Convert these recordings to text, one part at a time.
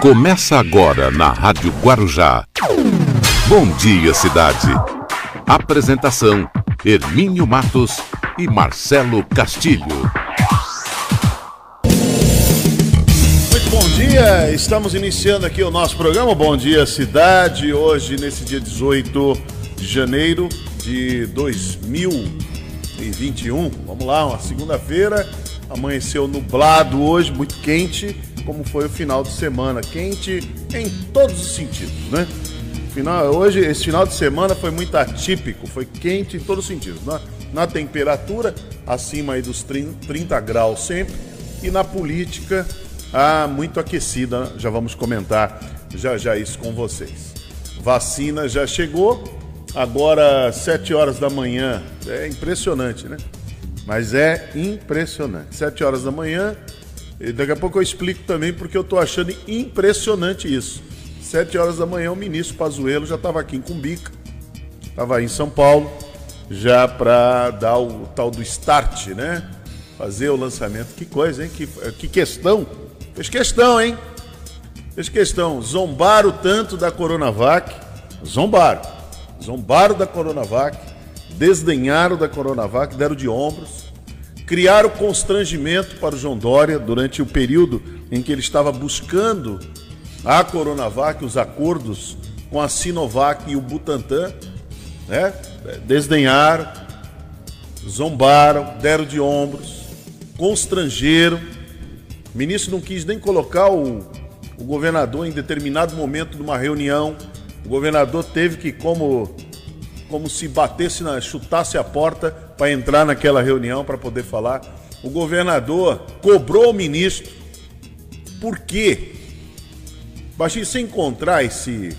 Começa agora na Rádio Guarujá. Bom dia, cidade. Apresentação: Hermínio Matos e Marcelo Castilho. Muito bom dia, estamos iniciando aqui o nosso programa Bom Dia Cidade, hoje nesse dia 18 de janeiro de 2021. Vamos lá, uma segunda-feira, amanheceu nublado hoje, muito quente, como foi o final de semana, quente em todos os sentidos, né? Final, hoje, esse final de semana foi muito atípico, foi quente em todos os sentidos. Na, na temperatura, acima aí dos 30, 30 graus sempre, e na política, ah, muito aquecida, já vamos comentar já já isso com vocês. Vacina já chegou, agora 7 horas da manhã, é impressionante, né? Mas é impressionante. 7 horas da manhã, e daqui a pouco eu explico também porque eu estou achando impressionante isso. Sete horas da manhã, o ministro Pazuello já estava aqui em Cumbica, estava em São Paulo, já para dar o tal do start, né? Fazer o lançamento. Que coisa, hein? Que, que questão. Fez questão, hein? Fez questão. Zombaram tanto da Coronavac. Zombaram. Zombaram da Coronavac. Desdenharam da Coronavac, deram de ombros criaram constrangimento para o João Dória durante o período em que ele estava buscando a Coronavac, os acordos com a Sinovac e o Butantan, né? Desdenharam, zombaram, deram de ombros, constrangeram. O ministro não quis nem colocar o, o governador em determinado momento de uma reunião. O governador teve que, como, como se batesse, na, chutasse a porta para entrar naquela reunião para poder falar. O governador cobrou o ministro. Por quê? Baixinho, se encontrar esse,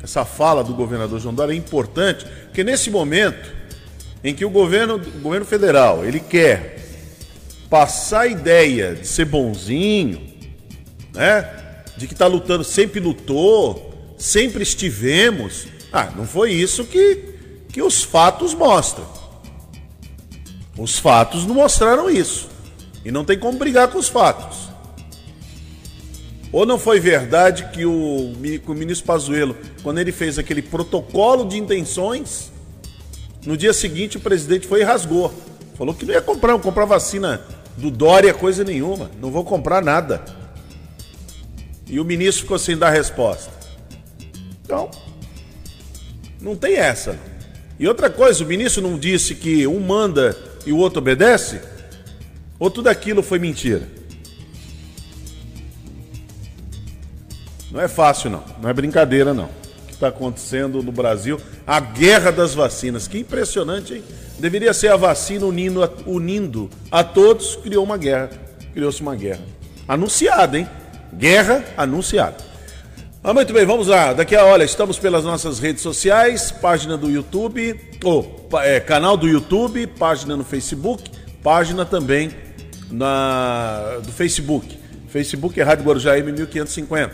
essa fala do governador João Dória é importante, porque nesse momento em que o governo, o governo federal ele quer passar a ideia de ser bonzinho, né? De que está lutando, sempre lutou, sempre estivemos. Ah, não foi isso que, que os fatos mostram. Os fatos não mostraram isso. E não tem como brigar com os fatos. Ou não foi verdade que o, que o ministro Pazuello, quando ele fez aquele protocolo de intenções, no dia seguinte o presidente foi e rasgou. Falou que não ia comprar, não comprar vacina do Dória, coisa nenhuma. Não vou comprar nada. E o ministro ficou sem dar resposta. Então, não tem essa. E outra coisa, o ministro não disse que um manda e o outro obedece? Ou tudo aquilo foi mentira? Não é fácil, não. Não é brincadeira, não. O que está acontecendo no Brasil? A guerra das vacinas. Que impressionante, hein? Deveria ser a vacina unindo a, unindo a todos, criou uma guerra. Criou-se uma guerra. Anunciada, hein? Guerra anunciada. Ah, muito bem, vamos lá. Daqui a olha, estamos pelas nossas redes sociais, página do YouTube, ou é, canal do YouTube, página no Facebook, página também na, do Facebook. Facebook é Rádio Guarujá M1550.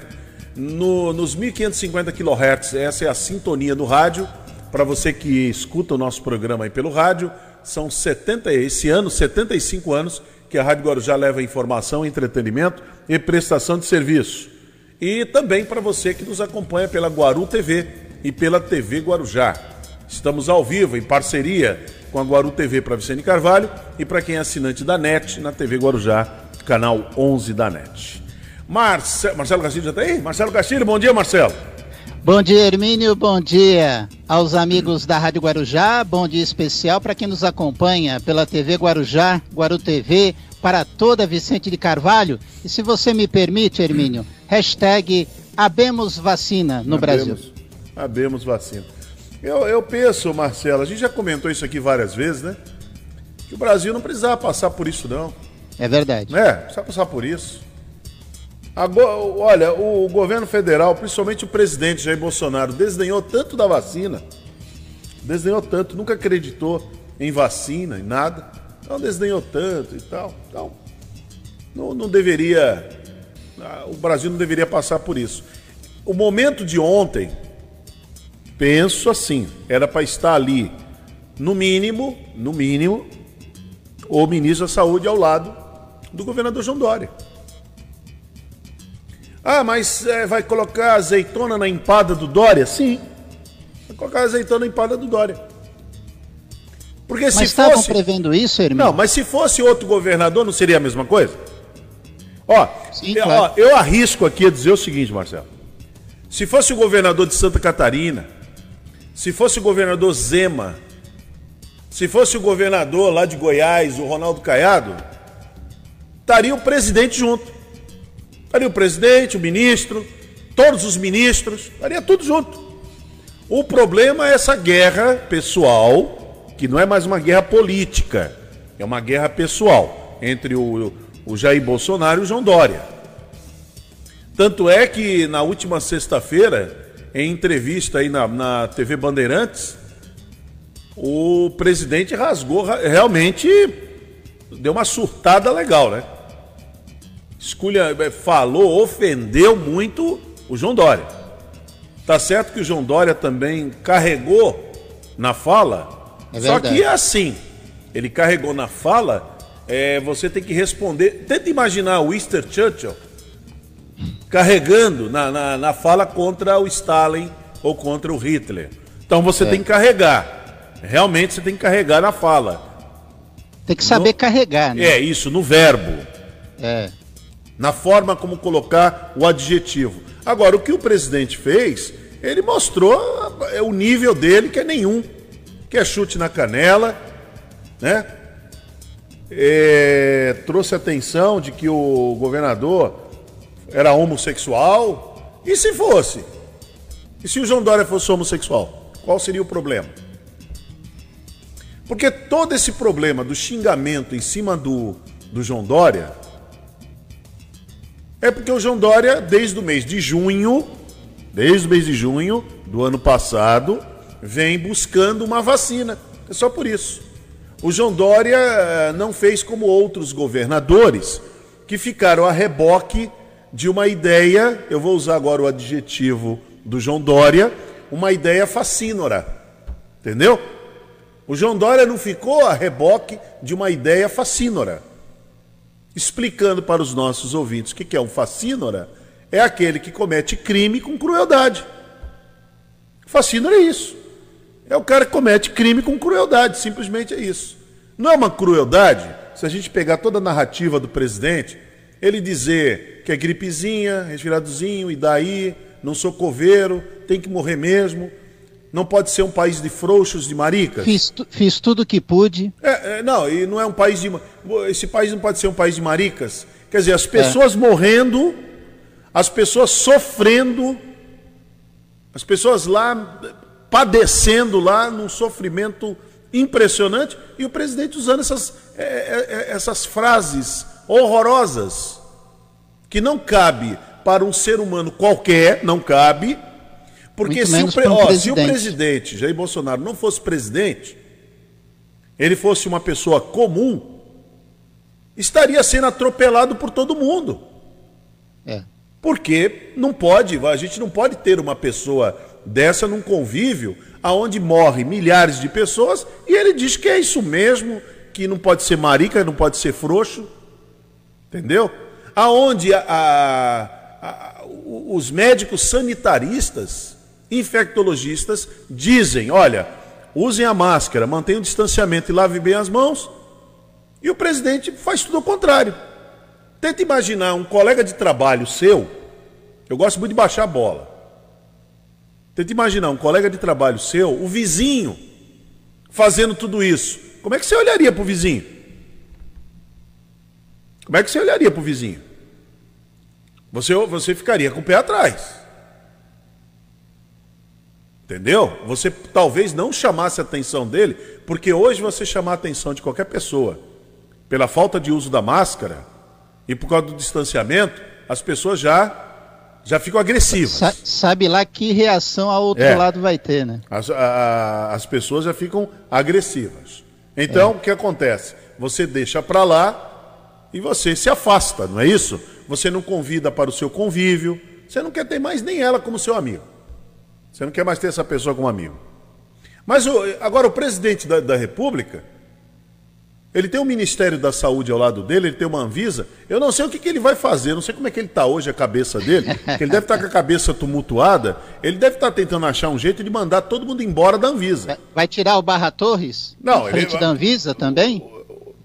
No, nos 1550 kHz, essa é a sintonia do rádio. Para você que escuta o nosso programa aí pelo rádio, são 70, esse ano, 75 anos que a Rádio Guarujá leva informação, entretenimento e prestação de serviço. E também para você que nos acompanha pela Guaru TV e pela TV Guarujá. Estamos ao vivo, em parceria com a Guaru TV para Vicente Carvalho e para quem é assinante da NET, na TV Guarujá, canal 11 da NET. Marce... Marcelo Castilho já está aí? Marcelo Castilho, bom dia, Marcelo. Bom dia, Hermínio. Bom dia aos amigos da Rádio Guarujá. Bom dia especial para quem nos acompanha pela TV Guarujá, Guaru TV, para toda Vicente de Carvalho. E se você me permite, Hermínio, hashtag Abemos Vacina no Abemos, Brasil. Abemos Vacina. Eu, eu penso, Marcelo, a gente já comentou isso aqui várias vezes, né? Que o Brasil não precisava passar por isso, não. É verdade. É, precisa passar por isso. Agora, olha, o governo federal, principalmente o presidente Jair Bolsonaro, desdenhou tanto da vacina, desdenhou tanto, nunca acreditou em vacina, em nada, então desdenhou tanto e tal. Então, não, não deveria, o Brasil não deveria passar por isso. O momento de ontem, penso assim, era para estar ali, no mínimo, no mínimo, o ministro da Saúde ao lado do governador João Dória. Ah, mas é, vai colocar azeitona na empada do Dória? Sim. Vai colocar azeitona na empada do Dória. Porque mas se estavam fosse... prevendo isso, Hermínio? Não, mas se fosse outro governador, não seria a mesma coisa? Ó, Sim, eu, claro. ó, eu arrisco aqui a dizer o seguinte, Marcelo. Se fosse o governador de Santa Catarina, se fosse o governador Zema, se fosse o governador lá de Goiás, o Ronaldo Caiado, estaria o presidente junto. Estaria o presidente, o ministro, todos os ministros, estaria tudo junto. O problema é essa guerra pessoal, que não é mais uma guerra política, é uma guerra pessoal entre o, o Jair Bolsonaro e o João Dória. Tanto é que na última sexta-feira, em entrevista aí na, na TV Bandeirantes, o presidente rasgou, realmente deu uma surtada legal, né? Escolha, é, falou, ofendeu muito o João Dória. Tá certo que o João Dória também carregou na fala, é só que é assim, ele carregou na fala, é, você tem que responder. Tenta imaginar o Winston Churchill carregando na, na, na, fala contra o Stalin ou contra o Hitler. Então você é. tem que carregar. Realmente você tem que carregar na fala. Tem que saber no... carregar, né? É, isso, no verbo. É. Na forma como colocar o adjetivo. Agora, o que o presidente fez, ele mostrou é, o nível dele, que é nenhum. Que é chute na canela, né? É, trouxe atenção de que o governador era homossexual. E se fosse? E se o João Dória fosse homossexual? Qual seria o problema? Porque todo esse problema do xingamento em cima do, do João Dória é porque o João Dória, desde o mês de junho, desde o mês de junho do ano passado, vem buscando uma vacina. É só por isso. O João Dória eh, não fez como outros governadores que ficaram a reboque de uma ideia, eu vou usar agora o adjetivo do João Dória, uma ideia facínora. Entendeu? O João Dória não ficou a reboque de uma ideia facínora. Explicando para os nossos ouvintes o que é um facínora, é aquele que comete crime com crueldade. Facínora é isso. É o cara que comete crime com crueldade, simplesmente é isso. Não é uma crueldade, se a gente pegar toda a narrativa do presidente, ele dizer que é gripezinha, resfriadozinho, e daí, não sou coveiro, tem que morrer mesmo, não pode ser um país de frouxos, de maricas. Fiz, fiz tudo o que pude. É, é, não, e não é um país de. Esse país não pode ser um país de maricas. Quer dizer, as pessoas é. morrendo, as pessoas sofrendo, as pessoas lá padecendo lá num sofrimento impressionante, e o presidente usando essas, é, é, é essas frases horrorosas, que não cabe para um ser humano qualquer, não cabe, porque se o, um ó, se o, presidente Jair Bolsonaro não fosse presidente, ele fosse uma pessoa comum, estaria sendo atropelado por todo mundo. É. Porque não pode, a gente não pode ter uma pessoa dessa num convívio aonde morre milhares de pessoas e ele diz que é isso mesmo, que não pode ser marica, não pode ser frouxo. Entendeu? Aonde a, a, a, os médicos sanitaristas, infectologistas, dizem: olha, usem a máscara, mantenham o distanciamento e lavem bem as mãos. E o presidente faz tudo ao contrário. Tenta imaginar um colega de trabalho seu, eu gosto muito de baixar a bola. Tenta imaginar um colega de trabalho seu, o vizinho, fazendo tudo isso. Como é que você olharia para o vizinho? Como é que você olharia para o vizinho? Você, você ficaria com o pé atrás. Entendeu? Você talvez não chamasse a atenção dele, porque hoje você chamar a atenção de qualquer pessoa pela falta de uso da máscara e por causa do distanciamento, as pessoas já já ficam agressivas. Sa sabe lá que reação ao outro é. lado vai ter, né? As, a, as pessoas já ficam agressivas. Então, é. o que acontece? Você deixa para lá e você se afasta, não é isso? Você não convida para o seu convívio, você não quer ter mais nem ela como seu amigo. Você não quer mais ter essa pessoa como amigo. Mas o, agora o presidente da, da República, Ele tem o Ministério da Saúde ao lado dele, ele tem uma Anvisa. Eu não sei o que, que ele vai fazer, não sei como é que ele está hoje, a cabeça dele. ele deve estar tá com a cabeça tumultuada. Ele deve estar tá tentando achar um jeito de mandar todo mundo embora da Anvisa. Vai tirar o Barra Torres? Não, frente ele... da Anvisa também?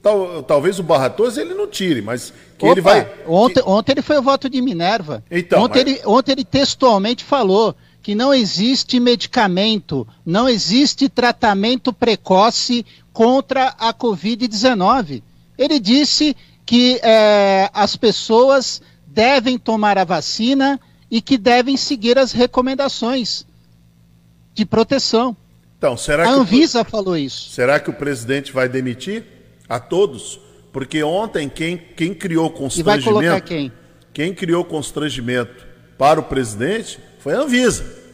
Tal, talvez o Barra Torres ele não tire, mas que Opa, ele vai. Ontem, que... ontem ele foi o voto de Minerva. Então, ontem, mas... ele, ontem ele textualmente falou que não existe medicamento, não existe tratamento precoce contra a Covid-19. Ele disse que é, as pessoas devem tomar a vacina e que devem seguir as recomendações de proteção. Então, será a Anvisa o, falou isso. Será que o presidente vai demitir a todos? Porque ontem quem, quem criou constrangimento. E vai colocar quem? Quem criou constrangimento para o presidente foi a Anvisa.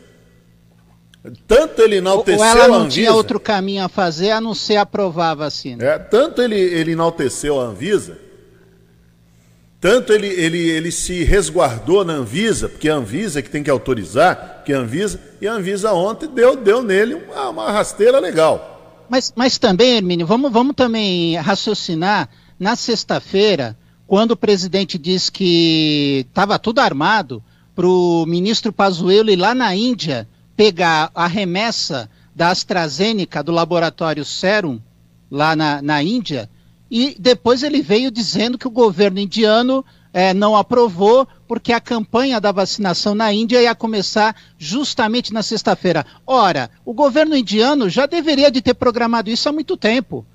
Tanto ele enalteceu Ou ela não a Anvisa, tinha outro caminho a fazer a não ser aprovar a vacina. É, tanto ele, ele enalteceu a Anvisa, tanto ele, ele, ele se resguardou na Anvisa, porque a Anvisa é que tem que autorizar, que a Anvisa, e a Anvisa ontem deu, deu nele uma, uma rasteira legal. Mas, mas também, Hermínio, vamos, vamos também raciocinar na sexta-feira, quando o presidente disse que estava tudo armado, para o ministro Pazuello ir lá na Índia pegar a remessa da AstraZeneca do laboratório Serum, lá na, na Índia, e depois ele veio dizendo que o governo indiano é, não aprovou, porque a campanha da vacinação na Índia ia começar justamente na sexta-feira. Ora, o governo indiano já deveria de ter programado isso há muito tempo.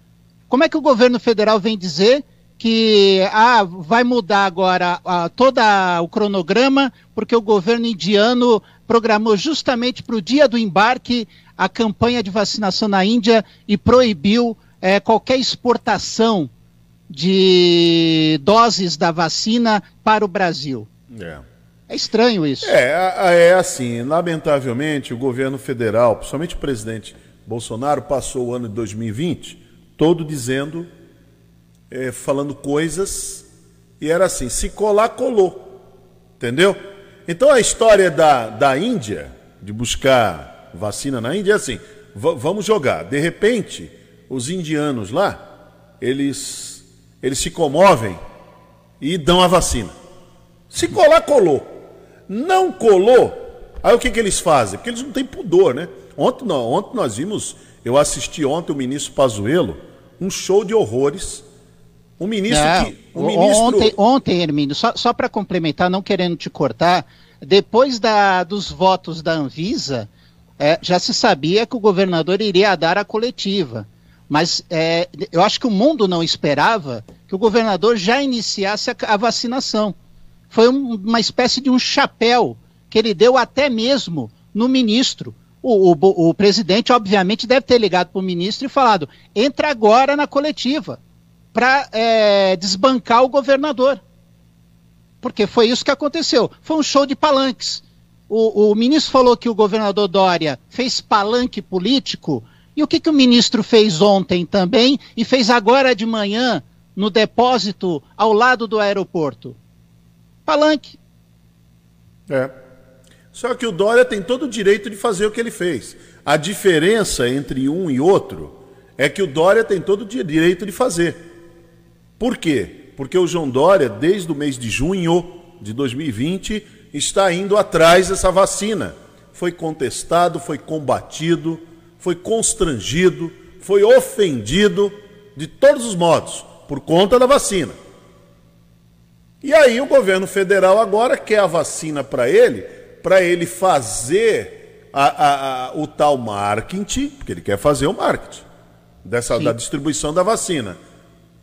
Como é que o governo federal vem dizer que ah, vai mudar agora ah, todo o cronograma, porque o governo indiano programou justamente para o dia do embarque a campanha de vacinação na Índia e proibiu eh, qualquer exportação de doses da vacina para o Brasil. É. É estranho isso. É, é assim, lamentavelmente o governo federal, principalmente o presidente Bolsonaro, passou o ano de 2020 todo dizendo é, falando coisas e era assim: se colar, colou. Entendeu? Então a história da, da Índia, de buscar vacina na Índia, é assim: vamos jogar. De repente, os indianos lá, eles, eles se comovem e dão a vacina. Se colar, colou. Não colou, aí o que, que eles fazem? Porque eles não têm pudor, né? Ontem, ontem nós vimos, eu assisti ontem o ministro Pazuello, um show de horrores um ministro não, que. Um ministro... Ontem, ontem, Hermínio, só, só para complementar, não querendo te cortar, depois da, dos votos da Anvisa, é, já se sabia que o governador iria dar a coletiva. Mas é, eu acho que o mundo não esperava que o governador já iniciasse a, a vacinação. Foi um, uma espécie de um chapéu que ele deu até mesmo no ministro. O, o, o presidente, obviamente, deve ter ligado para o ministro e falado: entra agora na coletiva para é, desbancar o governador. Porque foi isso que aconteceu. Foi um show de palanques. O, o, ministro falou que o governador Dória fez palanque político. E o que, que o ministro fez ontem também e fez agora de manhã no depósito ao lado do aeroporto? Palanque. É. Só que o Dória tem todo o direito de fazer o que ele fez. A diferença entre um e outro é que o Dória tem todo o direito de fazer. Por quê? Porque o João Dória, desde o mês de junho de 2020, está indo atrás dessa vacina. Foi contestado, foi combatido, foi constrangido, foi ofendido de todos os modos por conta da vacina. E aí o governo federal agora quer a vacina para ele, para ele fazer a, a, a, o tal marketing, porque ele quer fazer o marketing dessa, da distribuição da vacina.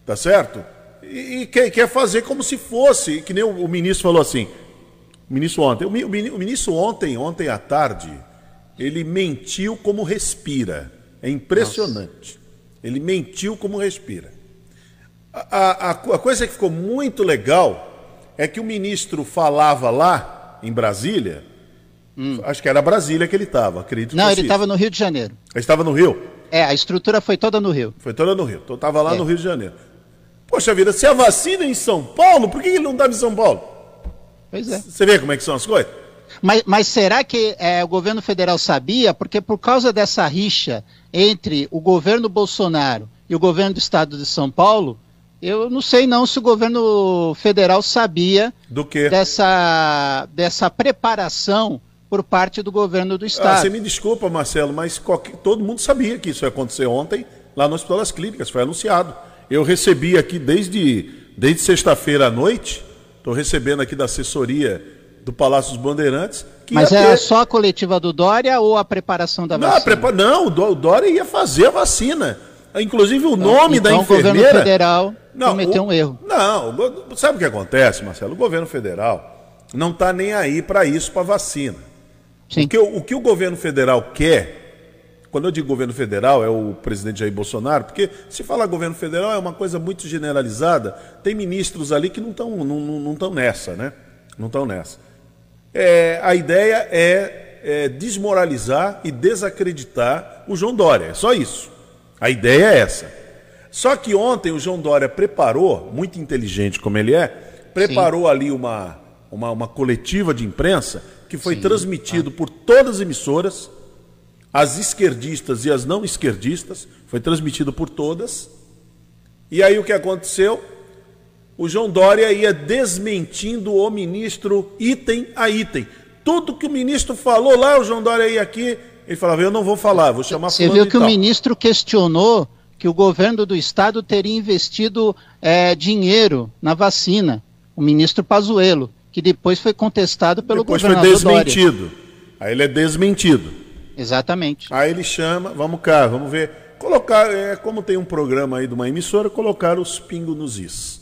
Tá certo? E, e quer, quer, fazer como se fosse, que nem o, o ministro falou assim. O ministro ontem, o, o, o ministro ontem, ontem à tarde, ele mentiu como respira. É impressionante. Nossa. Ele mentiu como respira. A, a, a, coisa que ficou muito legal é que o ministro falava lá em Brasília, hum. acho que era Brasília que ele estava, acredito. Não, ele estava no Rio de Janeiro. Ele estava no Rio? É, a estrutura foi toda no Rio. Foi toda no Rio. Então estava lá é. no Rio de Janeiro. Poxa vida, se a vacina é em São Paulo, por que ele não estava em São Paulo? Pois é. Você vê como é que são as coisas? Mas, mas será que é, o governo federal sabia? Porque por causa dessa rixa entre o governo Bolsonaro e o governo do estado de São Paulo, eu não sei não se o governo federal sabia do que dessa, dessa preparação por parte do governo do ah, estado. Ah, você me desculpa, Marcelo, mas qualquer, todo mundo sabia que isso ia acontecer ontem lá no Hospital das Clínicas, foi anunciado. Eu recebi aqui desde, desde sexta-feira à noite, estou recebendo aqui da assessoria do Palácio dos Bandeirantes. Mas era ter... só a coletiva do Dória ou a preparação da não, vacina? Prepa... Não, o Dória ia fazer a vacina. Inclusive o então, nome então, da enfermeira. O governo federal não, cometeu o... um erro. Não, sabe o que acontece, Marcelo? O governo federal não está nem aí para isso, para vacina. Sim. O, que, o que o governo federal quer quando eu digo governo federal, é o presidente Jair Bolsonaro, porque se falar governo federal é uma coisa muito generalizada. Tem ministros ali que não estão não, não, não nessa, né? Não estão nessa. É, a ideia é, é, desmoralizar e desacreditar o João Dória. É só isso. A ideia é essa. Só que ontem o João Dória preparou, muito inteligente como ele é, preparou Sim. ali uma, uma, uma, coletiva de imprensa que foi Sim. transmitido ah. por todas as emissoras, as esquerdistas e as não esquerdistas, foi transmitido por todas. E aí o que aconteceu? O João Dória ia desmentindo o ministro item a item. Tudo que o ministro falou lá, o João Dória ia aqui, ele falava, eu não vou falar, vou chamar Você viu que o ministro questionou que o governo do estado teria investido é, dinheiro na vacina. O ministro Pazuello, que depois foi contestado pelo depois governador Depois foi desmentido. Dória. Aí ele é desmentido. Exatamente. Aí ele chama, vamos cá, vamos ver. Colocar, é como tem um programa aí de uma emissora, colocar os pingos nos is.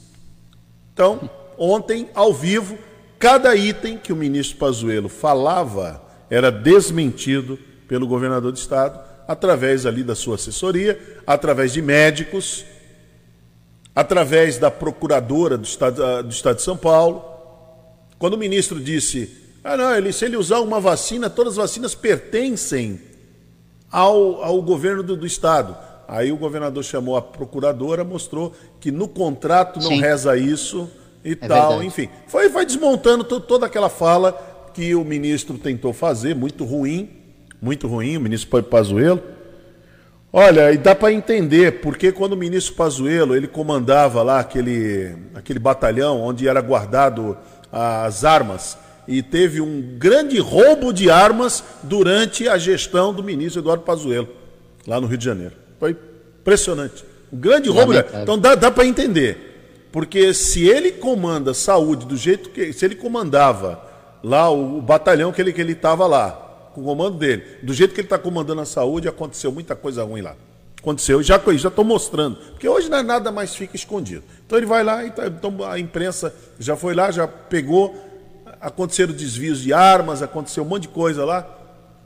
Então, ontem, ao vivo, cada item que o ministro Pazuello falava era desmentido pelo governador do estado, através ali da sua assessoria, através de médicos, através da procuradora do estado, ah, do estado de São Paulo. Quando o ministro disse ah, não, ele, se ele usar uma vacina, todas as vacinas pertencem ao, ao governo do, do Estado. Aí o governador chamou a procuradora, mostrou que no contrato não Sim. reza isso e é tal, verdade. enfim. Foi, foi desmontando toda aquela fala que o ministro tentou fazer, muito ruim, muito ruim, o ministro Pazuello. Olha, e dá para entender, porque quando o ministro Pazuello, ele comandava lá aquele, aquele batalhão onde era guardado as armas e teve um grande roubo de armas durante a gestão do ministro Eduardo Pazuello, lá no Rio de Janeiro. Foi impressionante. Um grande roubo. Então dá, dá para entender. Porque se ele comanda saúde do jeito que. Se ele comandava lá o, o batalhão que ele que estava lá, com o comando dele, do jeito que ele está comandando a saúde, aconteceu muita coisa ruim lá. Aconteceu, já já estou mostrando. Porque hoje não é nada mais fica escondido. Então ele vai lá, tá, então a imprensa já foi lá, já pegou aconteceram desvios de armas, aconteceu um monte de coisa lá,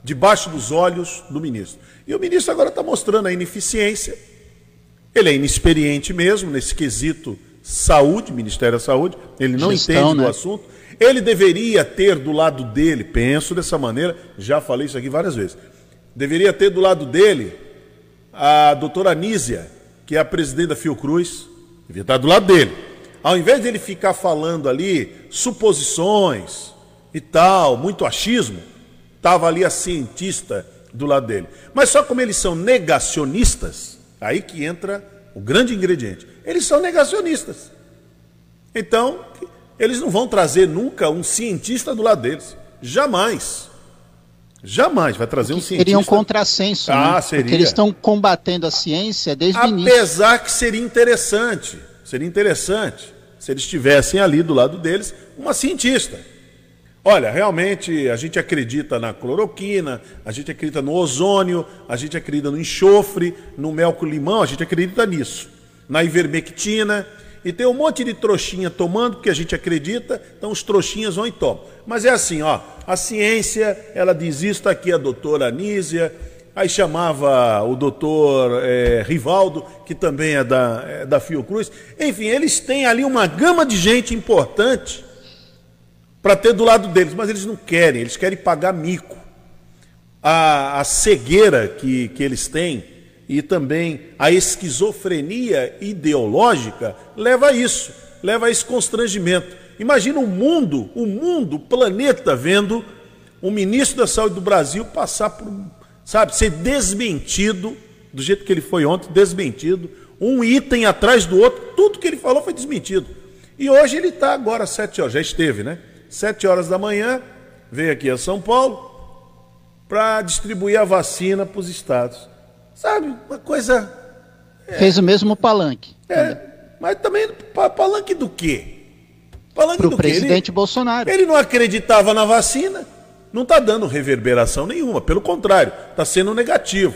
debaixo dos olhos do ministro. E o ministro agora está mostrando a ineficiência. Ele é inexperiente mesmo nesse quesito saúde, Ministério da Saúde, ele não Gestão, entende né? do assunto. Ele deveria ter do lado dele, penso dessa maneira, já falei isso aqui várias vezes, deveria ter do lado dele a doutora Anísia, que é a presidente da Fiocruz, devia estar do lado dele. Ao invés de ele ficar falando ali suposições e tal, muito achismo, estava ali a cientista do lado dele. Mas só como eles são negacionistas, aí que entra o grande ingrediente. Eles são negacionistas. Então, eles não vão trazer nunca um cientista do lado deles. Jamais. Jamais vai trazer um cientista. Seria um contrassenso. Ah, né? seria. Porque eles estão combatendo a ciência desde Apesar o início. Apesar que seria interessante. Seria interessante se eles tivessem ali do lado deles uma cientista. Olha, realmente a gente acredita na cloroquina, a gente acredita no ozônio, a gente acredita no enxofre, no mel com limão, a gente acredita nisso. Na ivermectina, e tem um monte de trouxinha tomando, porque a gente acredita, então os trouxinhas vão e tomam. Mas é assim, ó, a ciência, ela diz isso, está aqui a doutora Anísia, aí chamava o doutor é, Rivaldo, que também é da, é da Fiocruz. Enfim, eles têm ali uma gama de gente importante para ter do lado deles, mas eles não querem, eles querem pagar mico. A, a cegueira que, que eles têm e também a esquizofrenia ideológica leva a isso, leva a esse constrangimento. Imagina o mundo, o mundo, o planeta vendo o ministro da Saúde do Brasil passar por sabe, ser desmentido, do jeito que ele foi ontem, desmentido, um item atrás do outro, tudo que ele falou foi desmentido. E hoje ele está agora às sete horas, já esteve, né? Sete horas da manhã, veio aqui a São Paulo para distribuir a vacina para os estados. Sabe, uma coisa. É, Fez o mesmo palanque. É, mas também palanque do quê? Palanque Pro do presidente quê? Ele, Bolsonaro. Ele não acreditava na vacina, não está dando reverberação nenhuma, pelo contrário, está sendo negativo.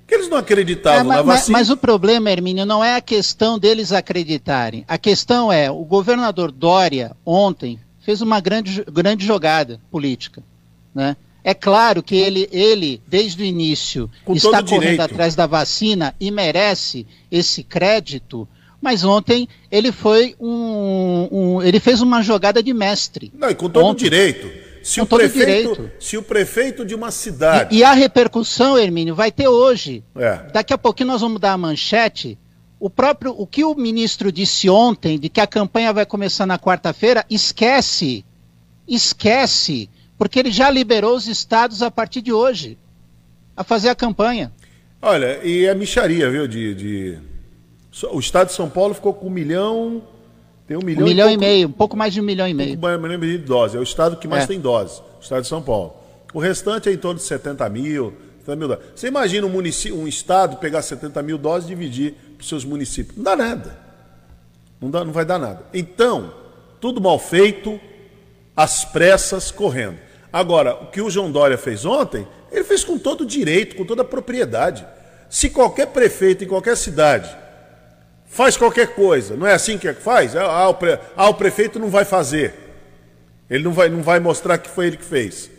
Porque eles não acreditavam é, mas, na vacina. Mas, mas o problema, Hermínio, não é a questão deles acreditarem. A questão é, o governador Dória, ontem, fez uma grande, grande jogada política. Né? É claro que ele, ele desde o início, Com está correndo direito. atrás da vacina e merece esse crédito, mas ontem ele foi um, um, ele fez uma jogada de mestre. Não, e com todo ontem. direito. Se o, prefeito, se o prefeito de uma cidade. E, e a repercussão, Hermínio, vai ter hoje. É. Daqui a pouquinho nós vamos dar a manchete. O próprio, o que o ministro disse ontem, de que a campanha vai começar na quarta-feira, esquece. Esquece. Porque ele já liberou os estados a partir de hoje a fazer a campanha. Olha, e é micharia, viu? De, de... O estado de São Paulo ficou com um milhão tem um milhão, um milhão e, pouco, e, meio, um pouco mais de um milhão e meio. Um pouco mais de um milhão de doses. É o estado que mais é. tem doses, o estado de São Paulo. O restante é em torno de 70 mil, 70 mil doses. Você imagina um, município, um estado pegar 70 mil doses e dividir para os seus municípios. Não dá nada. Não, dá, não vai dar nada. Então, tudo mal feito, às pressas, correndo. Agora, o que o João Dória fez ontem, ele fez com todo direito, com toda a propriedade. Se qualquer prefeito em qualquer cidade faz qualquer coisa. Não é assim que faz? Ah, ah, o, pre... ah, o prefeito não vai fazer. Ele não vai, não vai mostrar que foi ele que fez.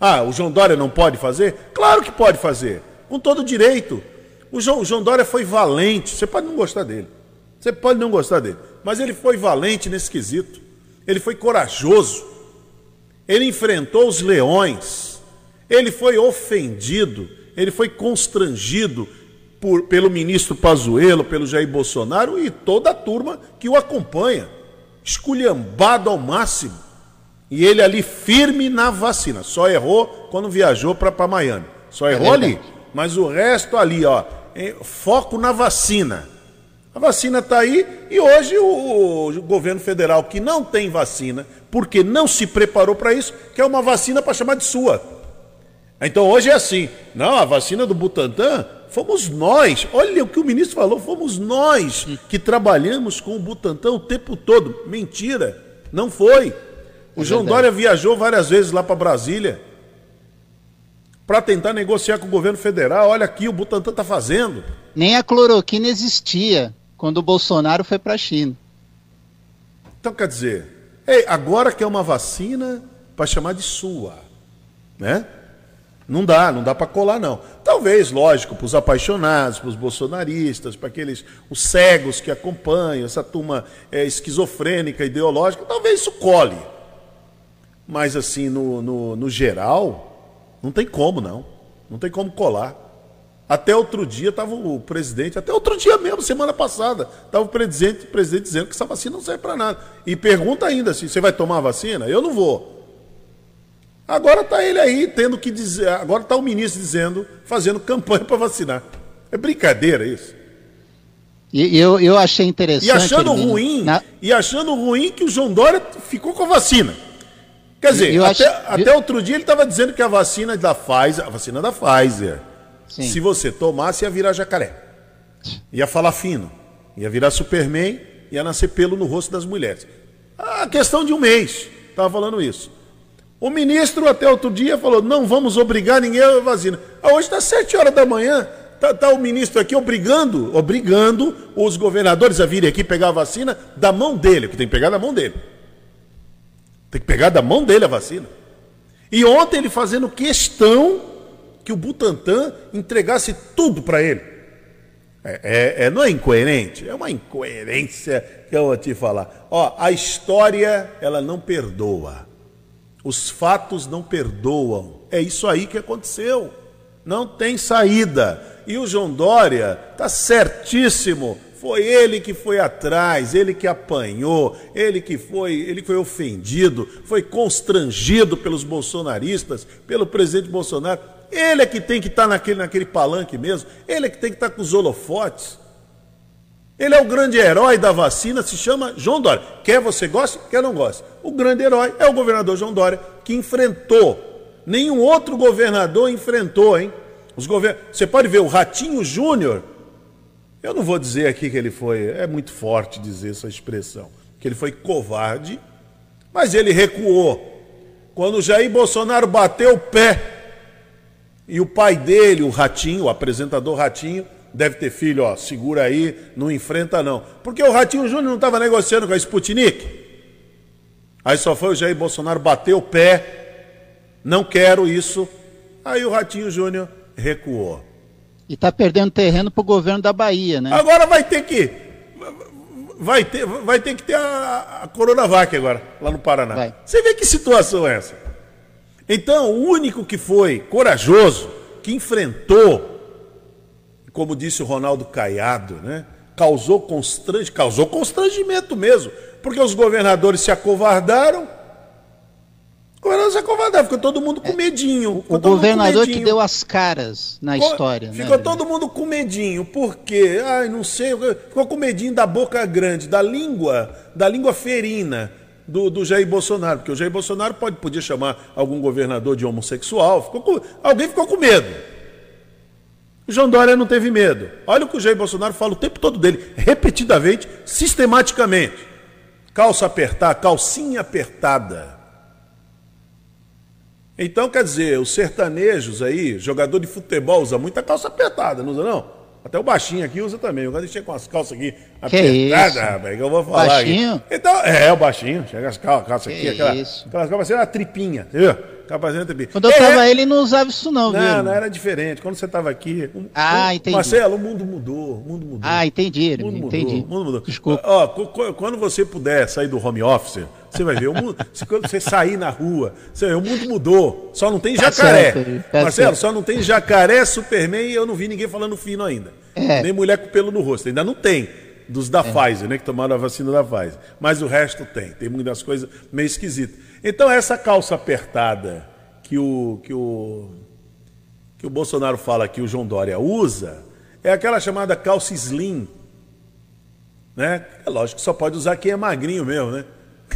Ah, o João Dória não pode fazer? Claro que pode fazer, com todo direito. O João, o João Dória foi valente. Você pode não gostar dele. Você pode não gostar dele. Mas ele foi valente nesse quesito. Ele foi corajoso. Ele enfrentou os leões. Ele foi ofendido. Ele foi constrangido por, pelo ministro Pazuello, pelo Jair Bolsonaro e toda a turma que o acompanha, esculhambado ao máximo. E ele ali firme na vacina. Só errou quando viajou para Miami. Só errou é ali. Mas o resto ali, ó, foco na vacina. A vacina está aí e hoje o, o, governo federal que não tem vacina, porque não se preparou para isso, quer uma vacina para chamar de sua. Então hoje é assim, não, a vacina do Butantan Fomos nós, olha o que o ministro falou, fomos nós que trabalhamos com o Butantan o tempo todo. Mentira, não foi. O é João verdade. Dória viajou várias vezes lá para Brasília para tentar negociar com o governo federal. Olha aqui, o Butantan está fazendo. Nem a cloroquina existia quando o Bolsonaro foi para a China. Então, quer dizer, ei, agora que é uma vacina para chamar de sua, né? Não dá, não dá para colar, não. Talvez, lógico, para os apaixonados, para os bolsonaristas, para aqueles os cegos que acompanham, essa turma é, esquizofrênica, ideológica, talvez isso cole. Mas, assim, no, no, no geral, não tem como, não. Não tem como colar. Até outro dia estava o presidente, até outro dia mesmo, semana passada, estava o presidente, o presidente dizendo que essa vacina não serve para nada. E pergunta ainda assim: você vai tomar a vacina? Eu não vou. Agora está ele aí tendo que dizer, agora está o ministro dizendo, fazendo campanha para vacinar. É brincadeira isso. E eu, eu achei interessante. E achando ruim, na... e achando ruim que o João Dória ficou com a vacina. Quer dizer, até, acho... até outro dia ele estava dizendo que a vacina da Pfizer, a vacina da Pfizer, Sim. se você tomasse, ia virar jacaré. Ia falar fino. Ia virar Superman, ia nascer pelo no rosto das mulheres. A questão de um mês, estava falando isso. O ministro até outro dia falou: não vamos obrigar ninguém a vacina. Ah, hoje está sete horas da manhã, está tá o ministro aqui obrigando, obrigando os governadores a virem aqui pegar a vacina da mão dele, que tem que pegar da mão dele. Tem que pegar da mão dele a vacina. E ontem ele fazendo questão que o Butantan entregasse tudo para ele. É, é, é, não é incoerente? É uma incoerência que eu vou te falar. Ó, a história, ela não perdoa. Os fatos não perdoam. É isso aí que aconteceu. Não tem saída. E o João Dória está certíssimo. Foi ele que foi atrás, ele que apanhou, ele que foi, ele foi ofendido, foi constrangido pelos bolsonaristas, pelo presidente Bolsonaro. Ele é que tem que estar tá naquele, naquele palanque mesmo, ele é que tem que estar tá com os holofotes. Ele é o grande herói da vacina, se chama João Dória. Quer você goste, quer não goste. O grande herói é o governador João Dória, que enfrentou. Nenhum outro governador enfrentou, hein? Os govern... Você pode ver o Ratinho Júnior. Eu não vou dizer aqui que ele foi. É muito forte dizer essa expressão. Que ele foi covarde, mas ele recuou. Quando Jair Bolsonaro bateu o pé e o pai dele, o Ratinho, o apresentador Ratinho, deve ter filho, ó, segura aí, não enfrenta não. Porque o Ratinho Júnior não estava negociando com a Sputnik. Aí só foi o Jair Bolsonaro bater o pé, não quero isso. Aí o Ratinho Júnior recuou. E está perdendo terreno para o governo da Bahia, né? Agora vai ter que. Vai ter, vai ter que ter a, a Coronavac agora, lá no Paraná. Vai. Você vê que situação é essa? Então, o único que foi corajoso, que enfrentou como disse o Ronaldo Caiado, né? causou, constrange, causou constrangimento mesmo, porque os governadores se acovardaram. O governador se acovardaram, ficou todo mundo com é, medinho. O governador que deu as caras na ficou, história. Né, ficou né? todo mundo com medinho. Por quê? Ai, não sei. Ficou com medinho da boca grande, da língua, da língua ferina. Do, do Jair Bolsonaro, porque o Jair Bolsonaro pode, podia chamar algum governador de homossexual, ficou com, alguém ficou com medo. O João Dória não teve medo. Olha o que o Jair Bolsonaro fala o tempo todo dele, repetidamente, sistematicamente. Calça apertada, calcinha apertada. Então, quer dizer, os sertanejos aí, jogador de futebol, usa muita calça apertada, não usa não? Até o baixinho aqui usa também. Eu gosto de chegar com as calças aqui apertadas, rapaz, que eu vou falar. Baixinho? Aqui. Então, é, o baixinho. Chega as calças aqui, aquela, aquelas calças, uma tripinha, viu? Capacete Quando eu estava é, ele não usava isso não, viu? Não, não era diferente. Quando você estava aqui. Um, ah, um, entendi. Marcelo, o mundo mudou. O mundo mudou. Ah, entendi. O mundo mudou, entendi. O mundo mudou. Desculpa. Ó, quando você puder sair do home office, você vai ver. O mundo, quando você sair na rua, você vê, o mundo mudou. Só não tem tá jacaré. Certo, tá Marcelo, certo. só não tem jacaré, Superman e eu não vi ninguém falando fino ainda. É. Nem mulher com pelo no rosto. Ainda não tem dos da é. Pfizer, né, que tomaram a vacina da Pfizer. Mas o resto tem. Tem muitas coisas meio esquisitas. Então, essa calça apertada que o, que o, que o Bolsonaro fala que o João Dória usa é aquela chamada calça slim. Né? É lógico que só pode usar quem é magrinho mesmo, né?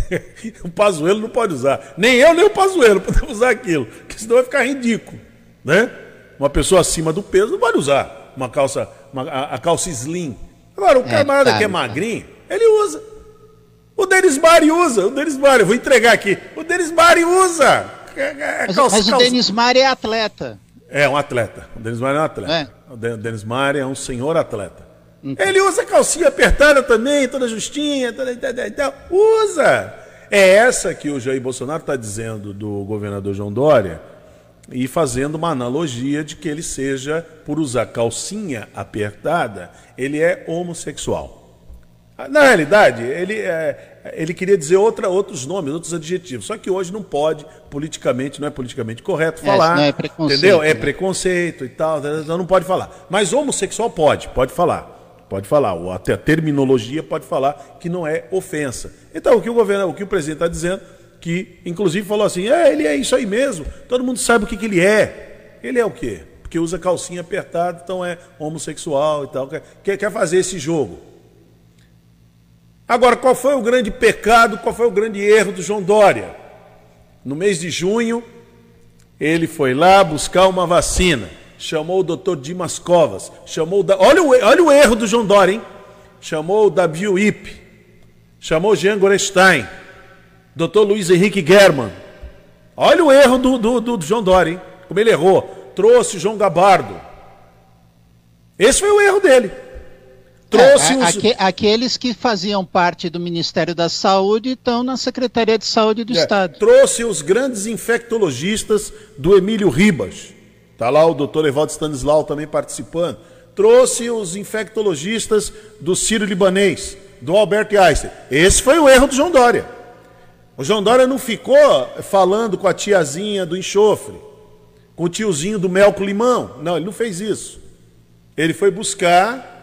o Pazuelo não pode usar. Nem eu, nem o Pazuelo podemos usar aquilo, porque senão vai ficar ridículo. Né? Uma pessoa acima do peso não pode usar uma calça, uma, a, a, calça slim. Agora, o é, camarada tá, que é magrinho, ele usa. O Denis Mari usa, o Denis Mari, vou entregar aqui. O Denis Mari usa. É, é, mas, calça, mas o Denis Mari é atleta. É um atleta. O Denis Mari é um atleta. É. O Denis Mari é um senhor atleta. Então. Ele usa calcinha apertada também, toda justinha, toda, toda, usa. É essa que o Jair Bolsonaro está dizendo do governador João Dória e fazendo uma analogia de que ele seja, por usar calcinha apertada, ele é homossexual. Na realidade, ele, é, ele queria dizer outra, outros nomes, outros adjetivos. Só que hoje não pode, politicamente, não é politicamente correto é, falar. É, é preconceito. Entendeu? É né? preconceito e tal, então não pode falar. Mas homossexual pode, pode falar. Pode falar. Ou até a terminologia pode falar que não é ofensa. Então, o que o governo, o que o presidente está dizendo, que inclusive falou assim: é, ele é isso aí mesmo, todo mundo sabe o que, que ele é. Ele é o quê? Porque usa calcinha apertada, então é homossexual e tal. Quer, quer fazer esse jogo. Agora, qual foi o grande pecado, qual foi o grande erro do João Dória? No mês de junho, ele foi lá buscar uma vacina, chamou o doutor Dimas Covas, chamou da... olha, o, olha o erro do João Dória, hein? Chamou o Wip, chamou Jean Gorestein, doutor Luiz Henrique German. Olha o erro do, do, do, do João Dória, hein? Como ele errou. Trouxe João Gabardo. Esse foi o erro dele. Trouxe é, os... Aqu aqueles que faziam parte do Ministério da Saúde estão na Secretaria de Saúde do é, Estado. Trouxe os grandes infectologistas do Emílio Ribas. Está lá o doutor Evaldo Stanislau também participando. Trouxe os infectologistas do Ciro Libanês, do Albert Einstein. Esse foi o erro do João Dória. O João Dória não ficou falando com a tiazinha do enxofre, com o tiozinho do mel com limão. Não, ele não fez isso. Ele foi buscar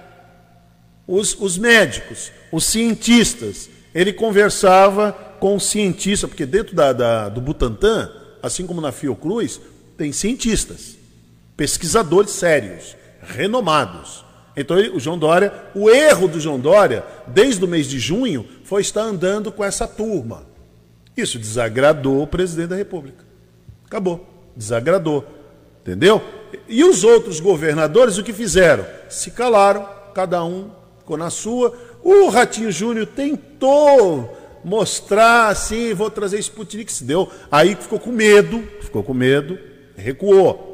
os, os médicos, os cientistas. Ele conversava com cientistas, porque dentro da, da, do Butantan, assim como na Fiocruz, tem cientistas, pesquisadores sérios, renomados. Então o João Dória, o erro do João Dória, desde o mês de junho, foi estar andando com essa turma. Isso desagradou o presidente da República. Acabou. Desagradou. Entendeu? E os outros governadores o que fizeram? Se calaram, cada um ficou na sua. O Ratinho Júnior tentou mostrar assim, vou trazer Sputnik, se deu. Aí ficou com medo, ficou com medo, recuou.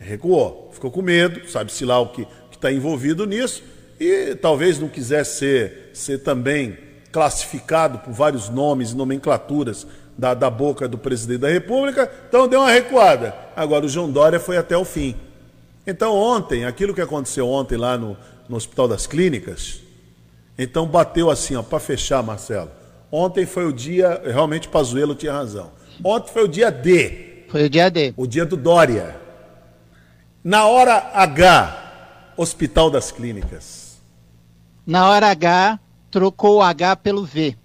Recuou, ficou com medo, sabe-se lá o que está envolvido nisso, e talvez não quisesse ser, ser também classificado por vários nomes e nomenclaturas da, da boca do presidente da República, então deu uma recuada. Agora o João Dória foi até o fim. Então ontem, aquilo que aconteceu ontem lá no, no Hospital das Clínicas, então bateu assim, ó, para fechar, Marcelo. Ontem foi o dia, realmente Pazuello tinha razão. Ontem foi o dia D. Foi o dia D. O dia do Dória. Na hora H, Hospital das Clínicas. Na hora H, trocou o H pelo V.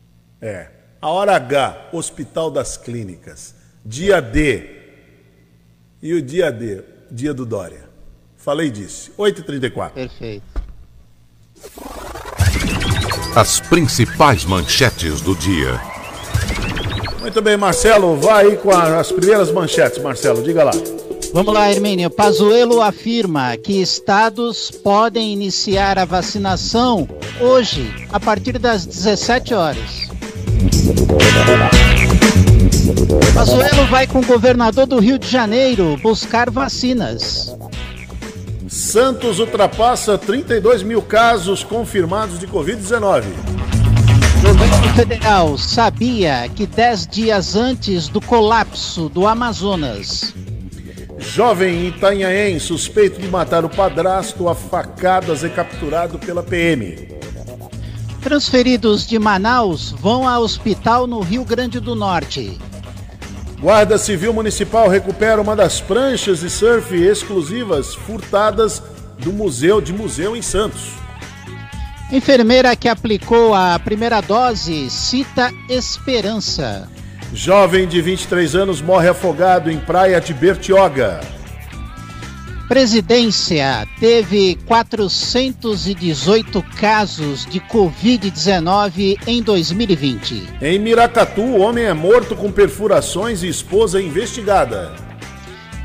É. A hora H, Hospital das Clínicas. Dia D. E o dia D, dia do Dória. Falei disso. 8h34. Perfeito. As principais manchetes do dia. Muito bem, Marcelo. Vai aí com as primeiras manchetes, Marcelo. Diga lá. Vamos lá, Hermínio. Pazuello afirma que estados podem iniciar a vacinação hoje, a partir das 17 horas. Pazuello vai com o governador do Rio de Janeiro buscar vacinas. Santos ultrapassa 32 mil casos confirmados de Covid-19. Governo federal sabia que 10 dias antes do colapso do Amazonas, Jovem em Itanhaém, suspeito de matar o padrasto a facadas, é capturado pela PM. transferidos de Manaus vão a hospital no Rio Grande do Norte. Guarda Civil Municipal recupera uma das pranchas de surf exclusivas furtadas do Museu de Museu em Santos. Enfermeira que aplicou a primeira dose cita esperança. Jovem de 23 anos morre afogado em praia de Bertioga. Presidência teve 418 casos de Covid-19 em 2020. Em Miracatu, o homem é morto com perfurações e esposa investigada.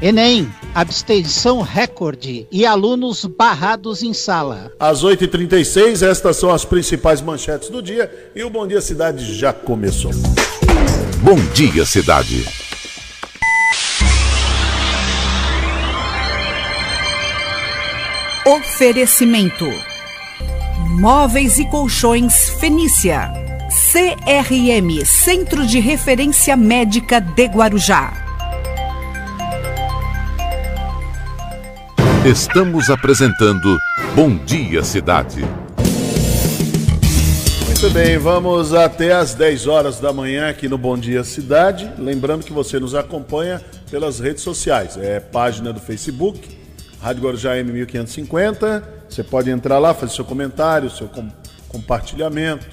Enem, abstenção recorde e alunos barrados em sala. Às 8h36, estas são as principais manchetes do dia e o Bom Dia Cidade já começou. Bom dia, cidade. Oferecimento: Móveis e Colchões Fenícia. CRM Centro de Referência Médica de Guarujá. Estamos apresentando Bom Dia Cidade. Muito bem, vamos até às 10 horas da manhã aqui no Bom Dia Cidade. Lembrando que você nos acompanha pelas redes sociais. É página do Facebook, Rádio Guarujá M1550. Você pode entrar lá, fazer seu comentário, seu com- compartilhamento,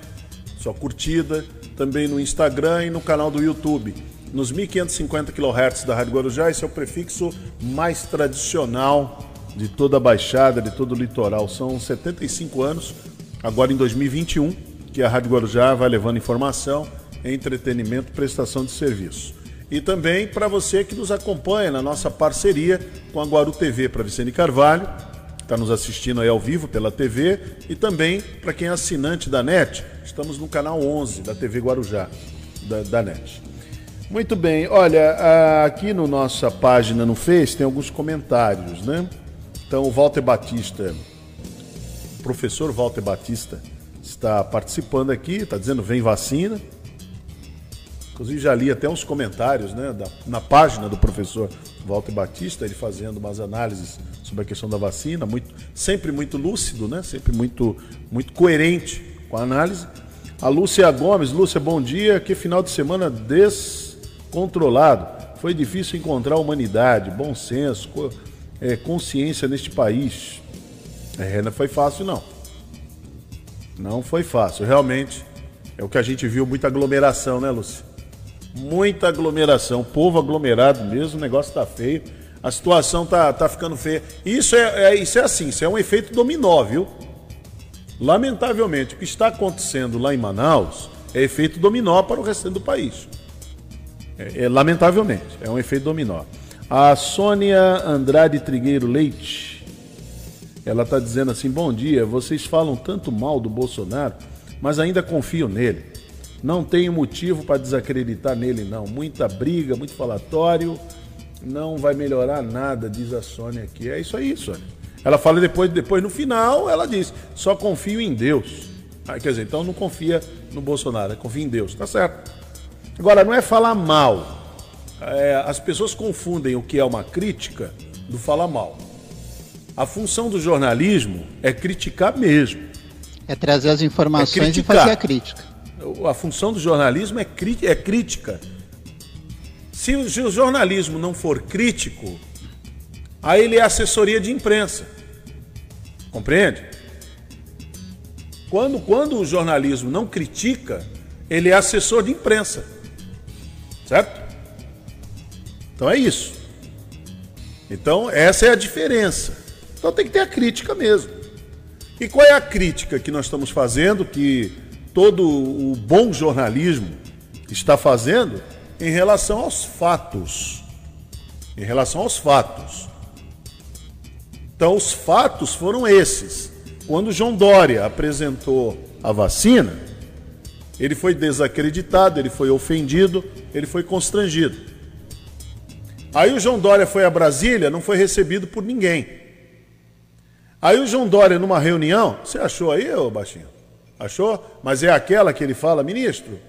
sua curtida. Também no Instagram e no canal do YouTube. Nos 1550 kHz da Rádio Guarujá, esse é o prefixo mais tradicional de toda a Baixada, de todo o litoral. São 75 anos, agora em 2021, que a Rádio Guarujá vai levando informação, entretenimento prestação de serviço. E também para você que nos acompanha na nossa parceria com a Guaru TV, para Vicente Carvalho, que está nos assistindo aí ao vivo pela TV, e também para quem é assinante da NET, estamos no canal 11 da TV Guarujá, da, da NET. Muito bem, olha, aqui no nossa página no Face tem alguns comentários, né? Então o Walter Batista, o professor Walter Batista está participando aqui, está dizendo vem vacina. Inclusive já li até uns comentários né, da- na página do professor Walter Batista, ele fazendo umas análises sobre a questão da vacina, muito, sempre muito lúcido, né, sempre muito, muito coerente com a análise. A Lúcia Gomes, Lúcia, bom dia. Que final de semana descontrolado. Foi difícil encontrar humanidade, bom senso, co- é, consciência neste país. É, não foi fácil, não. Não foi fácil. Realmente, é o que a gente viu, muita aglomeração, né, Lúcia? Muita aglomeração. Povo aglomerado mesmo, o negócio tá feio. a situação tá, tá ficando feia. Isso é, é, isso é assim, isso é um efeito dominó, viu? Lamentavelmente, o que está acontecendo lá em Manaus é efeito dominó para o restante do país. É, é, lamentavelmente, é um efeito dominó. A Sônia Andrade Trigueiro Leite, ela está dizendo assim: bom dia, vocês falam tanto mal do Bolsonaro, mas ainda confio nele. Não tenho motivo para desacreditar nele, não. Muita briga, muito falatório não vai melhorar nada, diz a Sônia aqui. É isso aí, Sônia. Ela fala depois, depois no final, ela diz: só confio em Deus. Ah, quer dizer, então não confia no Bolsonaro, confia em Deus, tá certo. Agora, não é falar mal. É, as pessoas confundem o que é uma crítica do falar mal. A função do jornalismo é criticar mesmo. É trazer as informações é e fazer a crítica. A função do jornalismo é, é crítica se o, se o jornalismo não for crítico, aí ele é assessoria de imprensa. Compreende? Quando, quando o jornalismo não critica, ele é assessor de imprensa. Certo? Então é isso. Então essa é a diferença. Então tem que ter a crítica mesmo. E qual é a crítica que nós estamos fazendo, que todo o bom jornalismo está fazendo? em relação aos fatos. Em relação aos fatos. Então, os fatos foram esses. Quando João Dória apresentou a vacina, ele foi desacreditado, ele foi ofendido, ele foi constrangido. Aí o João Dória foi a Brasília, não foi recebido por ninguém. Aí o João Dória, numa reunião, você achou aí, ô baixinho? Achou? Mas é aquela que ele fala, ministro,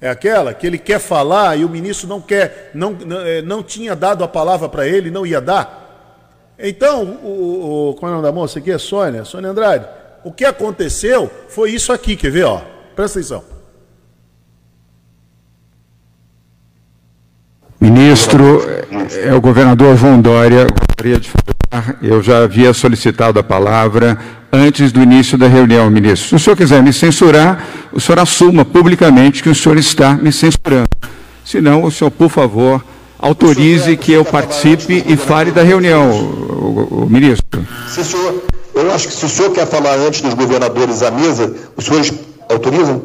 é aquela que ele quer falar e o ministro não quer, não, não, é, não tinha dado a palavra para ele, não ia dar. Então, o, o, qual é o nome da moça aqui? É Sônia, Sônia Andrade. O que aconteceu foi isso aqui, quer ver? Ó, presta atenção. Ministro, é o governador João Dória. Gostaria de falar, eu já havia solicitado a palavra antes do início da reunião, ministro. Se o senhor quiser me censurar, o senhor assuma publicamente que o senhor está me censurando. Se não, o senhor, por favor, autorize que eu participe e fale da reunião, o, ministro. Se o senhor, eu acho que se o senhor quer falar antes dos governadores à mesa, os senhores autorizam?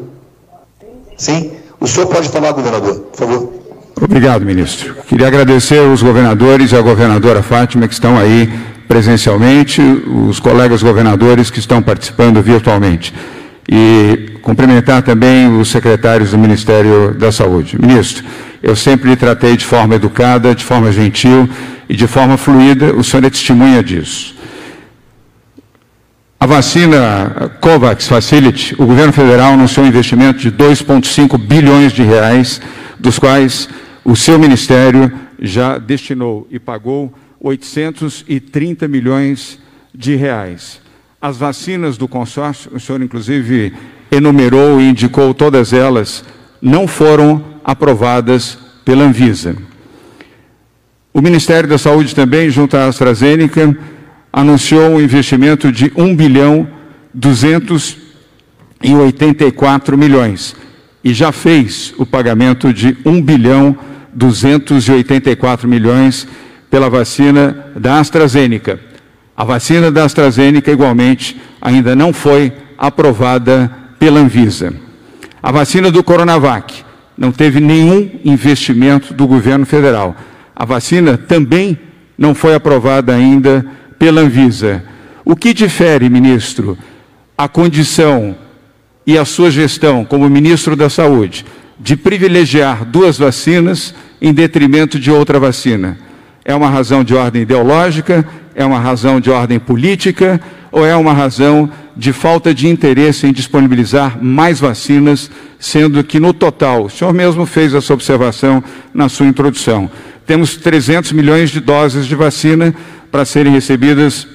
Sim? O senhor pode falar, governador, por favor. Obrigado, ministro. Queria agradecer aos governadores e à governadora Fátima que estão aí presencialmente, os colegas governadores que estão participando virtualmente. E cumprimentar também os secretários do Ministério da Saúde. Ministro, eu sempre lhe tratei de forma educada, de forma gentil e de forma fluida, o senhor é testemunha disso. A vacina COVAX Facility, o governo federal anunciou um investimento de 2,5 bilhões de reais, dos quais o seu ministério já destinou e pagou 830 milhões de reais. As vacinas do consórcio, o senhor inclusive enumerou e indicou todas elas, não foram aprovadas pela Anvisa. O Ministério da Saúde também, junto à AstraZeneca, anunciou um investimento de 1 bilhão 284 milhões e já fez o pagamento de 1 bilhão 284 milhões pela vacina da AstraZeneca. A vacina da AstraZeneca, igualmente, ainda não foi aprovada pela Anvisa. A vacina do Coronavac não teve nenhum investimento do governo federal. A vacina também não foi aprovada ainda pela Anvisa. O que difere, ministro, a condição e a sua gestão como ministro da Saúde de privilegiar duas vacinas em detrimento de outra vacina? É uma razão de ordem ideológica? É uma razão de ordem política? Ou é uma razão de falta de interesse em disponibilizar mais vacinas, sendo que no total, o senhor mesmo fez essa observação na sua introdução, temos 300 milhões de doses de vacina para serem recebidas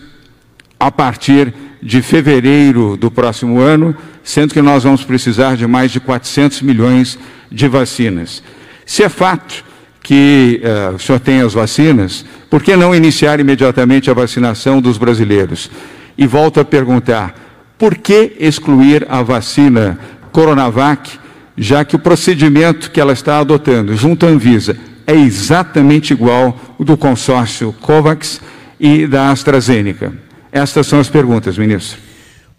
a partir de fevereiro do próximo ano, sendo que nós vamos precisar de mais de 400 milhões de vacinas. Se é fato que uh, o senhor tem as vacinas, por que não iniciar imediatamente a vacinação dos brasileiros? E volto a perguntar, por que excluir a vacina Coronavac, já que o procedimento que ela está adotando junto à Anvisa é exatamente igual o do consórcio COVAX e da AstraZeneca. Estas são as perguntas, ministro.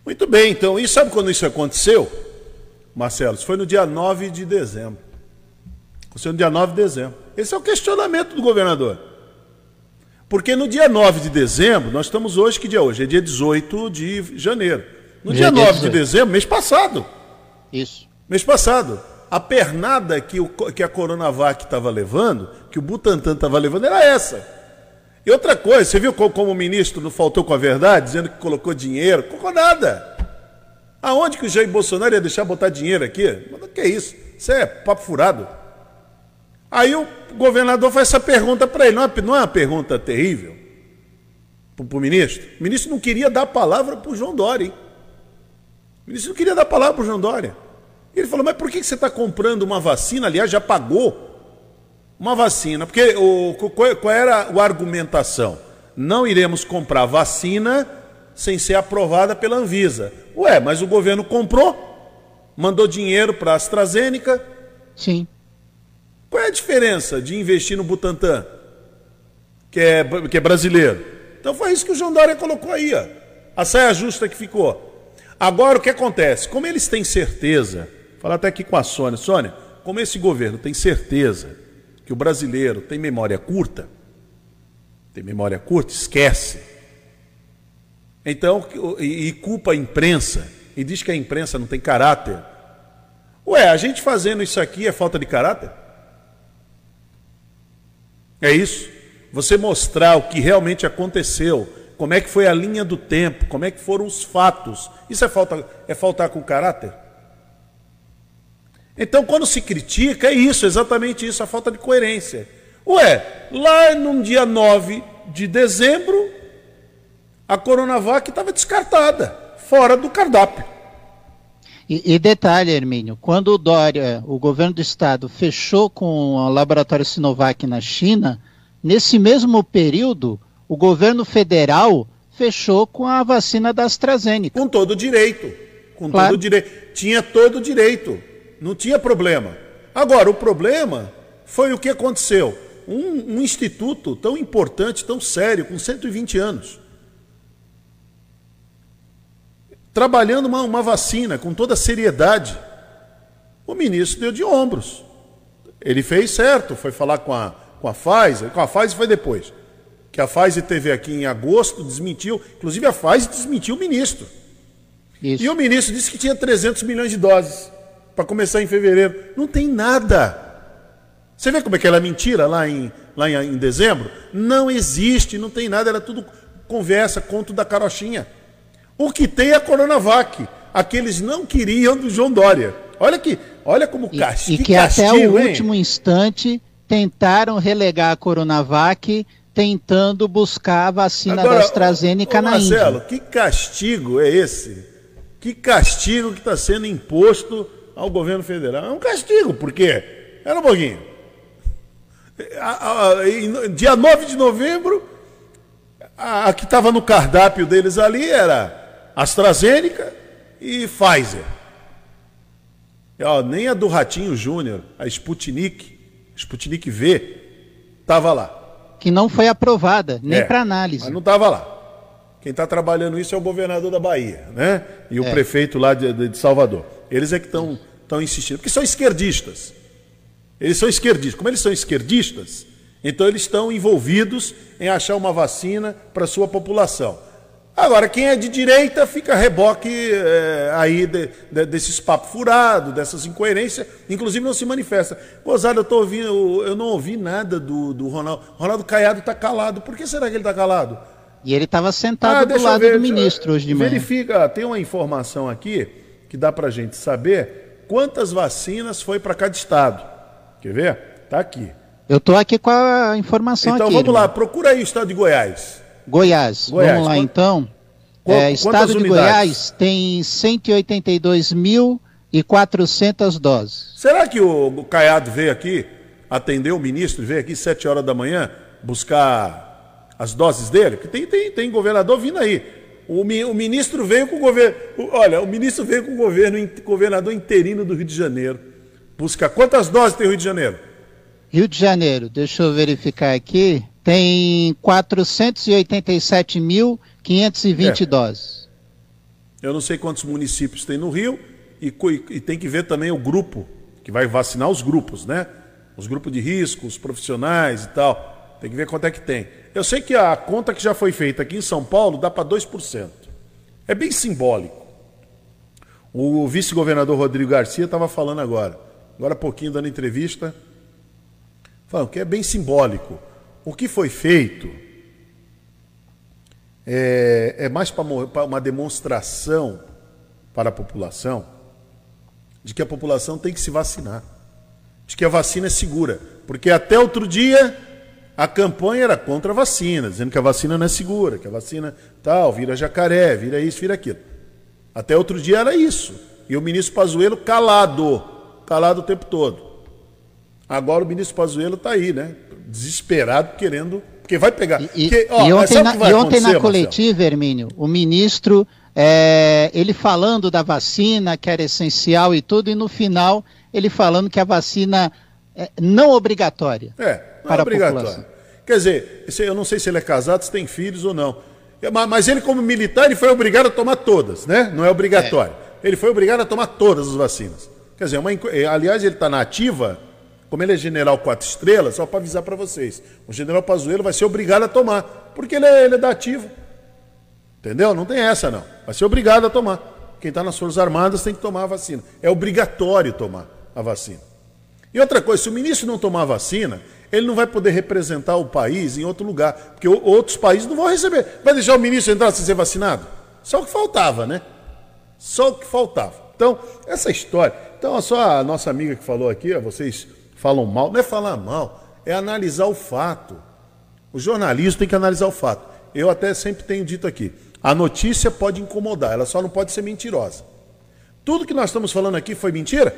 Muito bem, então, e sabe quando isso aconteceu, Marcelo? Foi no dia 9 de dezembro. Aconteceu no dia 9 de dezembro. Esse é o questionamento do governador. Porque no dia 9 de dezembro, nós estamos hoje, que dia é hoje? É dia 18 de janeiro. No dia, dia 9 de dezembro, mês passado. Isso. Mês passado. A pernada que, o, que a Coronavac estava levando, que o Butantan estava levando, era essa. E outra coisa, você viu como, como, o ministro não faltou com a verdade, dizendo que colocou dinheiro? Colocou nada. Aonde que o Jair Bolsonaro ia deixar botar dinheiro aqui? Que é isso? Isso é papo furado. Aí o governador faz essa pergunta para ele. Não é, não é uma pergunta terrível para o ministro? O ministro não queria dar a palavra para o João Dória. Hein? O ministro não queria dar a palavra para o João Dória. Ele falou, mas por que você está comprando uma vacina? Aliás, já pagou uma vacina. Porque o, qual era a argumentação? Não iremos comprar vacina sem ser aprovada pela Anvisa. Ué, mas o governo comprou, mandou dinheiro para a AstraZeneca. Sim. Qual é a diferença de investir no Butantan, que é, que é brasileiro? Então foi isso que o João Dória colocou aí, ó. a saia justa que ficou. Agora o que acontece? Como eles têm certeza, falar até aqui com a Sônia, Sônia, como esse governo tem certeza que o brasileiro tem memória curta, tem memória curta, esquece. Então, e, culpa a imprensa, e diz que a imprensa não tem caráter. Ué, a gente fazendo isso aqui é falta de caráter? É isso. Você mostrar o que realmente aconteceu, como é que foi a linha do tempo, como é que foram os fatos. Isso é, falta, é faltar com caráter? Então, quando se critica, é isso, exatamente isso, a falta de coerência. Ué, lá no dia 9 de dezembro, a Coronavac estava descartada, fora do cardápio. E, e, detalhe, Hermínio, quando o Dória, o governo do estado, fechou com o laboratório Sinovac na China, nesse mesmo período, o governo federal fechou com a vacina da AstraZeneca. Com todo direito. Com claro. todo direito. Tinha todo direito. Não tinha problema. Agora, o problema foi o que aconteceu. Um, um instituto tão importante, tão sério, com 120 anos, trabalhando uma, uma vacina com toda seriedade, o ministro deu de ombros. Ele fez certo, foi falar com a, com a Pfizer, com a Pfizer foi depois. Que a Pfizer teve aqui em agosto, desmentiu, inclusive a Pfizer desmentiu o ministro. Isso. E o ministro disse que tinha 300 milhões de doses para começar em fevereiro. Não tem nada. Você vê como é que ela é mentira lá em, lá em, em dezembro? Não existe, não tem nada, era tudo conversa, conto da carochinha. O que tem é a Coronavac. Aqueles não queriam do João Dória. Olha que, olha como castigo. E, e que, castigo, até o hein? último instante tentaram relegar a Coronavac, tentando buscar a vacina Agora, da AstraZeneca ô, ô, Marcelo, na Índia. que castigo é esse? Que castigo que está sendo imposto ao governo federal? É um castigo, por quê? Era um pouquinho. Dia 9 de novembro, a que estava no cardápio deles ali era AstraZeneca e Pfizer. E, ó, nem a do Ratinho Júnior, a Sputnik, Sputnik V, estava lá. Que não foi aprovada, nem é, para análise. Mas não estava lá. Quem está trabalhando isso é o governador da Bahia, né? E o é. prefeito lá de, de, Salvador. Eles é que estão insistindo, porque são esquerdistas. Eles são esquerdistas. Como eles são esquerdistas, então eles estão envolvidos em achar uma vacina para a sua população. Agora, quem é de direita fica reboque é, aí de, de, desses papos furados, dessas incoerências, inclusive não se manifesta. Gozada, eu, tô ouvindo, eu não ouvi nada do, do Ronaldo. Ronaldo Caiado está calado. Por que será que ele está calado? E ele estava sentado ah, do lado ver, do ministro hoje de manhã. Verifica, tem uma informação aqui que dá para a gente saber quantas vacinas foi para cada estado. Quer ver? Está aqui. Eu estou aqui com a informação então, aqui. Então vamos lá, procura aí o estado de Goiás. Goiás. Goiás. Vamos lá Quanto... então. é, estado de Goiás tem 182.400 doses. Será que o Caiado veio aqui, atendeu o ministro, veio aqui sete horas da manhã buscar as doses dele? Porque tem, tem, tem governador vindo aí. O, o ministro veio com o governo. Olha, o ministro veio com o governo, governador interino do Rio de Janeiro. Buscar quantas doses tem o Rio de Janeiro? Rio de Janeiro, deixa eu verificar aqui, tem 487.520 é. doses. Eu não sei quantos municípios tem no Rio e, e, tem que ver também o grupo, que vai vacinar os grupos, né? Os grupos de risco, os profissionais e tal. Tem que ver quanto é que tem. Eu sei que a conta que já foi feita aqui em São Paulo dá para 2%. É bem simbólico. O vice-governador Rodrigo Garcia estava falando agora, agora há pouquinho dando entrevista, falando que é bem simbólico. O que foi feito é, é mais para uma demonstração para a população de que a população tem que se vacinar, de que a vacina é segura, porque até outro dia a campanha era contra a vacina, dizendo que a vacina não é segura, que a vacina tal, vira jacaré, vira isso, vira aquilo. Até outro dia era isso. E o ministro Pazuello calado, calado o tempo todo. Agora o ministro Pazuello está aí, né? Desesperado, querendo. Porque vai pegar. E, porque, ó, e ontem, na, e ontem na coletiva, Hermínio, o ministro, é, ele falando da vacina, que era essencial e tudo, e no final ele falando que a vacina é não obrigatória. É, não para é obrigatória. Quer dizer, eu não sei se ele é casado, se tem filhos ou não. Mas ele, como militar, ele foi obrigado a tomar todas, né? Não é obrigatório. É. Ele foi obrigado a tomar todas as vacinas. Quer dizer, uma, aliás, ele está na ativa como ele é general quatro estrelas, só para avisar para vocês, o general Pazuello vai ser obrigado a tomar, porque ele é, ele é da ativa. Entendeu? Não tem essa não. Vai ser obrigado a tomar. Quem está nas Forças Armadas tem que tomar a vacina. É obrigatório tomar a vacina. E outra coisa, se o ministro não tomar a vacina, ele não vai poder representar o país em outro lugar, porque outros países não vão receber. Vai deixar o ministro entrar sem ser vacinado? Só o que faltava, né? Só o que faltava. Então, essa história. Então, só a nossa amiga que falou aqui, vocês falam mal, não é falar mal, é analisar o fato. O jornalismo tem que analisar o fato. Eu até sempre tenho dito aqui: a notícia pode incomodar, ela só não pode ser mentirosa. Tudo que nós estamos falando aqui foi mentira?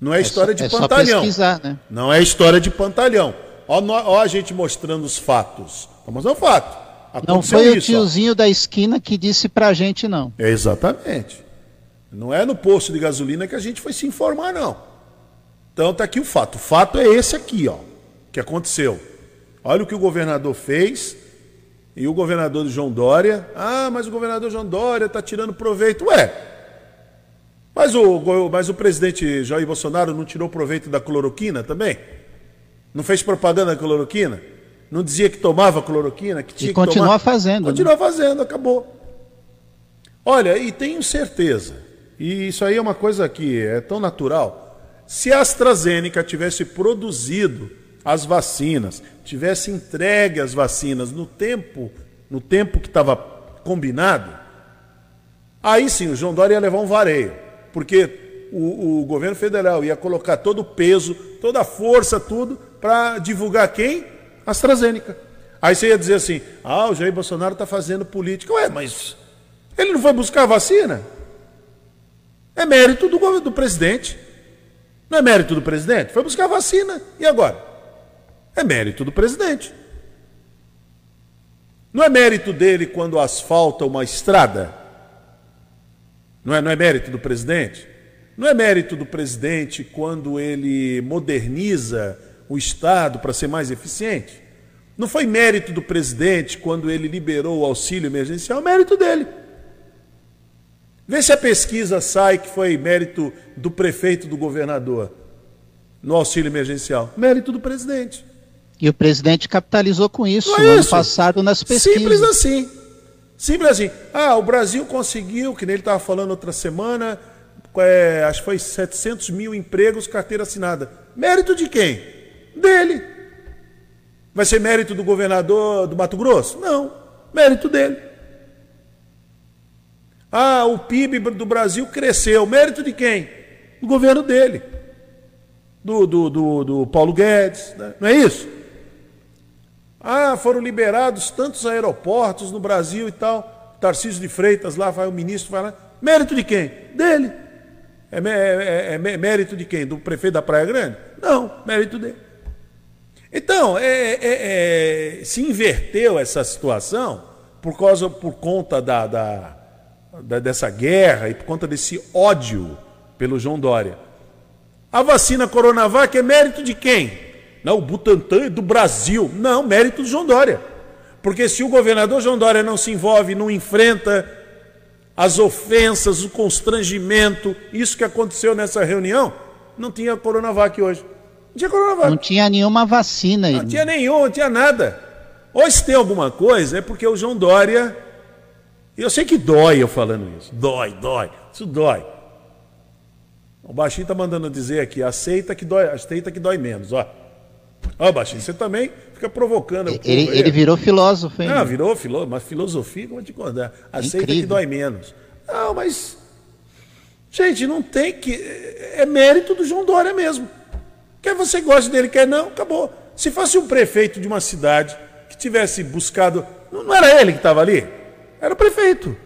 Não é, é história só, de é pantalhão. Né? Não é história de pantalhão. Ó, ó, a gente mostrando os fatos. Estamos no fato. Aconteceu não foi isso, o tiozinho ó. da esquina que disse pra gente, não. É exatamente. Não é no posto de gasolina que a gente foi se informar, não. Então tá aqui o fato. O fato é esse aqui, ó, que aconteceu. Olha o que o governador fez. E o governador João Dória, ah, mas o governador João Dória está tirando proveito. Ué, mas o, mas o presidente Jair Bolsonaro não tirou proveito da cloroquina também? Não fez propaganda da cloroquina? Não dizia que tomava cloroquina? Que tinha e continua tomar? fazendo. Continua né? fazendo, acabou. Olha, e tenho certeza e isso aí é uma coisa que é tão natural. Se a AstraZeneca tivesse produzido as vacinas, tivesse entregue as vacinas no tempo, no tempo que estava combinado, aí sim o João Dória ia levar um vareio, porque o, o governo federal ia colocar todo o peso, toda a força, tudo, para divulgar quem? AstraZeneca. Aí você ia dizer assim: ah, o Jair Bolsonaro está fazendo política. Ué, mas ele não foi buscar a vacina? É mérito do, do presidente. Não é mérito do presidente? Foi buscar vacina. E agora? É mérito do presidente. Não é mérito dele quando asfalta uma estrada? Não é, não é mérito do presidente? Não é mérito do presidente quando ele moderniza o Estado para ser mais eficiente? Não foi mérito do presidente quando ele liberou o auxílio emergencial? É mérito dele. Vê se a pesquisa sai que foi mérito do prefeito, do governador, no auxílio emergencial. Mérito do presidente. E o presidente capitalizou com isso no é ano passado nas pesquisas. Simples assim. Simples assim. Ah, o Brasil conseguiu, que nem ele estava falando outra semana, é, acho que foi 700 mil empregos, carteira assinada. Mérito de quem? Dele. Vai ser mérito do governador do Mato Grosso? Não. Mérito dele. Ah, o PIB do Brasil cresceu. Mérito de quem? Do governo dele. Do, do, do, do Paulo Guedes. Né? Não é isso? Ah, foram liberados tantos aeroportos no Brasil e tal. Tarcísio de Freitas, lá vai o ministro, vai lá. Mérito de quem? Dele. É, é, é, é mérito de quem? Do prefeito da Praia Grande? Não, mérito dele. Então, é, é, é, se inverteu essa situação por, causa, por conta da, da dessa guerra e por conta desse ódio pelo João Dória. A vacina Coronavac é mérito de quem? Não, o Butantan é do Brasil. Não, mérito do João Dória. Porque se o governador João Dória não se envolve, não enfrenta as ofensas, o constrangimento, isso que aconteceu nessa reunião, não tinha Coronavac hoje. Não tinha Coronavac. Não tinha nenhuma vacina. Não tinha nenhum, não tinha nada. Ou se tem alguma coisa, é porque o João Dória. Eu sei que dói eu falando isso. Dói, dói. Isso dói. O baixinho tá mandando dizer aqui, aceita que dói, aceita que dói menos, ó. Ó, baixinho, você também fica provocando. Ele, ele virou filósofo, hein? Não, virou filósofo, mas filosofia, como te contar? Aceita Incrível. que dói menos. Não, mas. Gente, não tem que. É mérito do João Dória mesmo. Quer você goste dele, quer não, acabou. Se fosse um prefeito de uma cidade que tivesse buscado. Não era ele que estava ali? Era o prefeito.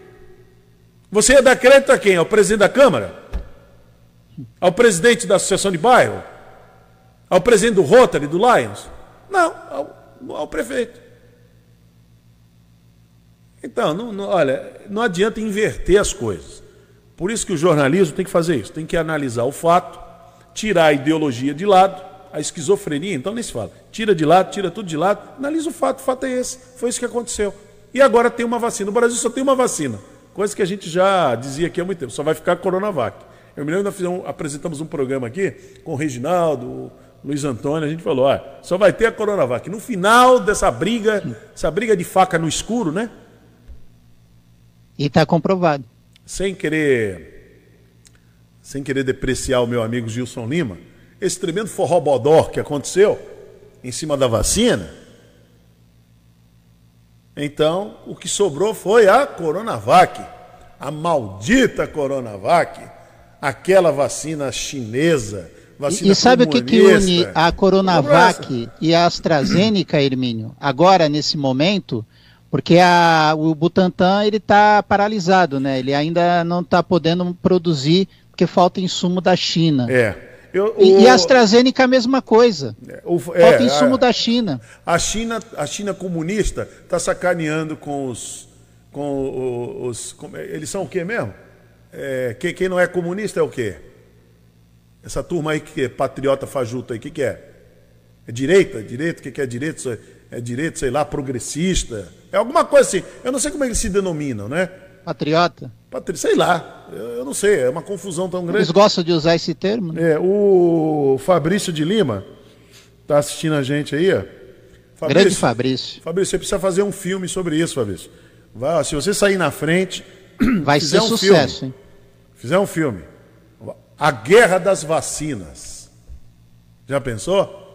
Você ia dar crédito a quem? Ao presidente da Câmara? Ao presidente da Associação de Bairro? Ao presidente do Rotary, do Lions? Não, ao, ao prefeito. Então, não, não, olha, não adianta inverter as coisas. Por isso que o jornalismo tem que fazer isso, tem que analisar o fato, tirar a ideologia de lado, a esquizofrenia, então nem se fala. Tira de lado, tira tudo de lado, analisa o fato, o fato é esse. Foi isso que aconteceu. E agora tem uma vacina. O Brasil só tem uma vacina. Coisa que a gente já dizia aqui há muito tempo, só vai ficar a Coronavac. Eu me lembro que nós fizemos, apresentamos um programa aqui com o Reginaldo, Luiz Antônio, a gente falou, ó, só vai ter a Coronavac. No final dessa briga, essa briga de faca no escuro, né? E está comprovado. Sem querer, sem querer depreciar o meu amigo Gilson Lima, esse tremendo forrobodó que aconteceu em cima da vacina, então o que sobrou foi a Coronavac, a maldita Coronavac, aquela vacina chinesa, Vacina e sabe o que, que une a Coronavac e a AstraZeneca, Hermínio? Agora, nesse momento, porque a, o Butantan ele está paralisado, né? Ele ainda não está podendo produzir porque falta insumo da China. É. Eu, o... e, e a AstraZeneca a mesma coisa. É, o, é, falta insumo a, da China. A China, a China comunista está sacaneando com os, com os, com, eles são o quê mesmo? É, quem, quem não é comunista é o quê? Essa turma aí que é patriota fajuto aí, o que, que é? É direita? Direita? O que, que é direita? É direita, sei lá, progressista? É alguma coisa assim. Eu não sei como eles se denominam, né? Patriota? Patri... Sei lá. Eu, não sei. É uma confusão tão grande. Eles gostam de usar esse termo? Né? É, o Fabrício de Lima está assistindo a gente aí, ó. Fabrício, Grande Fabrício. Fabrício, você precisa fazer um filme sobre isso, Fabrício. Vai, se você sair na frente. Vai ser um sucesso, filme, hein? Fizer um filme a guerra das vacinas. Já pensou?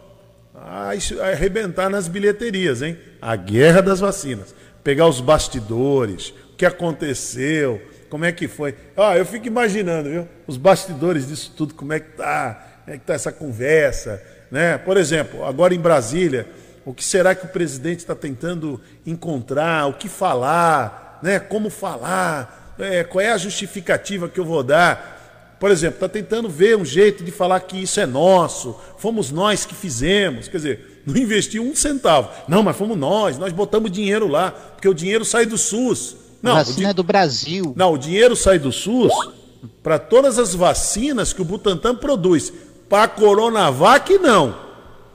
Ah, isso arrebentar nas bilheterias, hein? A guerra das vacinas. Pegar os bastidores, o que aconteceu, como é que foi. Ah, eu fico imaginando, viu? Os bastidores disso tudo, como é que tá, como é que tá essa conversa, né? Por exemplo, agora em Brasília, o que será que o presidente está tentando encontrar, o que falar, né? Como falar, é, qual é a justificativa que eu vou dar? por exemplo, está tentando ver um jeito de falar que isso é nosso, fomos nós que fizemos, quer dizer, não investiu um centavo. Não, mas fomos nós, nós botamos dinheiro lá, porque o dinheiro sai do SUS. Não, a vacina é do Brasil. Não, o dinheiro sai do SUS para todas as vacinas que o Butantan produz. Para a Coronavac, não.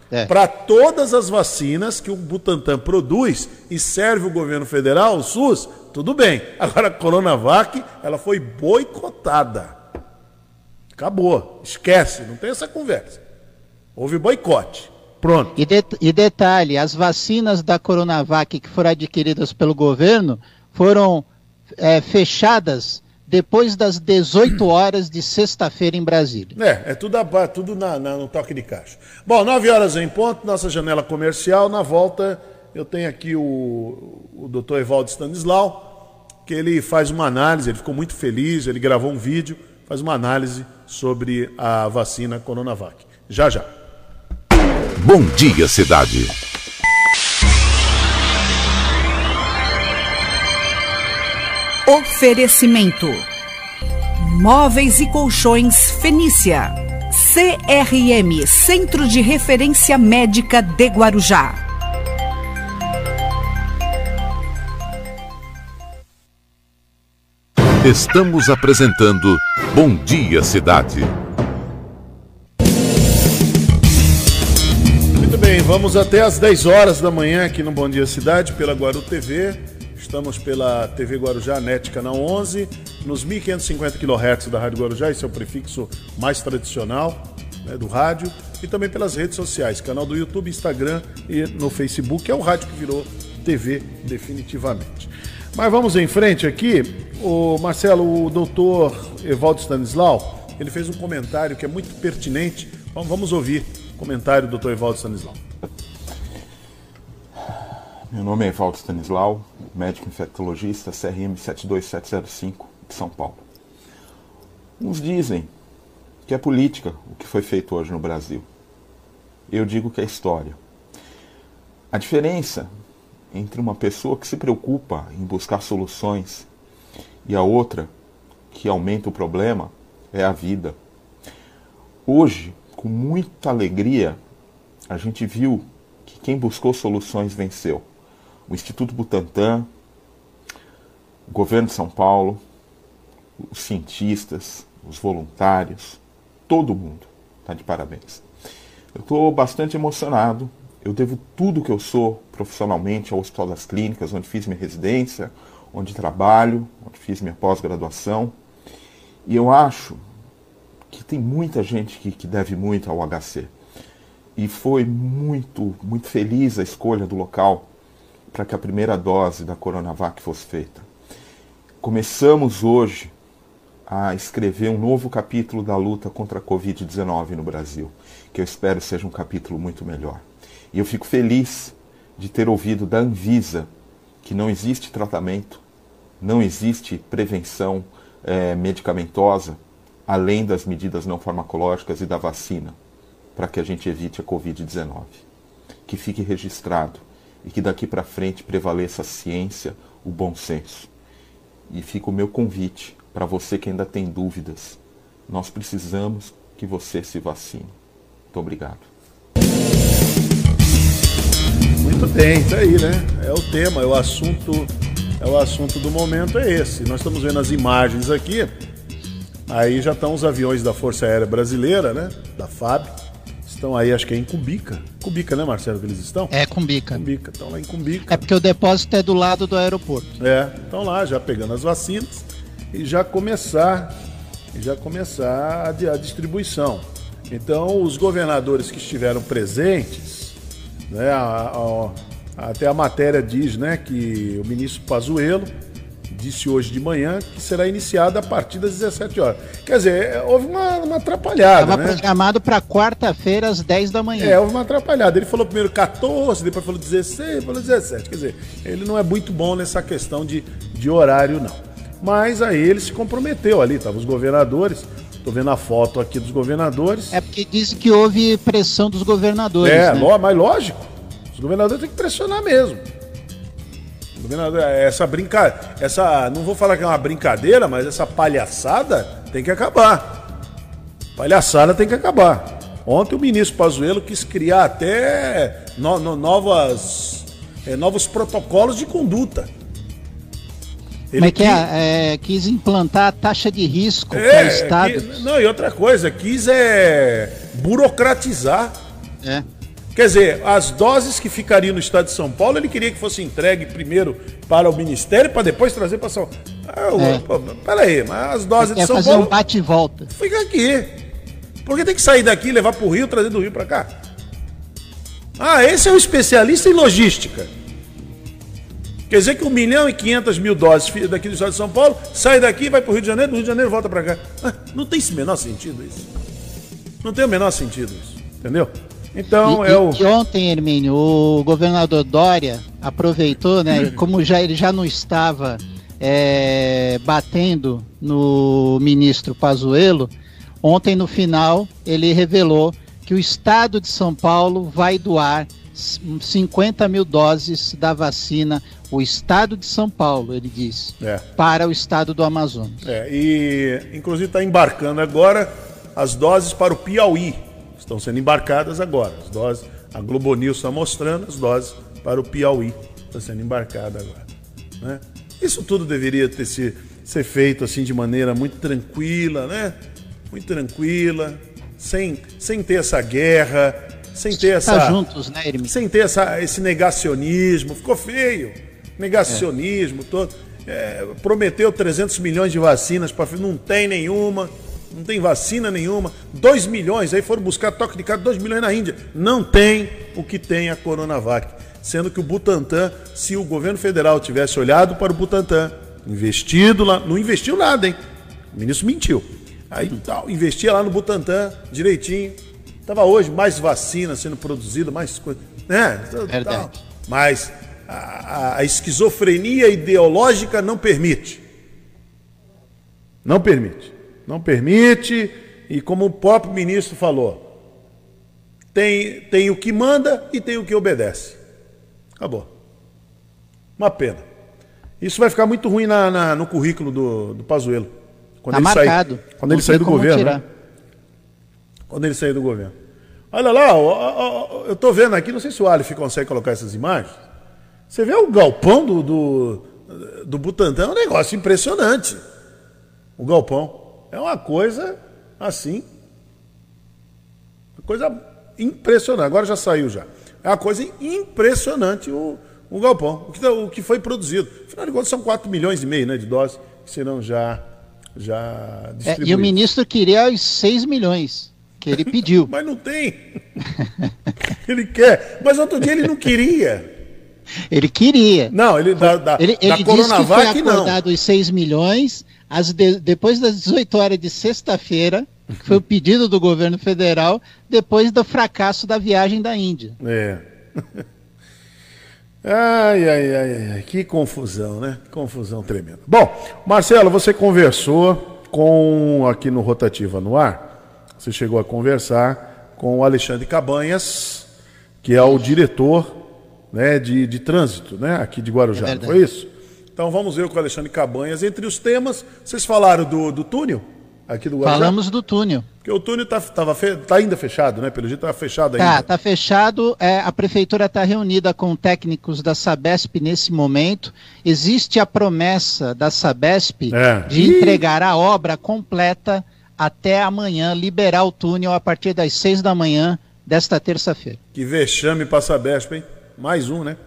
É. Para todas as vacinas que o Butantan produz e serve o governo federal, o SUS, tudo bem. Agora, a Coronavac, ela foi boicotada. Acabou. Esquece, não tem essa conversa. Houve boicote. Pronto. E, de, e detalhe: as vacinas da Coronavac que foram adquiridas pelo governo foram é, fechadas depois das 18 horas de sexta-feira em Brasília. É, é tudo, tudo na, na, no toque de caixa. Bom, 9 horas em ponto, nossa janela comercial. Na volta, eu tenho aqui o, o doutor Evaldo Stanislau, que ele faz uma análise, ele ficou muito feliz, ele gravou um vídeo, faz uma análise sobre a vacina Coronavac. Já já. Bom dia, cidade. Oferecimento: Móveis e Colchões Fenícia. CRM Centro de Referência Médica de Guarujá. Estamos apresentando Bom Dia Cidade. Muito bem, vamos até às 10 horas da manhã aqui no Bom Dia Cidade pela Guaru TV Estamos pela TV Guarujá NET Canal 11, nos 1550 kHz da Rádio Guarujá, esse é o prefixo mais tradicional né, do rádio, e também pelas redes sociais, canal do YouTube, Instagram e no Facebook, é o rádio que virou TV definitivamente. Mas vamos em frente aqui. O Marcelo, o doutor Evaldo Stanislau, ele fez um comentário que é muito pertinente. Vamos ouvir o comentário do doutor Evaldo Stanislau. Meu nome é Evaldo Stanislau, médico infectologista, CRM 72705 de São Paulo. Uns dizem que é política o que foi feito hoje no Brasil. Eu digo que é história. A diferença entre uma pessoa que se preocupa em buscar soluções e a outra que aumenta o problema é a vida. Hoje, com muita alegria, a gente viu que quem buscou soluções venceu. O Instituto Butantan, o governo de São Paulo, os cientistas, os voluntários, todo mundo está de parabéns. Eu estou bastante emocionado. Eu devo tudo que eu sou profissionalmente ao Hospital das Clínicas, onde fiz minha residência, onde trabalho, onde fiz minha pós-graduação. E eu acho que tem muita gente que, que deve muito ao HC. E foi muito, muito feliz a escolha do local para que a primeira dose da Coronavac fosse feita. Começamos hoje a escrever um novo capítulo da luta contra a Covid-19 no Brasil, que eu espero seja um capítulo muito melhor. E eu fico feliz de ter ouvido da Anvisa que não existe tratamento, não existe prevenção é, medicamentosa, além das medidas não farmacológicas e da vacina, para que a gente evite a Covid-19. Que fique registrado e que daqui para frente prevaleça a ciência, o bom senso. E fica o meu convite para você que ainda tem dúvidas, nós precisamos que você se vacine. Muito obrigado. Muito bem, tá aí, né? É o tema, é o assunto, é o assunto do momento é esse. Nós estamos vendo as imagens aqui. Aí já estão os aviões da Força Aérea Brasileira, né? Da FAB. Estão aí, acho que é em Cumbica. Cumbica, né, Marcelo, que eles estão? É, Cumbica. Cumbica, estão lá em Cumbica. É porque o depósito é do lado do aeroporto. É, estão lá já pegando as vacinas e já começar, já começar a, a distribuição. Então, os governadores que estiveram presentes, né, a, a, até a matéria diz né, que o ministro Pazuello disse hoje de manhã que será iniciada a partir das 17 horas. Quer dizer, houve uma, uma atrapalhada. Estava né? programado para quarta-feira às 10 da manhã. É, houve uma atrapalhada. Ele falou primeiro 14, depois falou 16, falou 17. Quer dizer, ele não é muito bom nessa questão de, de horário, não. Mas aí ele se comprometeu ali, estavam os governadores. Tô vendo a foto aqui dos governadores. É porque dizem que houve pressão dos governadores. É, né? mas lógico. Os governadores têm que pressionar mesmo. Governador, essa brincadeira, essa, não vou falar que é uma brincadeira, mas essa palhaçada tem que acabar. Palhaçada tem que acabar. Ontem o ministro Pazuello quis criar até no, no, novas, é, novos protocolos de conduta. Ele Como é que é? é? Quis implantar a taxa de risco é, para o Estado. Que, não, e outra coisa, quis é burocratizar. É. Quer dizer, as doses que ficariam no estado de São Paulo, ele queria que fosse entregue primeiro para o Ministério, para depois trazer para São Paulo. Ah, é. Peraí, mas as doses de São fazer Paulo. um bate e volta. Fica aqui. Por que tem que sair daqui, levar para o Rio, trazer do Rio para cá? Ah, esse é um especialista em logística. Quer dizer que 1 milhão e 500 mil doses daqui do estado de São Paulo sai daqui, vai para o Rio de Janeiro, do Rio de Janeiro volta para cá. Ah, não tem esse menor sentido isso. Não tem o menor sentido isso. Entendeu? Então e, o. E ontem, Hermínio, o governador Dória aproveitou, né? como já ele já não estava é, batendo no ministro Pazuello, ontem no final ele revelou que o estado de São Paulo vai doar 50 mil doses da vacina, o estado de São Paulo, ele disse, é. para o estado do Amazonas. É, e inclusive está embarcando agora as doses para o Piauí. Estão sendo embarcadas agora. As doses, a Globo News está mostrando as doses para o Piauí. Está sendo embarcada agora. Né? Isso tudo deveria ter se, ser feito assim de maneira muito tranquila, né? Muito tranquila, sem, sem ter essa guerra, sem ter essa. Tá juntos, né? Sem ter essa, esse negacionismo. Ficou feio. Negacionismo todo. É, prometeu 300 milhões de vacinas para não tem nenhuma. Não tem vacina nenhuma. 2 milhões, aí foram buscar toque de cada 2 milhões na Índia. Não tem o que tem a Coronavac. Sendo que o Butantan, se o governo federal tivesse olhado para o Butantan, investido lá, não investiu nada, hein? O ministro mentiu. Aí tal, investia lá no Butantan, direitinho. Tava hoje mais vacina sendo produzida, mais coisa. Né? Verdade. Tal. Mas a, a- a esquizofrenia ideológica não permite. Não permite. Não permite. E como o próprio ministro falou, tem, tem o que manda e tem o que obedece. Acabou. Uma pena. Isso vai ficar muito ruim na, na- no currículo do, do Pazuello. Quando Tá ele sair- marcado. quando ele Não sair tem do governo. né? Quando ele sair do governo. Olha lá, ó, ó, ó, eu tô vendo aqui, não sei se o Aleph consegue colocar essas imagens. Você vê o galpão do, do, do Butantan, é um negócio impressionante. O galpão. É uma coisa assim. Uma coisa impressionante. Agora já saiu já. É uma coisa impressionante o, o galpão. O que, tá- o que foi produzido. Afinal de contas, são 4 milhões e meio né, de doses que serão já, já É, distribuídas. e o ministro queria os 6 milhões que ele pediu. Mas não tem. ele quer. Mas outro dia ele não queria. Ele queria. Não, ele da, da, Ele, da ele disse que foi Coronavac não. acordado os 6 milhões de- depois das 18 horas de sexta-feira, que foi o pedido do governo federal, depois do fracasso da viagem da Índia. É. Ai, ai, ai, ai, que confusão, né? Confusão tremenda. Bom, Marcelo, você conversou com, aqui no Rotativa no Ar, você chegou a conversar com o Alexandre Cabanhas, que é o diretor né, de, de trânsito, né, aqui de Guarujá, É foi isso? Então vamos ver com o Alexandre Cabanhas. Entre os temas, vocês falaram do, do túnel aqui do Guarujá? Falamos do túnel. Porque o túnel tá, tava fe- tá ainda fechado, né? Pelo jeito tá fechado ainda. Tá, tá fechado. É, a prefeitura está reunida com técnicos da Sabesp nesse momento. Existe a promessa da Sabesp É. de Ih. entregar a obra completa até amanhã, liberar o túnel a partir das seis da manhã desta terça-feira. Que vexame para a Sabesp, hein? Mais um, né?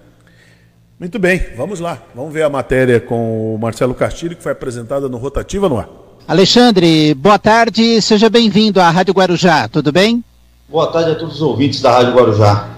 Muito bem, vamos lá. Vamos ver a matéria com o Marcelo Castilho, que foi apresentada no Rotativa no Ar. Alexandre, boa tarde, seja bem-vindo à Rádio Guarujá, tudo bem? Boa tarde a todos os ouvintes da Rádio Guarujá.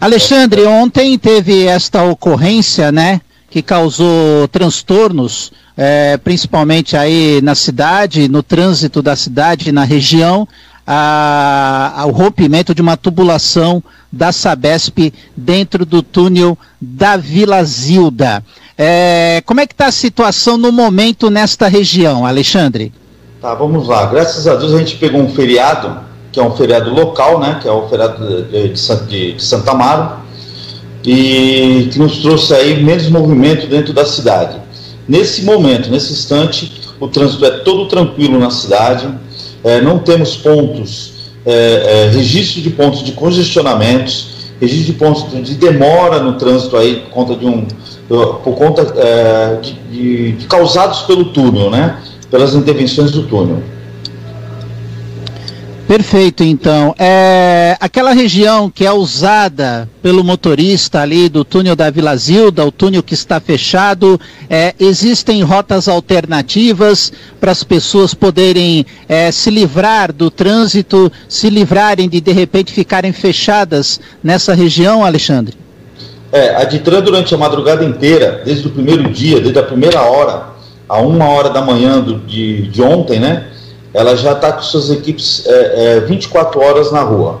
Alexandre, ontem teve esta ocorrência, né, que causou transtornos, eh, principalmente aí na cidade, no trânsito da cidade, na região, a, ao rompimento de uma tubulação da Sabesp dentro do túnel da Vila Zilda. Eh, como é que está a situação no momento nesta região, Alexandre? Tá, vamos lá. Graças a Deus a gente pegou um feriado, que é um feriado local, né? Que é o feriado de, de- de Santa Amaro, e que nos trouxe aí menos movimento dentro da cidade. Nesse momento, nesse instante, o trânsito é todo tranquilo na cidade, eh, não temos pontos, eh, eh, registro de pontos de congestionamentos, registro de pontos de demora no trânsito aí por conta de um, por conta eh, de, de- de causados pelo túnel, né? Pelas intervenções do túnel. Perfeito, então. É, aquela região que é usada pelo motorista ali do túnel da Vila Zilda, o túnel que está fechado, é, existem rotas alternativas para as pessoas poderem é, se livrar do trânsito, se livrarem de de repente ficarem fechadas nessa região, Alexandre? É, a Ditran durante a madrugada inteira, desde o primeiro dia, desde a primeira hora, a uma hora da manhã do- de, de ontem, né? Ela já está com suas equipes é, é, 24 horas na rua.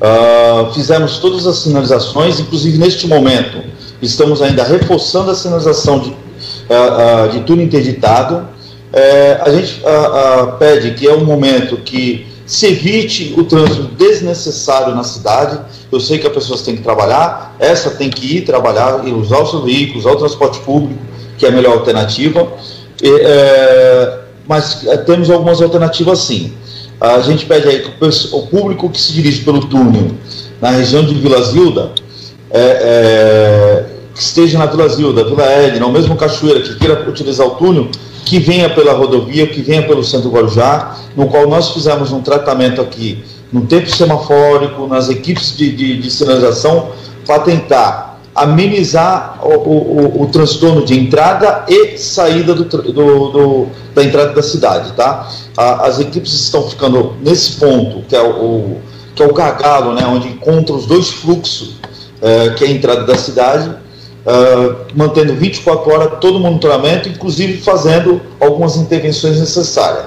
Ah, fizemos todas as sinalizações, inclusive neste momento estamos ainda reforçando a sinalização de, ah, ah, de túnel interditado. É, a gente pede que é um momento que se evite o trânsito desnecessário na cidade. Eu sei que as pessoas têm que trabalhar, essa tem que ir trabalhar e usar o seu veículo, usar o transporte público, que é a melhor alternativa. E, é, mas é, temos algumas alternativas sim. A gente pede aí que o, o público que se dirige pelo túnel na região de Vila Zilda, é, que esteja na Vila Zilda, Vila Edna, ou mesmo Cachoeira, que queira utilizar o túnel, que venha pela rodovia, que venha pelo centro Guarujá, no qual nós fizemos um tratamento aqui no tempo semafórico, nas equipes de, de, de sinalização, para tentar amenizar o, o, o, transtorno de entrada e saída do, do, do, da entrada da cidade, tá? as equipes estão ficando nesse ponto, que é o, que é o gargalo, né, onde encontra os dois fluxos, é, que é a entrada da cidade, uh, mantendo 24 horas todo o monitoramento, inclusive fazendo algumas intervenções necessárias.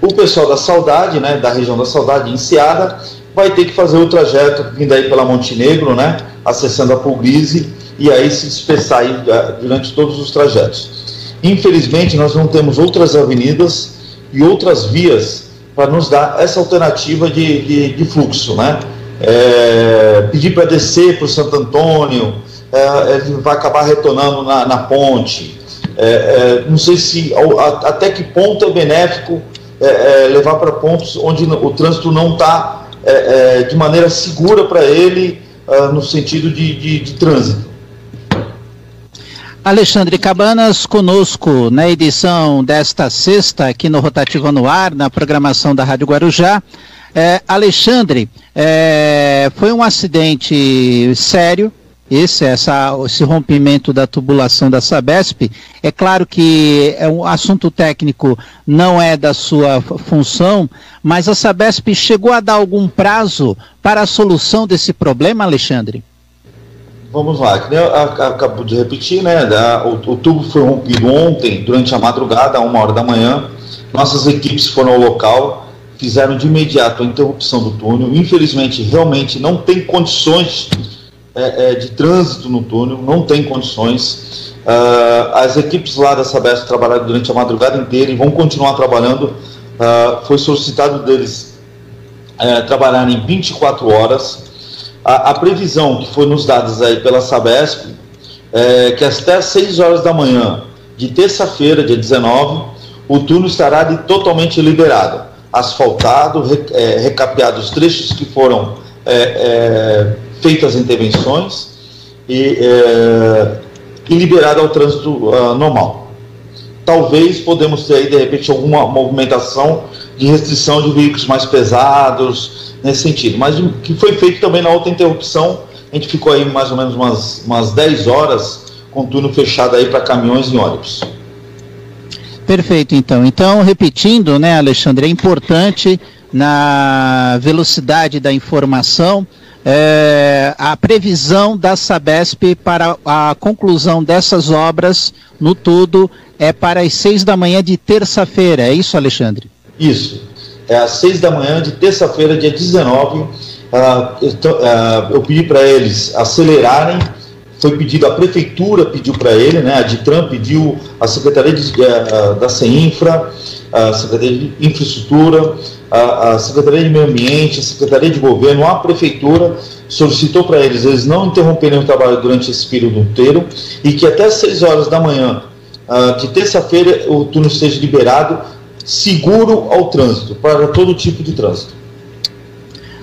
O pessoal da Saudade, né, da região da Saudade, Enseada, vai ter que fazer o trajeto vindo aí pela Montenegro, né, acessando a Pulgrise, e aí se dispersar aí, uh, durante todos os trajetos. Infelizmente, nós não temos outras avenidas e outras vias para nos dar essa alternativa de, de, de fluxo, né? É, pedir para descer para o Santo Antônio, é, vai acabar retornando na, na ponte. É, não sei se até que ponto é benéfico levar para pontos onde o trânsito não está de maneira segura para ele no sentido de, de, de trânsito. Alexandre Cabanas conosco na edição desta sexta aqui no Rotativa no Ar, na programação da Rádio Guarujá. É, Alexandre, é, foi um acidente sério, esse, essa, esse rompimento da tubulação da Sabesp, é claro que é um assunto técnico não é da sua função, mas a Sabesp chegou a dar algum prazo para a solução desse problema, Alexandre? Vamos lá, que acabou de repetir, né? o, o, tubo foi rompido ontem, durante a madrugada, a uma hora da manhã. Nossas equipes foram ao local, fizeram de imediato a interrupção do túnel. Infelizmente, realmente não tem condições é, é, de trânsito no túnel, não tem condições. Uh, as equipes lá da Sabesp trabalharam durante a madrugada inteira e vão continuar trabalhando. Uh, foi solicitado deles uh, trabalharem 24 horas. A, a, previsão que foi nos dados aí pela Sabesp é que até 6 horas da manhã de terça-feira, dia 19, o túnel estará de, totalmente liberado, asfaltado, re, é, recapeado os trechos que foram é, é feitas as intervenções e, é, e liberado ao trânsito uh, normal. Talvez podemos ter aí, de repente, alguma movimentação de restrição de veículos mais pesados, nesse sentido. Mas o que foi feito também na outra interrupção, a gente ficou aí mais ou menos umas, umas 10 horas com o turno fechado aí para caminhões e ônibus. Perfeito, então. Então, repetindo, né, Alexandre, é importante na velocidade da informação é, a previsão da Sabesp para a conclusão dessas obras no todo é para as seis da manhã de terça-feira, é isso, Alexandre? Isso, é às seis da manhã de terça-feira, dia 19. Uh, eu, uh, eu pedi para eles acelerarem foi pedido, a prefeitura pediu para ele, né, a Ditran pediu, a Secretaria de, uh, da CEINFRA, a Secretaria de Infraestrutura, a, a, Secretaria de Meio Ambiente, a Secretaria de Governo, a Prefeitura, solicitou para eles, eles não interromperem o trabalho durante esse período inteiro e que até 6 horas da manhã uh, de terça-feira o túnel esteja liberado, seguro ao trânsito, para todo tipo de trânsito.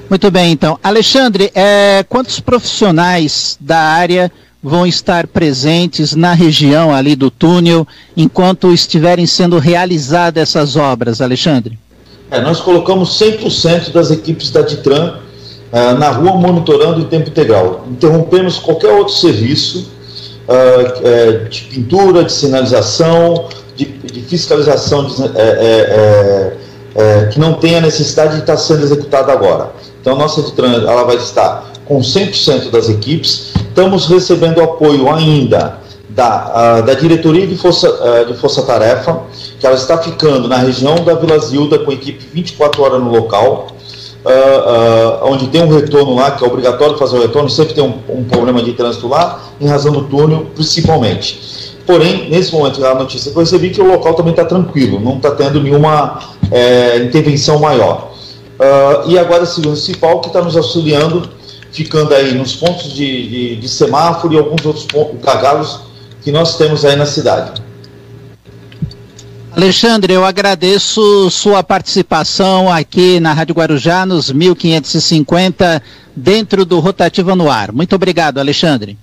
Muito bem, então. Alexandre, é, quantos profissionais da área vão estar presentes na região ali do túnel enquanto estiverem sendo realizadas essas obras, Alexandre? É, nós colocamos 100% das equipes da Ditran uh, na rua monitorando em tempo integral. Interrompemos qualquer outro serviço uh, de pintura, de sinalização, de, de fiscalização de, é, é, que não tenha necessidade de estar sendo executada agora. Então, a nossa Ditran ela vai estar com 100% das equipes. Estamos recebendo apoio ainda da, uh, da diretoria de Força, uh, de Força Tarefa, que ela está ficando na região da Vila Zilda, com equipe 24 horas no local, uh, onde tem um retorno lá, que é obrigatório fazer o retorno, sempre tem um, um, problema de trânsito lá, em razão do túnel, principalmente. Porém, nesse momento, a notícia que eu recebi que o local também está tranquilo, não está tendo nenhuma é, intervenção maior. e a Guarda Civil Municipal, que está nos auxiliando ficando aí nos pontos de, de, de semáforo e alguns outros pontos, que nós temos aí na cidade. Alexandre, eu agradeço sua participação aqui na Rádio Guarujá nos 1550 dentro do Rotativa no Ar. Muito obrigado, Alexandre.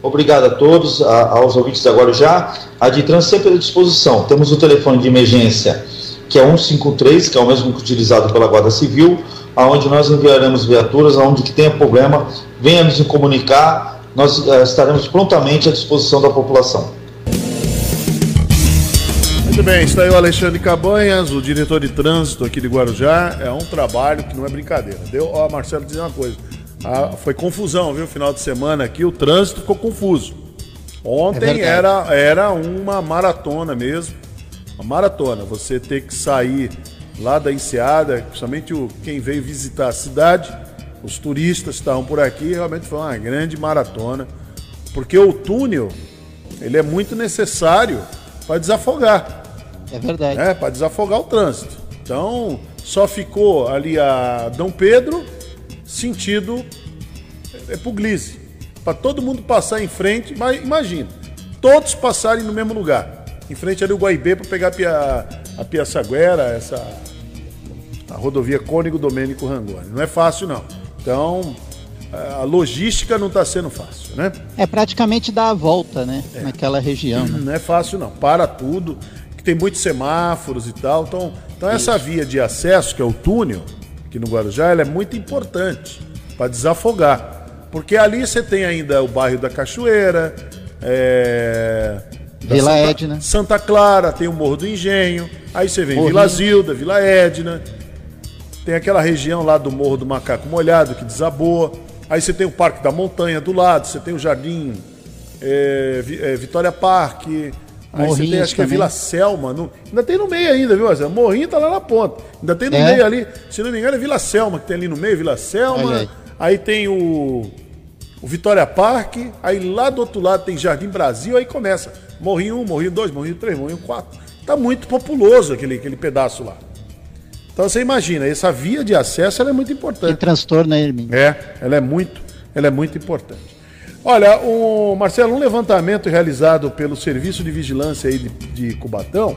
Obrigado a todos, a, aos ouvintes da Guarujá. A Ditran sempre à disposição. Temos o telefone de emergência, que é 153, que é o mesmo utilizado pela Guarda Civil, aonde nós enviaremos viaturas, aonde que tenha problema, venha nos comunicar, nós uh, estaremos prontamente à disposição da população. Muito bem, está aí o Alexandre Cabanhas, o diretor de trânsito aqui de Guarujá. É um trabalho que não é brincadeira. Deu, ó, Marcelo, dizer uma coisa. Ah, foi confusão, viu? Final de semana aqui, o trânsito ficou confuso. Ontem é era, era uma maratona mesmo. Uma maratona. Você ter que sair lá da enseada, principalmente o, quem veio visitar a cidade, os turistas estavam por aqui, realmente foi uma grande maratona. Porque o túnel, ele é muito necessário para desafogar. É verdade. É, para desafogar o trânsito. Então, só ficou ali a Dom Pedro, sentido é Puglise. Para todo mundo passar em frente, mas imagina, todos passarem no mesmo lugar. Em frente ali o Guaibê para pegar a, Pia, a Piaçaguera, essa a rodovia Cônigo Domênico Rangoni. Não é fácil não. Então, a logística não está sendo fácil, né? É praticamente dar a volta, né? É. Naquela região. Né? Não é fácil não. Para tudo tem muitos semáforos e tal. Então, então essa via de acesso, que é o túnel, aqui no Guarujá, ela é muito importante para desafogar. Porque ali você tem ainda o bairro da Cachoeira, é, Vila Santa, Edna. Santa Clara, tem o Morro do Engenho, aí você vem Morrinho. Vila Zilda, Vila Edna, tem aquela região lá do Morro do Macaco Molhado que desabou, aí você tem o Parque da Montanha do lado, você tem o Jardim é, é, Vitória Parque, Aí você tem, acho que é Vila Selma. No, ainda tem no meio ainda, viu, Marcelo? Morrinho tá lá na ponta. Ainda tem no é? meio ali. Se não me engano, é Vila Selma que tem ali no meio, Vila Selma. Aí. aí. tem o, o Vitória Parque. Aí lá do outro lado tem Jardim Brasil. Aí começa. Morrinho 1, Morrinho 2, Morrinho 3, Morrinho 4. Tá muito populoso aquele, aquele pedaço lá. Então você imagina, essa via de acesso é muito importante. Que transtorno, né, Hermínio? É, ela é muito, ela é muito importante. Olha, o Marcelo, um levantamento realizado pelo Serviço de Vigilância de, de Cubatão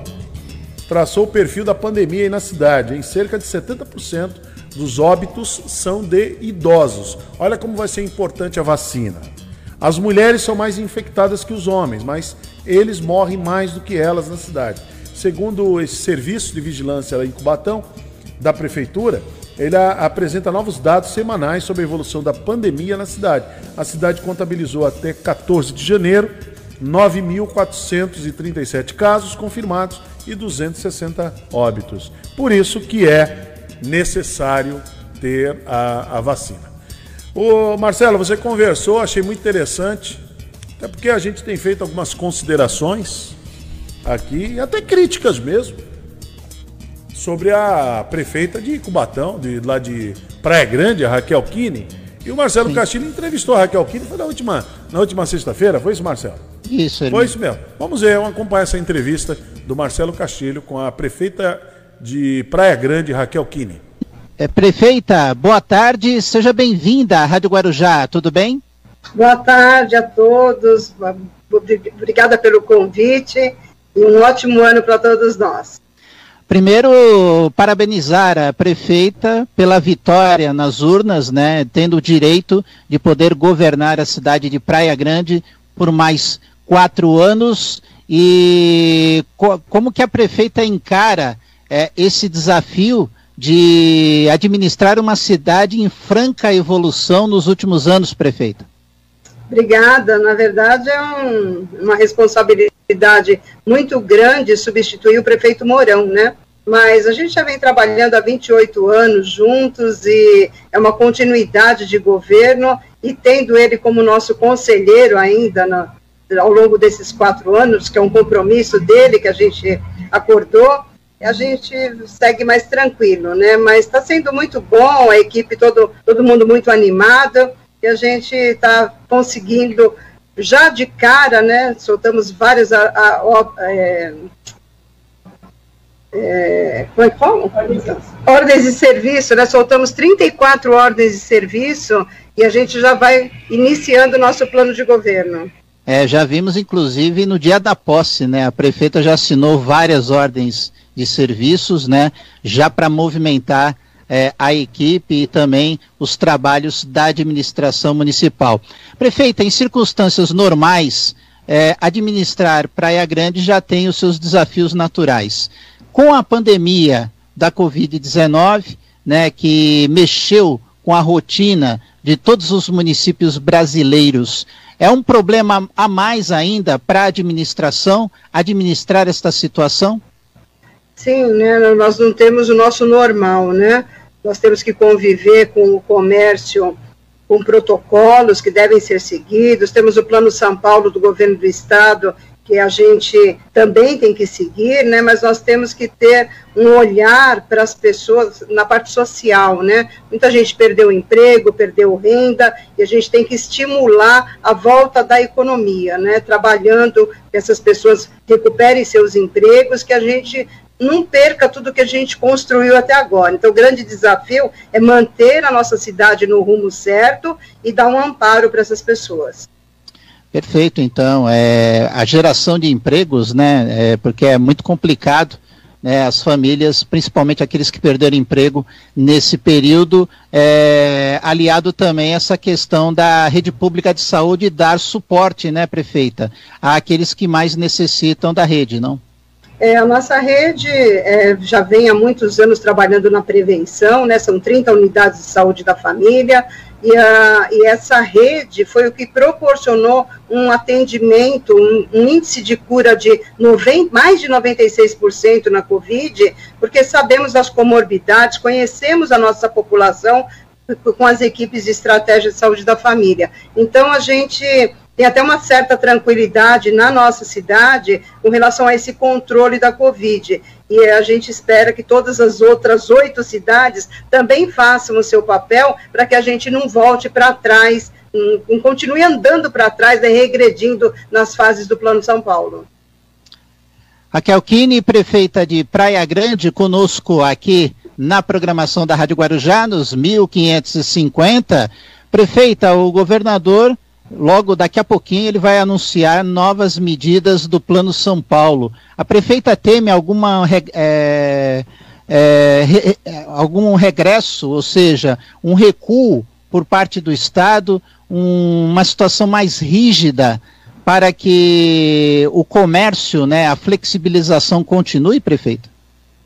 traçou o perfil da pandemia aí na cidade. Em cerca de 70% dos óbitos são de idosos. Olha como vai ser importante a vacina. As mulheres são mais infectadas que os homens, mas eles morrem mais do que elas na cidade. Segundo esse serviço de vigilância em Cubatão, da prefeitura, ele apresenta novos dados semanais sobre a evolução da pandemia na cidade. A cidade contabilizou até 14 de janeiro 9.437 casos confirmados e 260 óbitos. Por isso que é necessário ter a, a vacina. O Marcelo, você conversou, achei muito interessante, até porque a gente tem feito algumas considerações aqui, até críticas mesmo, sobre a prefeita de Cubatão, de lá de Praia Grande, a Raquel Kine. E o Marcelo Sim. Castilho entrevistou a Raquel Kine foi na última, na última sexta-feira, foi isso, Marcelo? Isso, ele... Foi isso mesmo. Vamos ver, vamos acompanhar essa entrevista do Marcelo Castilho com a prefeita de Praia Grande, Raquel Kine. É, prefeita, boa tarde, seja bem-vinda à Rádio Guarujá, tudo bem? Boa tarde a todos, obrigada pelo convite e um ótimo ano para todos nós. Primeiro, parabenizar a prefeita pela vitória nas urnas, né, tendo o direito de poder governar a cidade de Praia Grande por mais quatro anos. E co como que a prefeita encara é, esse desafio de administrar uma cidade em franca evolução nos últimos anos, prefeita? Obrigada. Na verdade, é um, uma responsabilidade muito grande substituir o prefeito Mourão, né? Mas a gente já vem trabalhando há 28 anos juntos e é uma continuidade de governo e tendo ele como nosso conselheiro ainda na, ao longo desses quatro anos, que é um compromisso dele que a gente acordou, a gente segue mais tranquilo, né? Mas está sendo muito bom, a equipe, todo, todo mundo muito animado, e a gente está conseguindo, já de cara, né? Soltamos várias a, a, a, é, é, como é fala? Ordens de serviço, nós soltamos 34 ordens de serviço e a gente já vai iniciando o nosso plano de governo. É, já vimos, inclusive, no dia da posse, né? A prefeita já assinou várias ordens de serviços, né? Já para movimentar é, a equipe e também os trabalhos da administração municipal. Prefeita, em circunstâncias normais, é, administrar Praia Grande já tem os seus desafios naturais. Com a pandemia da Covid-19, né, que mexeu com a rotina de todos os municípios brasileiros. É um problema a mais ainda para a administração administrar esta situação? Sim, né, nós não temos o nosso normal, né? Nós temos que conviver com o comércio com protocolos que devem ser seguidos. Temos o Plano São Paulo do governo do estado que a gente também tem que seguir, né? Mas nós temos que ter um olhar para as pessoas na parte social, né? Muita gente perdeu emprego, perdeu renda, e a gente tem que estimular a volta da economia, né? Trabalhando que essas pessoas recuperem seus empregos, que a gente não perca tudo que a gente construiu até agora. Então, o grande desafio é manter a nossa cidade no rumo certo e dar um amparo para essas pessoas. Perfeito, então, é, a geração de empregos, né, é, porque é muito complicado, né, as famílias, principalmente aqueles que perderam emprego nesse período, é, aliado também essa questão da rede pública de saúde dar suporte, né, prefeita, àqueles que mais necessitam da rede, não? É, a nossa rede é, já vem há muitos anos trabalhando na prevenção, né, são 30 unidades de saúde da família, e, a, e essa rede foi o que proporcionou um atendimento, um, um índice de cura de 90, mais de 96% na Covid, porque sabemos das comorbidades, conhecemos a nossa população com as equipes de estratégia de saúde da família. Então, a gente tem até uma certa tranquilidade na nossa cidade com relação a esse controle da Covid. E a gente espera que todas as outras oito cidades também façam o seu papel para que a gente não volte para trás, não continue andando para trás, né, regredindo nas fases do Plano São Paulo. Raquel Kine, prefeita de Praia Grande, conosco aqui na programação da Rádio Guarujá, nos 1550. Prefeita, o governador Logo daqui a pouquinho ele vai anunciar novas medidas do Plano São Paulo. A prefeita teme alguma é, é, re, é, algum regresso, ou seja, um recuo por parte do Estado, um, uma situação mais rígida para que o comércio, né, a flexibilização continue, prefeito?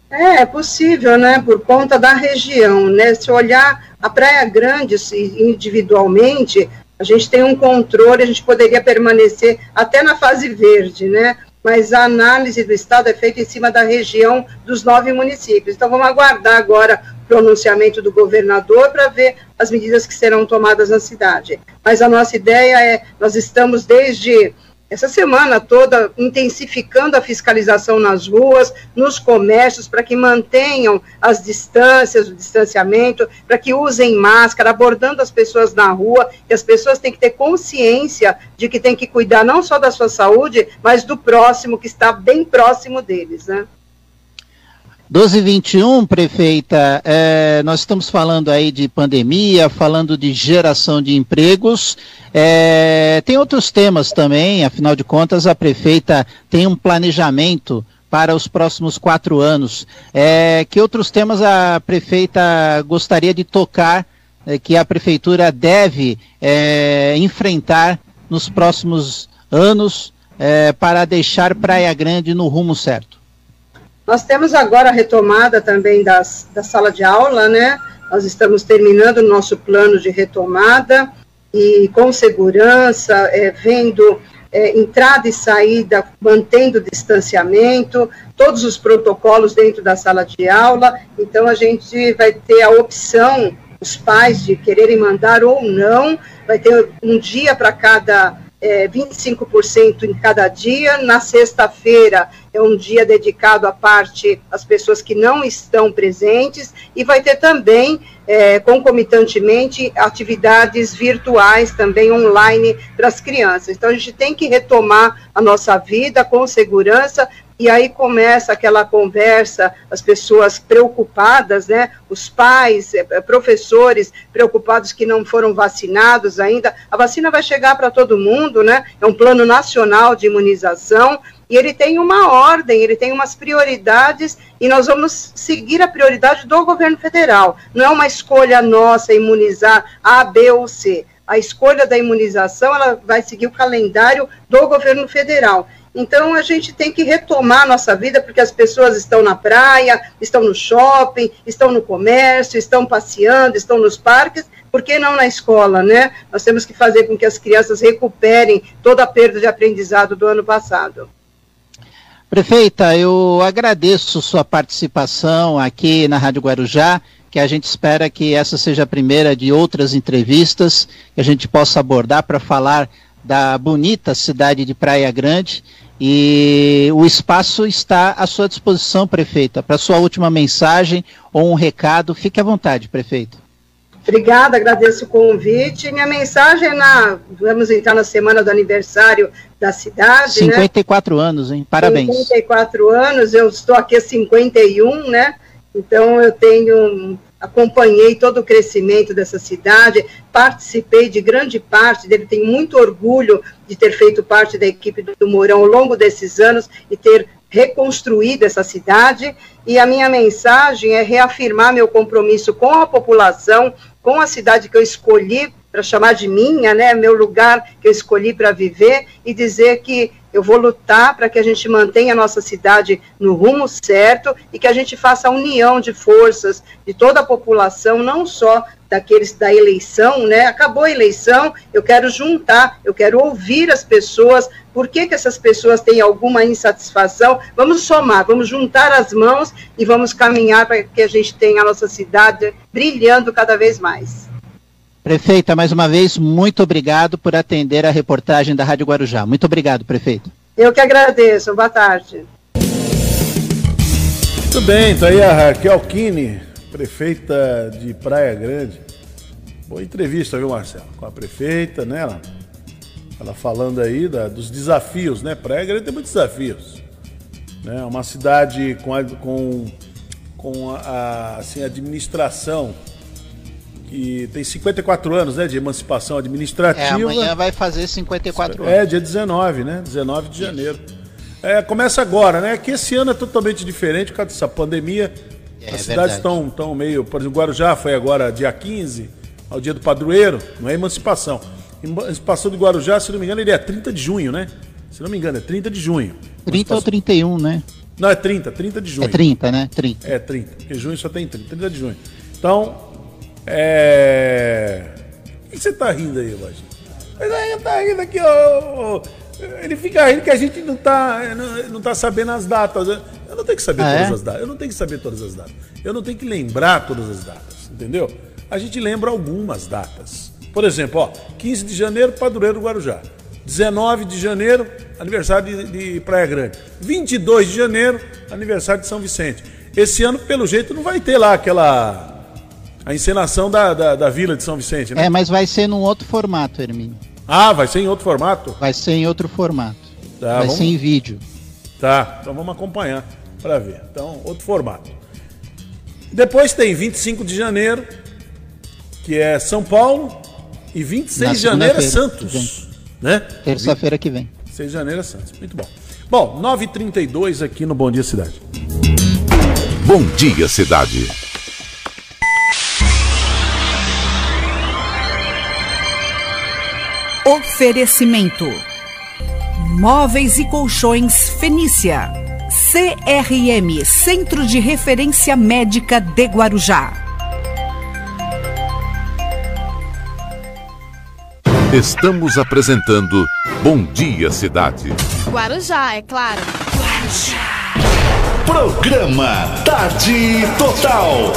É, é possível, né, por conta da região, né, se olhar a Praia Grande individualmente, a gente tem um controle, a gente poderia permanecer até na fase verde, né? Mas a análise do Estado é feita em cima da região dos nove municípios. Então, vamos aguardar agora o pronunciamento do governador para ver as medidas que serão tomadas na cidade. Mas a nossa ideia é: nós estamos desde essa semana toda intensificando a fiscalização nas ruas, nos comércios, para que mantenham as distâncias, o distanciamento, para que usem máscara, abordando as pessoas na rua, que as pessoas têm que ter consciência de que tem que cuidar não só da sua saúde, mas do próximo, que está bem próximo deles, né? 1221, prefeita, é, nós estamos falando aí de pandemia, falando de geração de empregos. É, tem outros temas também, afinal de contas, a prefeita tem um planejamento para os próximos quatro anos. É, que outros temas a prefeita gostaria de tocar, é, que a prefeitura deve é, enfrentar nos próximos anos é, para deixar Praia Grande no rumo certo? Nós temos agora a retomada também das, da sala de aula, né? Nós estamos terminando o nosso plano de retomada e com segurança, é, vendo é, entrada e saída, mantendo o distanciamento, todos os protocolos dentro da sala de aula. Então, a gente vai ter a opção, os pais, de quererem mandar ou não, vai ter um dia para cada é, 25% em cada dia. Na sexta-feira é um dia dedicado à parte às pessoas que não estão presentes e vai ter também, é, concomitantemente, atividades virtuais também online para as crianças. Então a gente tem que retomar a nossa vida com segurança, e aí começa aquela conversa, as pessoas preocupadas, né? Os pais, eh, professores preocupados que não foram vacinados ainda. A vacina vai chegar para todo mundo, né? É um plano nacional de imunização e ele tem uma ordem, ele tem umas prioridades e nós vamos seguir a prioridade do governo federal. Não é uma escolha nossa imunizar A, B ou C. A escolha da imunização ela vai seguir o calendário do governo federal. Então a gente tem que retomar a nossa vida, porque as pessoas estão na praia, estão no shopping, estão no comércio, estão passeando, estão nos parques, por que não na escola, né? Nós temos que fazer com que as crianças recuperem toda a perda de aprendizado do ano passado. Prefeita, eu agradeço sua participação aqui na Rádio Guarujá, que a gente espera que essa seja a primeira de outras entrevistas que a gente possa abordar para falar da bonita cidade de Praia Grande. E o espaço está à sua disposição, prefeita, para sua última mensagem ou um recado. Fique à vontade, prefeito. Obrigada, agradeço o convite. Minha mensagem é na. Vamos entrar na semana do aniversário da cidade. 54 né? anos, hein? Parabéns. 54 anos, eu estou aqui há 51, né? Então eu tenho. Acompanhei todo o crescimento dessa cidade, participei de grande parte dele, tenho muito orgulho de ter feito parte da equipe do Mourão ao longo desses anos e ter reconstruído essa cidade. E a minha mensagem é reafirmar meu compromisso com a população, com a cidade que eu escolhi para chamar de minha, né, meu lugar que eu escolhi para viver e dizer que eu vou lutar para que a gente mantenha a nossa cidade no rumo certo e que a gente faça a união de forças de toda a população, não só daqueles da eleição, né? Acabou a eleição, eu quero juntar, eu quero ouvir as pessoas, por que, que essas pessoas têm alguma insatisfação? Vamos somar, vamos juntar as mãos e vamos caminhar para que a gente tenha a nossa cidade brilhando cada vez mais. Prefeita, mais uma vez, muito obrigado por atender a reportagem da Rádio Guarujá. Muito obrigado, prefeito. Eu que agradeço. Boa tarde. Muito bem, está aí a Raquel Kine, prefeita de Praia Grande. Boa entrevista, viu, Marcelo? Com a prefeita, né? Ela, ela falando aí da, dos desafios, né? Praia Grande tem muitos desafios. Né? Uma cidade com, a, com, com a, a assim, administração que tem 54 anos, né, de emancipação administrativa. É, amanhã vai fazer 54 anos. É, dia 19, né? 19 de janeiro. É, começa agora, né? Que esse ano é totalmente diferente por causa dessa pandemia. É, As cidades estão tão meio. Por exemplo, Guarujá foi agora dia 15, ao dia do padroeiro, não é emancipação. Emancipação do Guarujá, se não me engano, ele é 30 de junho, né? Se não me engano, é 30 de junho. 30 ou 31, né? Não, é 30, 30 de junho. É 30, né? 30. É 30, porque junho só tem 30, 30 de junho. Então, é. O que você tá rindo aí, Lojinha? Mas aí tá rindo aqui, ó. Ele fica rindo que a gente não tá, não, não tá sabendo as datas. Eu não tenho que saber ah, todas é? as datas. Eu não tenho que saber todas as datas. Eu não tenho que lembrar todas as datas, entendeu? A gente lembra algumas datas. Por exemplo, ó, 15 de janeiro, Padroeiro do Guarujá. 19 de janeiro, aniversário de, de Praia Grande. 22 de janeiro, aniversário de São Vicente. Esse ano, pelo jeito, não vai ter lá aquela a encenação da, da, da, Vila de São Vicente, né? É, mas vai ser num outro formato, Hermínio. Ah, vai ser em outro formato? Vai ser em outro formato. Tá, vai vamos... ser em vídeo. Tá, então vamos acompanhar para ver. Então, outro formato. Depois tem 25 de janeiro, que é São Paulo, e 26 Na de janeiro é Santos. Né? Terça-feira que vem. 6 de janeiro é Santos. Muito bom. Bom, 9h32 aqui no Bom Dia Cidade. Bom Dia Cidade. Oferecimento: Móveis e Colchões Fenícia. CRM Centro de Referência Médica de Guarujá. Estamos apresentando Bom Dia Cidade. Guarujá, é claro. Guarujá. Programa Tarde Total.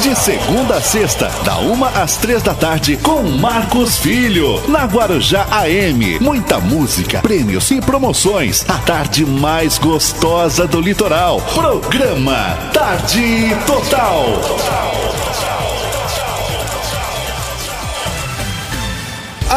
De segunda a sexta, da uma às três da tarde, com Marcos Filho, na Guarujá AM. Muita música, prêmios e promoções. A tarde mais gostosa do litoral. Programa Tarde Total.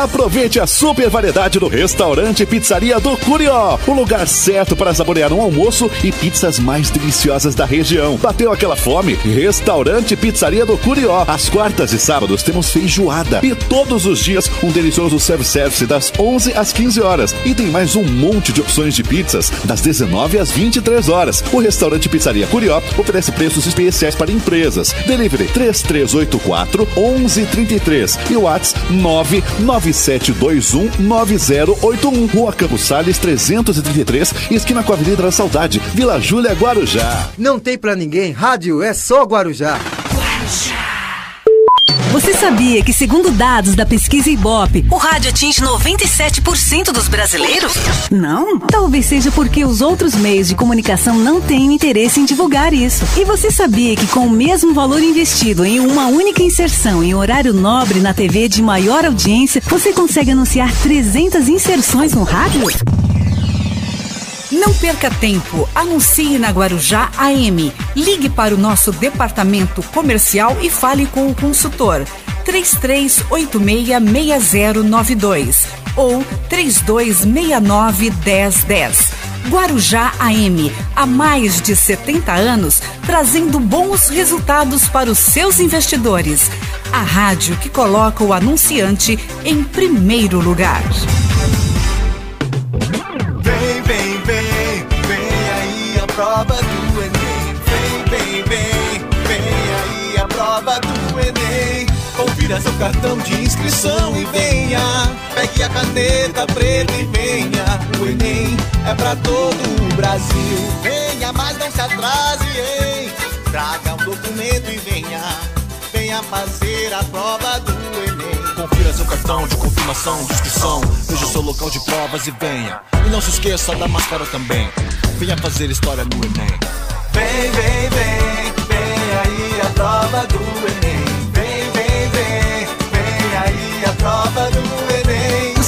Aproveite a super variedade do restaurante Pizzaria do Curió, o lugar certo para saborear um almoço e pizzas mais deliciosas da região. Bateu aquela fome? Restaurante Pizzaria do Curió. Às quartas e sábados temos feijoada e todos os dias um delicioso self-service das 11 às 15 horas. E tem mais um monte de opções de pizzas das 19 às 23 horas. O restaurante Pizzaria Curió oferece preços especiais para empresas. Delivery 3384 1133 e o WhatsApp 99 97219081. Rua Campos Salles 333, esquina com a Avenida da Saudade, Vila Júlia, Guarujá. Não tem pra ninguém, rádio é só Guarujá. Você sabia que, segundo dados da pesquisa Ibope, o rádio atinge 97% dos brasileiros? Não? Talvez seja porque os outros meios de comunicação não têm interesse em divulgar isso. E você sabia que, com o mesmo valor investido em uma única inserção em horário nobre na TV de maior audiência, você consegue anunciar 300 inserções no rádio? Não perca tempo. Anuncie na Guarujá AM. Ligue para o nosso departamento comercial e fale com o consultor. 33866092 ou 32691010. Guarujá AM, há mais de 70 anos, trazendo bons resultados para os seus investidores. A rádio que coloca o anunciante em primeiro lugar. Prova do Enem. Vem, vem, vem, vem aí a prova do Enem. Confira seu cartão de inscrição e venha. Pegue a caneta preta e venha. O Enem é pra todo o Brasil. Venha, mas não se atrase, hein? Traga um documento e venha. Venha fazer a prova do Enem. Confira seu cartão de confirmação de inscrição. Veja seu local de provas e venha. E não se esqueça da máscara também. Venha fazer história no Enem. Vem, vem, vem, vem aí a prova do Enem. Vem, vem, vem, vem aí a prova do Enem.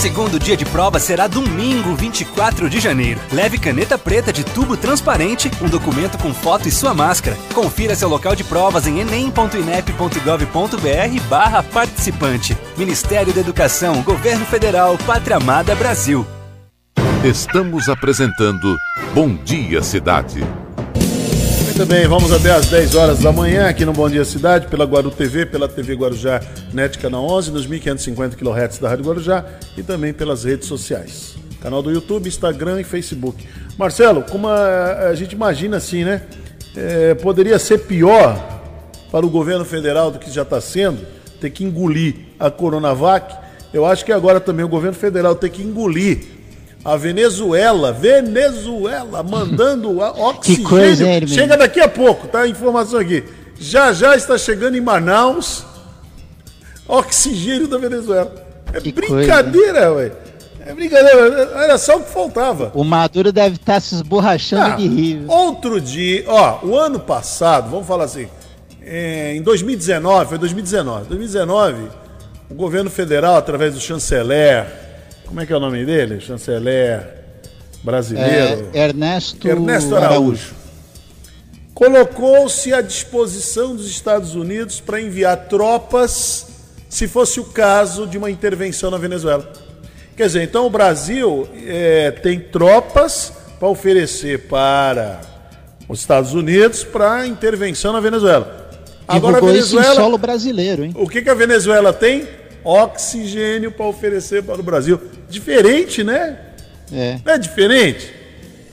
Segundo dia de prova será domingo, 24 de janeiro. Leve caneta preta de tubo transparente, um documento com foto e sua máscara. Confira seu local de provas em enem.inep.gov.br barra participante. Ministério da Educação, Governo Federal, Pátria Amada Brasil. Estamos apresentando Bom Dia Cidade. Muito bem, vamos até às 10 horas da manhã aqui no Bom Dia Cidade, pela Guaru TV, pela TV Guarujá NET Canal 11, nos 1550 kHz da Rádio Guarujá e também pelas redes sociais. Canal do YouTube, Instagram e Facebook. Marcelo, como a, a gente imagina assim, né? É, poderia ser pior para o governo federal do que já está sendo, ter que engolir a Coronavac. Eu acho que agora também o governo federal tem que engolir a Venezuela, Venezuela, mandando a oxigênio. coisa, hein, Hermínio? Chega daqui a pouco, tá? Informação aqui. Já já está chegando em Manaus oxigênio da Venezuela. É brincadeira, ué. É brincadeira, era só o que faltava. O Maduro deve estar se esborrachando Ah, de rir. Outro dia, ó, o ano passado, vamos falar assim, é, em 2019, foi 2019, 2019, o governo federal, através do chanceler, como é que é o nome dele? Chanceler brasileiro. É, Ernesto, Ernesto Araújo. Colocou-se à disposição dos Estados Unidos para enviar tropas, se fosse o caso de uma intervenção na Venezuela. Quer dizer, então o Brasil eh, tem tropas para oferecer para os Estados Unidos para intervenção na Venezuela. Agora a isso em Venezuela, solo brasileiro, hein? o que, que a Venezuela tem? Oxigênio para oferecer para o Brasil. Diferente, né? É. Não é diferente?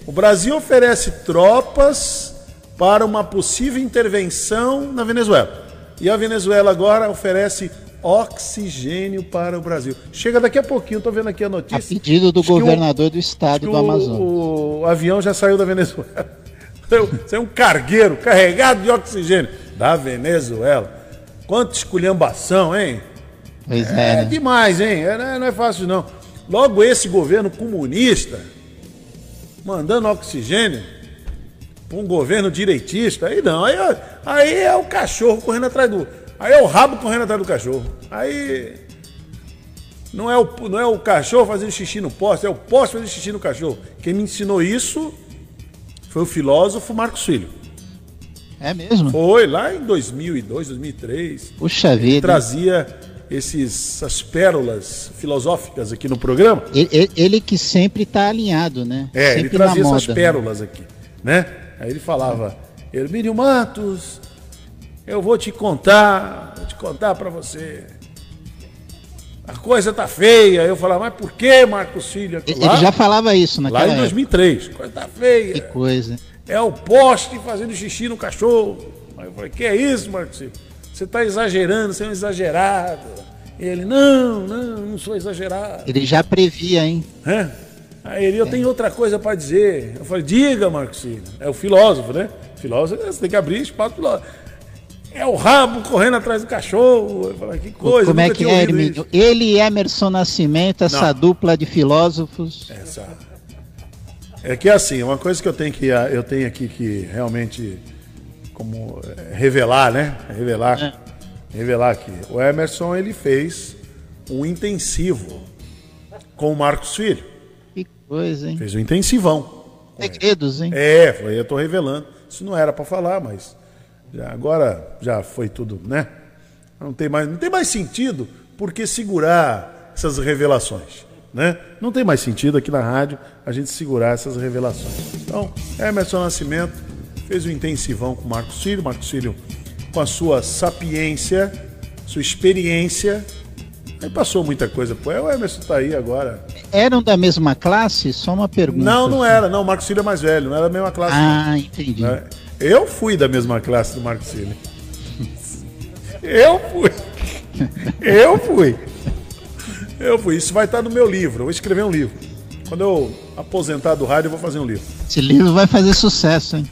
O Brasil oferece tropas para uma possível intervenção na Venezuela. E a Venezuela agora oferece oxigênio para o Brasil. Chega daqui a pouquinho, estou vendo aqui a notícia. A pedido do Acho que o- governador do estado do Amazonas. O, o avião já saiu da Venezuela. Você é um cargueiro carregado de oxigênio da Venezuela. Quanta esculhambação, hein? Pois é, É né? demais, hein? É, não é- não é fácil, não. Logo esse governo comunista mandando oxigênio para um governo direitista, aí não. Aí, é- aí é o cachorro correndo atrás do. Aí é o rabo correndo atrás do cachorro. Aí. Não é, o, não é o cachorro fazendo xixi no poste, é o poste fazendo xixi no cachorro. Quem me ensinou isso foi o filósofo Marcos Filho. É mesmo? Foi lá em 2002, 2003. Puxa vida. trazia esses, essas pérolas filosóficas aqui no programa. Ele, ele- que sempre está alinhado, né? É, sempre ele trazia na essas moda. pérolas aqui, né? Aí ele falava, Hermínio Matos, eu vou te contar, vou te contar pra você. A coisa tá feia. Eu falava, mas por que, Marcos Filho? Ele ele já falava isso naquela Lá em época. 2003, coisa tá feia. Que coisa. É o poste fazendo xixi no cachorro. Aí eu falei, que é isso, Marcos Filho? Você tá exagerando, você é um exagerado. Ele, não, não, não sou exagerado. Ele já previa, hein? É? Aí ele, eu tenho outra coisa para dizer. Eu falei, diga, Marcos. É o filósofo, né? Filósofo, você tem que abrir espaço filósofo. É o rabo correndo atrás do cachorro. Eu falei, que coisa. Como é que é, Hermínio? Ele e Emerson Nascimento, essa Não. dupla de filósofos. Essa. É que assim, uma coisa que eu tenho que eu tenho aqui que realmente como eh, revelar, né? Revelar. Revelar aqui. O Emerson ele fez um intensivo com o Marcos Filho. Que coisa, hein? Fez um intensivão. Segredos, hein? É, foi, eu tô revelando. Isso não era para falar, mas já- agora já foi tudo, né? Não tem mais, não tem mais sentido porque segurar essas revelações, né? Não tem mais sentido aqui na rádio a gente segurar essas revelações. Então, Emerson Nascimento fez um intensivão com o Marcos Filho, Marcos Filho com a sua sapiência, sua experiência, aí passou muita coisa. Pô, o Emerson tá aí agora. Eram da mesma classe? Só uma pergunta. Não, não era, não. O Marcos Filho é mais velho, não era da mesma classe. Ah, não. entendi. Né? Eu fui da mesma classe do Marcos Filho. Eu fui. Eu fui. Eu fui. Isso vai estar no meu livro. Eu vou escrever um livro. Quando eu aposentar do rádio, eu vou fazer um livro. Esse livro vai fazer sucesso, hein?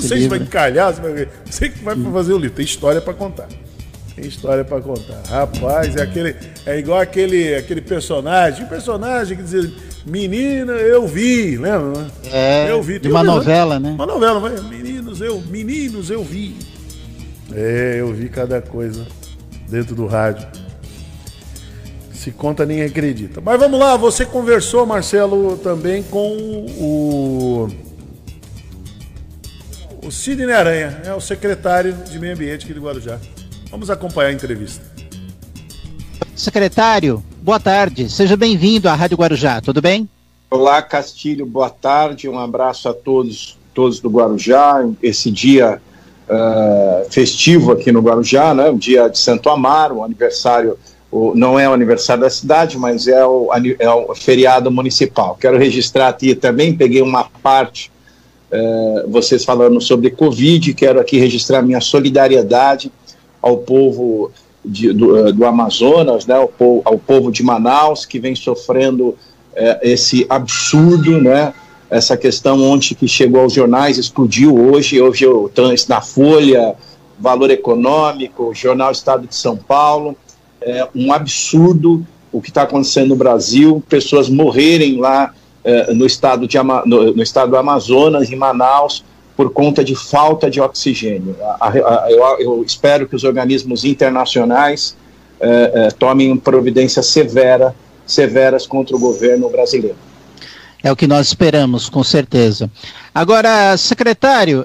Sei se vai encalhar, se vai ver. Você que vai fazer o livro. Tem história pra contar. Tem história pra contar. Rapaz, é aquele. É igual aquele, aquele personagem. O personagem que dizia, menina, eu vi, lembra? É, eu vi. de uma um desenho- novela, né? Uma novela, vai. Meninos, eu, meninos, eu vi. É, eu vi cada coisa dentro do rádio. Se conta, nem acredita. Mas vamos lá, você conversou, Marcelo, também com o. O Sidney Aranha, é o secretário de Meio Ambiente aqui do Guarujá. Vamos acompanhar a entrevista. Secretário, boa tarde. Seja bem-vindo à Rádio Guarujá, tudo bem? Olá, Castilho, boa tarde. Um abraço a todos, todos do Guarujá. Esse dia ah, festivo aqui no Guarujá, né? O dia de Santo Amaro, o aniversário, não é o aniversário da cidade, mas é o, é o feriado municipal. Quero registrar aqui também, peguei uma parte, eh, vocês falando sobre Covid, quero aqui registrar minha solidariedade ao povo de- do, eh, do Amazonas, né, ao, ao povo de Manaus, que vem sofrendo eh, esse absurdo, né, essa questão ontem que chegou aos jornais, explodiu hoje, hoje eu isso na Folha, Valor Econômico, Jornal Estado de São Paulo, é um absurdo o que está acontecendo no Brasil, pessoas morrerem lá eh, no, estado de, no, no estado do Amazonas, em Manaus, por conta de falta de oxigênio. A- a- a- eu, eu espero que os organismos internacionais eh, eh, tomem providências severa, severas contra o governo brasileiro. É o que nós esperamos, com certeza. Agora, secretário,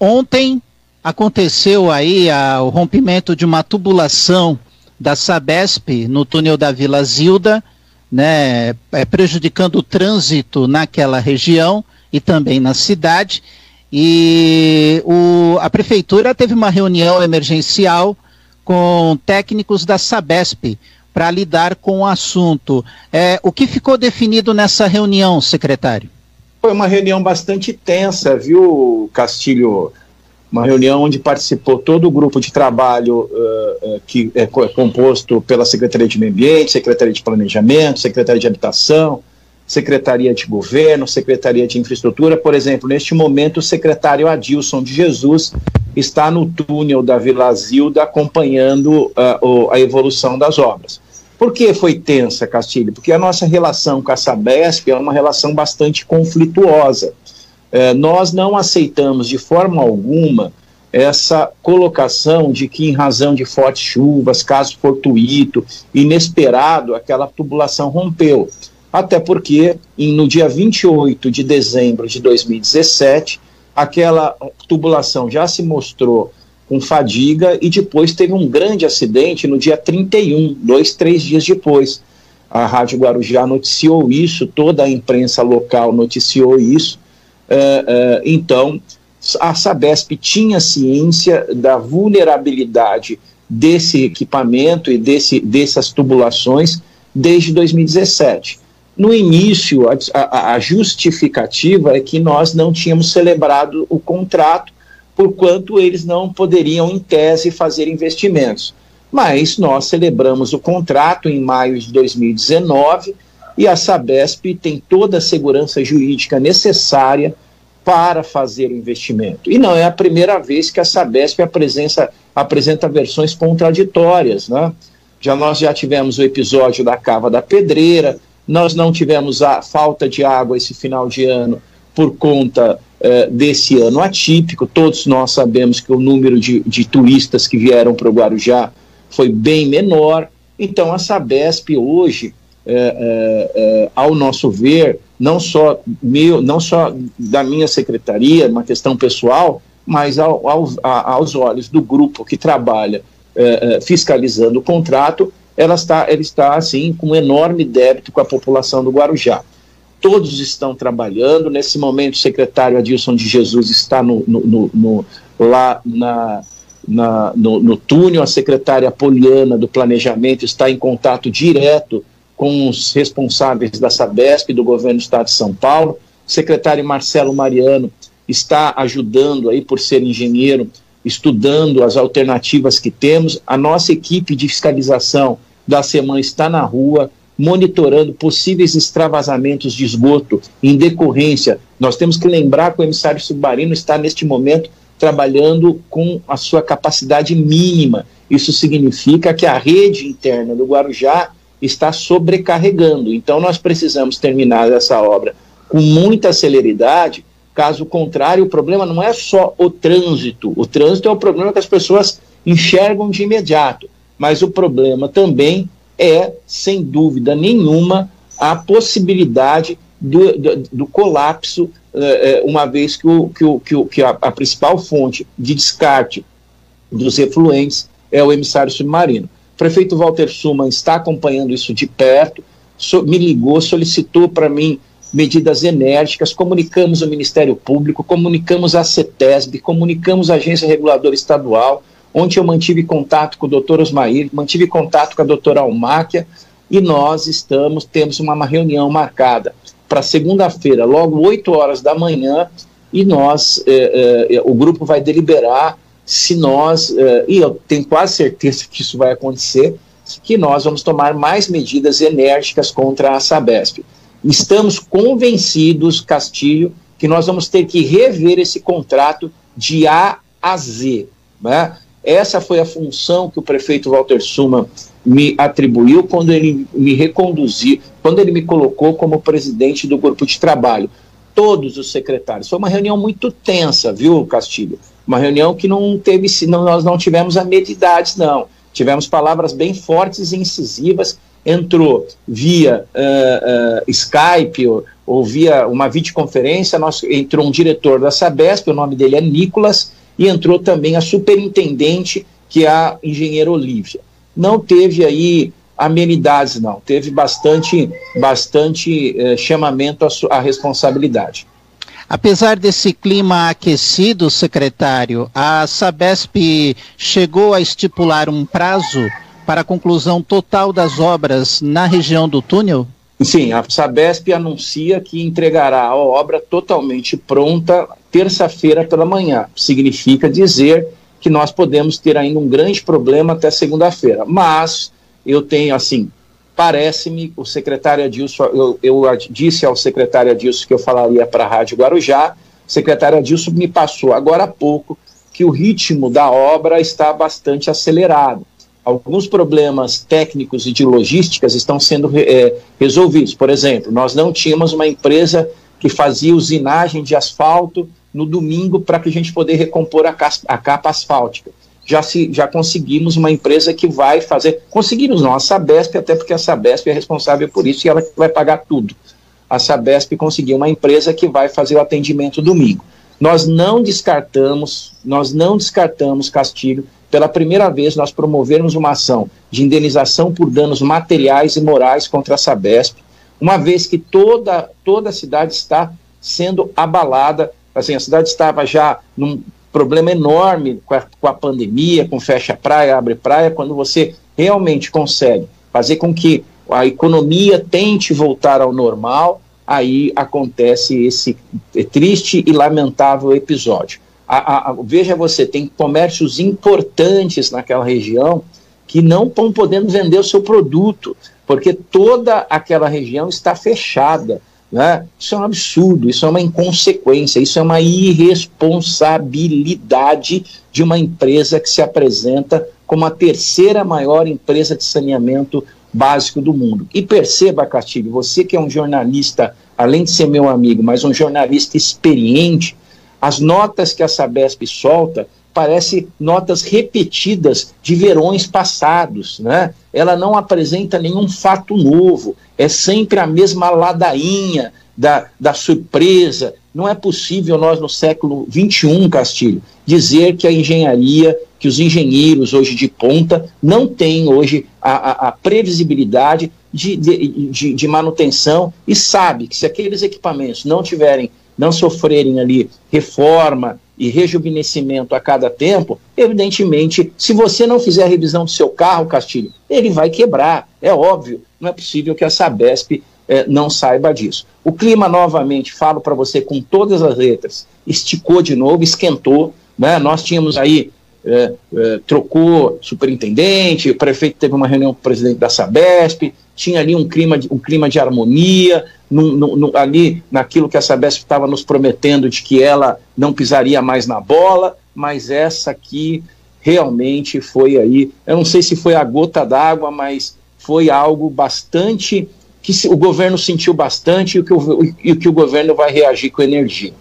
ontem aconteceu aí a- o rompimento de uma tubulação da Sabesp no túnel da Vila Zilda, né, é, prejudicando o trânsito naquela região e também na cidade. E o- a prefeitura teve uma reunião emergencial com técnicos da Sabesp para lidar com o assunto. É, o que ficou definido nessa reunião, secretário? Foi uma reunião bastante tensa, viu, Castilho? Uma reunião onde participou todo o grupo de trabalho eh, que é co- composto pela Secretaria de Meio Ambiente, Secretaria de Planejamento, Secretaria de Habitação, Secretaria de Governo, Secretaria de Infraestrutura. Por exemplo, neste momento, o secretário Adilson de Jesus está no túnel da Vila Zilda acompanhando o- a evolução das obras. Por que foi tensa, Castilho? Porque a nossa relação com a Sabesp é uma relação bastante conflituosa. Eh, nós não aceitamos de forma alguma essa colocação de que, em razão de fortes chuvas, caso fortuito, inesperado, aquela tubulação rompeu. Até porque, em- no dia 28 de dezembro de 2017, aquela tubulação já se mostrou com fadiga e depois teve um grande acidente no dia 31, dois, três dias depois. A Rádio Guarujá noticiou isso, toda a imprensa local noticiou isso. Eh, eh, então, a Sabesp tinha ciência da vulnerabilidade desse equipamento e desse, dessas tubulações desde 2017. No início, a, a- a justificativa é que nós não tínhamos celebrado o contrato, porquanto eles não poderiam, em tese, fazer investimentos. Mas nós celebramos o contrato em maio de 2019 e a Sabesp tem toda a segurança jurídica necessária para fazer o investimento. E não é a primeira vez que a Sabesp apresenta, apresenta versões contraditórias. Né? Já nós já tivemos o episódio da Cava da Pedreira, nós não tivemos a falta de água esse final de ano por conta eh, desse ano atípico. Todos nós sabemos que o número de, de turistas que vieram para o Guarujá foi bem menor. Então, a Sabesp hoje, é, é, é, ao nosso ver, não só, meu, não só da minha secretaria, uma questão pessoal, mas ao, ao, a, aos olhos do grupo que trabalha é, é, fiscalizando o contrato, ela está, ela está, assim, com um enorme débito com a população do Guarujá. Todos estão trabalhando, nesse momento o secretário Adilson de Jesus está no, no, no, no lá na, na, no, no túnel, a secretária Poliana do Planejamento está em contato direto com os responsáveis da Sabesp do governo do estado de São Paulo. O secretário Marcelo Mariano está ajudando aí por ser engenheiro, estudando as alternativas que temos. A nossa equipe de fiscalização da semana está na rua, monitorando possíveis extravasamentos de esgoto em decorrência. Nós temos que lembrar que o emissário submarino está neste momento trabalhando com a sua capacidade mínima. Isso significa que a rede interna do Guarujá está sobrecarregando. Então, nós precisamos terminar essa obra com muita celeridade. Caso contrário, o problema não é só o trânsito. O trânsito é o problema que as pessoas enxergam de imediato. Mas o problema também é, sem dúvida nenhuma, a possibilidade do, do, do colapso é, é, uma vez que, o, que, o, que, o, que a, a, principal fonte de descarte dos efluentes é o emissário submarino. Prefeito Walter Suman está acompanhando isso de perto, so, me ligou, solicitou para mim medidas enérgicas, comunicamos o Ministério Público, comunicamos a CETESB, comunicamos a Agência Reguladora Estadual, Ontem eu mantive contato com o doutor Osmair, mantive contato com a doutora Almáquia, e nós estamos, temos uma, uma reunião marcada para segunda-feira, logo 8 horas da manhã, e nós, eh, eh, o grupo vai deliberar se nós, eh, e eu tenho quase certeza que isso vai acontecer, que nós vamos tomar mais medidas enérgicas contra a Sabesp. Estamos convencidos, Castilho, que nós vamos ter que rever esse contrato de A a Z. Né? Essa foi a função que o prefeito Walter Suma me atribuiu quando ele me reconduziu, quando ele me colocou como presidente do grupo de trabalho. Todos os secretários. Foi uma reunião muito tensa, viu, Castilho? Uma reunião que não teve, não, nós não tivemos amenidades, não. Tivemos palavras bem fortes e incisivas. Entrou via uh, uh, Skype ou, ou, via uma videoconferência, nós, entrou um diretor da Sabesp, o nome dele é Nicolas, e entrou também a superintendente, que é a engenheira Olívia. Não teve aí amenidades, não. Teve bastante, bastante eh, chamamento à, à responsabilidade. Apesar desse clima aquecido, secretário, a Sabesp chegou a estipular um prazo para a conclusão total das obras na região do túnel? Sim, a Sabesp anuncia que entregará a obra totalmente pronta terça-feira pela manhã. Significa dizer que nós podemos ter ainda um grande problema até segunda-feira. Mas eu tenho, assim, parece-me, o secretário Adilson, eu, eu, disse ao secretário Adilson que eu falaria para a Rádio Guarujá, o secretário Adilson me passou agora há pouco que o ritmo da obra está bastante acelerado. Alguns problemas técnicos e de logísticas estão sendo é, resolvidos. Por exemplo, nós não tínhamos uma empresa que fazia usinagem de asfalto no domingo para que a gente poder recompor a, a capa asfáltica. Já, se, já conseguimos uma empresa que vai fazer. Conseguimos não, a Sabesp, até porque a Sabesp é responsável por isso e ela vai pagar tudo. A Sabesp conseguiu uma empresa que vai fazer o atendimento domingo. Nós não descartamos, nós não descartamos, Castilho, pela primeira vez nós promovermos uma ação de indenização por danos materiais e morais contra a Sabesp, uma vez que toda, toda a cidade está sendo abalada Assim, a cidade estava já num problema enorme com a, com a pandemia, com fecha praia, abre praia, quando você realmente consegue fazer com que a economia tente voltar ao normal, aí acontece esse triste e lamentável episódio. A, a, veja você, tem comércios importantes naquela região que não estão podendo vender o seu produto, porque toda aquela região está fechada. Né? Isso é um absurdo, isso é uma inconsequência, isso é uma irresponsabilidade de uma empresa que se apresenta como a terceira maior empresa de saneamento básico do mundo. E perceba, Castilho, você que é um jornalista, além de ser meu amigo, mas um jornalista experiente, as notas que a Sabesp solta parece notas repetidas de verões passados, né? Ela não apresenta nenhum fato novo, é sempre a mesma ladainha da, da surpresa. Não é possível nós, no século XXI, Castilho, dizer que a engenharia, que os engenheiros hoje de ponta não têm hoje a, a, a previsibilidade de, de, de, de manutenção e sabe que se aqueles equipamentos não tiverem, não sofrerem ali reforma, e rejuvenescimento a cada tempo, evidentemente, se você não fizer a revisão do seu carro, Castilho, ele vai quebrar. É óbvio, não é possível que a Sabesp eh, não saiba disso. O clima, novamente, falo para você com todas as letras, esticou de novo, esquentou. Né? Nós tínhamos aí, eh, eh, trocou superintendente, o prefeito teve uma reunião com o presidente da Sabesp, tinha ali um clima de, um clima de harmonia, no, no, ali naquilo que a Sabesp estava nos prometendo de que ela não pisaria mais na bola, mas essa aqui realmente foi aí, eu não sei se foi a gota d'água, mas foi algo bastante que o governo sentiu bastante e que o, e que o governo vai reagir com energia.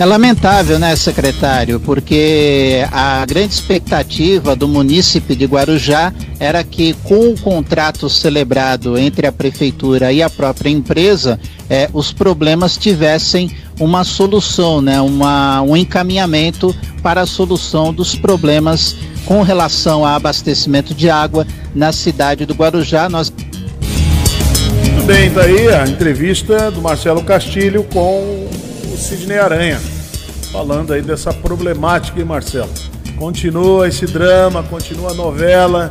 É lamentável, né, secretário? Porque a grande expectativa do munícipe de Guarujá era que, com o contrato celebrado entre a prefeitura e a própria empresa, eh, os problemas tivessem uma solução, né, uma, um encaminhamento para a solução dos problemas com relação a abastecimento de água na cidade do Guarujá. Nós muito bem, daí tá a entrevista do Marcelo Castilho com Sidney Aranha, falando aí dessa problemática, hein, Marcelo? Continua esse drama, continua a novela,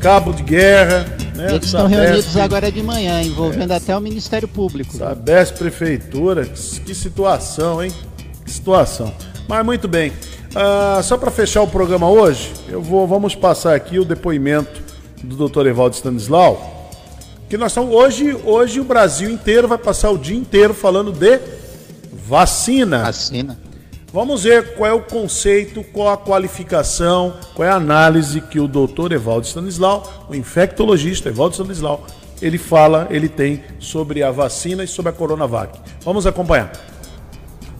cabo de guerra. Né? Eles estão reunidos agora de manhã, envolvendo é. até o Ministério Público. Sabes Prefeitura, que, situação, hein? Que situação. Mas muito bem. Uh, só para fechar o programa hoje, eu vou, vamos passar aqui o depoimento do Dr. Evaldo Stanislau. Que nós estamos hoje, hoje o Brasil inteiro vai passar o dia inteiro falando de Vacina. Vacina. Vamos ver qual é o conceito, qual a qualificação, qual é a análise que o doutor Evaldo Stanislau, o infectologista Evaldo Stanislau, ele fala, ele tem sobre a vacina e sobre a Coronavac. Vamos acompanhar.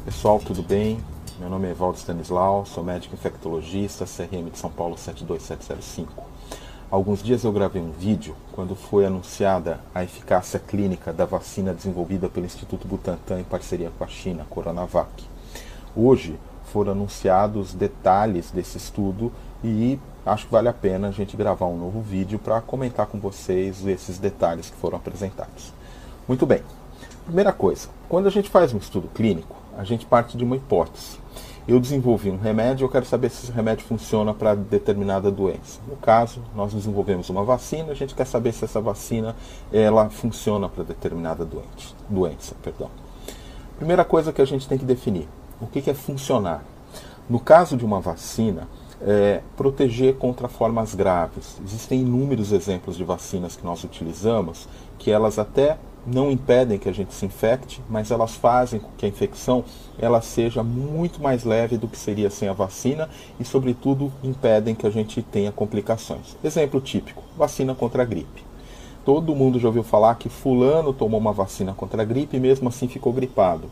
Pessoal, tudo bem? Meu nome é Evaldo Stanislau, sou médico infectologista, CRM de São Paulo 72705. alguns dias eu gravei um vídeo quando foi anunciada a eficácia clínica da vacina desenvolvida pelo Instituto Butantan em parceria com a China, Coronavac. Hoje foram anunciados detalhes desse estudo e acho que vale a pena a gente gravar um novo vídeo para comentar com vocês esses detalhes que foram apresentados. Muito bem. Primeira coisa, quando a gente faz um estudo clínico, a gente parte de uma hipótese eu desenvolvi um remédio, eu quero saber se esse remédio funciona para determinada doença. No caso, nós desenvolvemos uma vacina, a gente quer saber se essa vacina ela funciona para determinada doente, doença. Perdão. Primeira coisa que a gente tem que definir, o que, é funcionar? No caso de uma vacina, é, proteger contra formas graves. Existem inúmeros exemplos de vacinas que nós utilizamos que elas até não impedem que a gente se infecte, mas elas fazem com que a infecção ela seja muito mais leve do que seria sem a vacina e, sobretudo, impedem que a gente tenha complicações. Exemplo típico: vacina contra a gripe. Todo mundo já ouviu falar que fulano tomou uma vacina contra a gripe e mesmo assim ficou gripado.